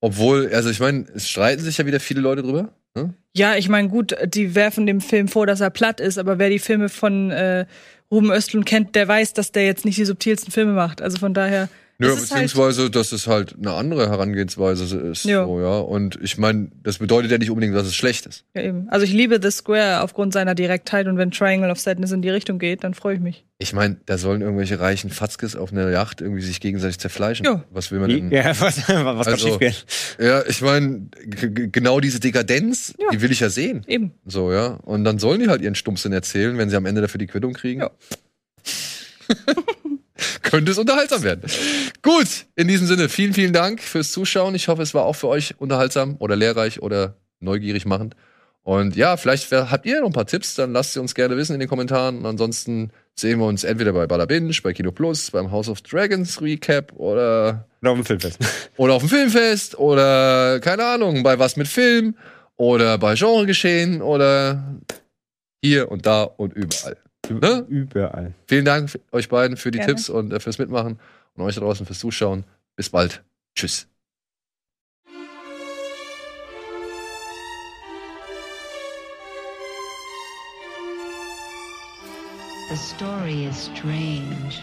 [SPEAKER 1] Obwohl, also ich meine, es streiten sich ja wieder viele Leute drüber. Ne?
[SPEAKER 3] Ja, ich meine, gut, die werfen dem Film vor, dass er platt ist, aber wer die Filme von äh, Ruben Östlund kennt, der weiß, dass der jetzt nicht die subtilsten Filme macht. Also von daher.
[SPEAKER 1] Ja,
[SPEAKER 3] es ist halt,
[SPEAKER 1] beziehungsweise, dass es halt eine andere Herangehensweise ist.
[SPEAKER 3] Ja.
[SPEAKER 1] So, ja. Und ich meine, das bedeutet ja nicht unbedingt, dass es schlecht ist.
[SPEAKER 3] ja, eben. Also ich liebe The Square aufgrund seiner Direktheit und wenn Triangle of Sadness in die Richtung geht, dann freue ich mich.
[SPEAKER 1] Ich meine, da sollen irgendwelche reichen Fatzkes auf einer Yacht irgendwie sich gegenseitig zerfleischen.
[SPEAKER 3] Ja.
[SPEAKER 1] Was will man denn?
[SPEAKER 2] Ja, [LAUGHS] was, was kann
[SPEAKER 1] Also-
[SPEAKER 2] schiefgehen?
[SPEAKER 1] Ja, ich meine, genau diese Dekadenz,
[SPEAKER 3] Ja.
[SPEAKER 1] die will ich ja sehen.
[SPEAKER 3] Eben.
[SPEAKER 1] So, ja. Und dann sollen die halt ihren Stumpfsinn erzählen, wenn sie am Ende dafür die Quittung kriegen.
[SPEAKER 3] Ja. [LAUGHS] [LAUGHS]
[SPEAKER 1] Könnte es unterhaltsam werden. Gut, in diesem Sinne, vielen, vielen Dank fürs Zuschauen. Ich hoffe, es war auch für euch unterhaltsam oder lehrreich oder neugierig machend. Und ja, vielleicht habt ihr noch ein paar Tipps, dann lasst sie uns gerne wissen in den Kommentaren. Und ansonsten sehen wir uns entweder bei Bada Binge, bei Kino Plus, beim House of Dragons Recap oder
[SPEAKER 2] Oder auf dem Filmfest. [LAUGHS]
[SPEAKER 1] oder auf dem Filmfest oder keine Ahnung, bei was mit Film oder bei Genregeschehen oder hier und da und überall. Ne?
[SPEAKER 2] Überall.
[SPEAKER 1] Vielen Dank euch beiden für die
[SPEAKER 3] Gerne.
[SPEAKER 1] Tipps und äh, fürs Mitmachen und euch da draußen fürs Zuschauen. Bis bald. Tschüss.
[SPEAKER 4] The story is strange.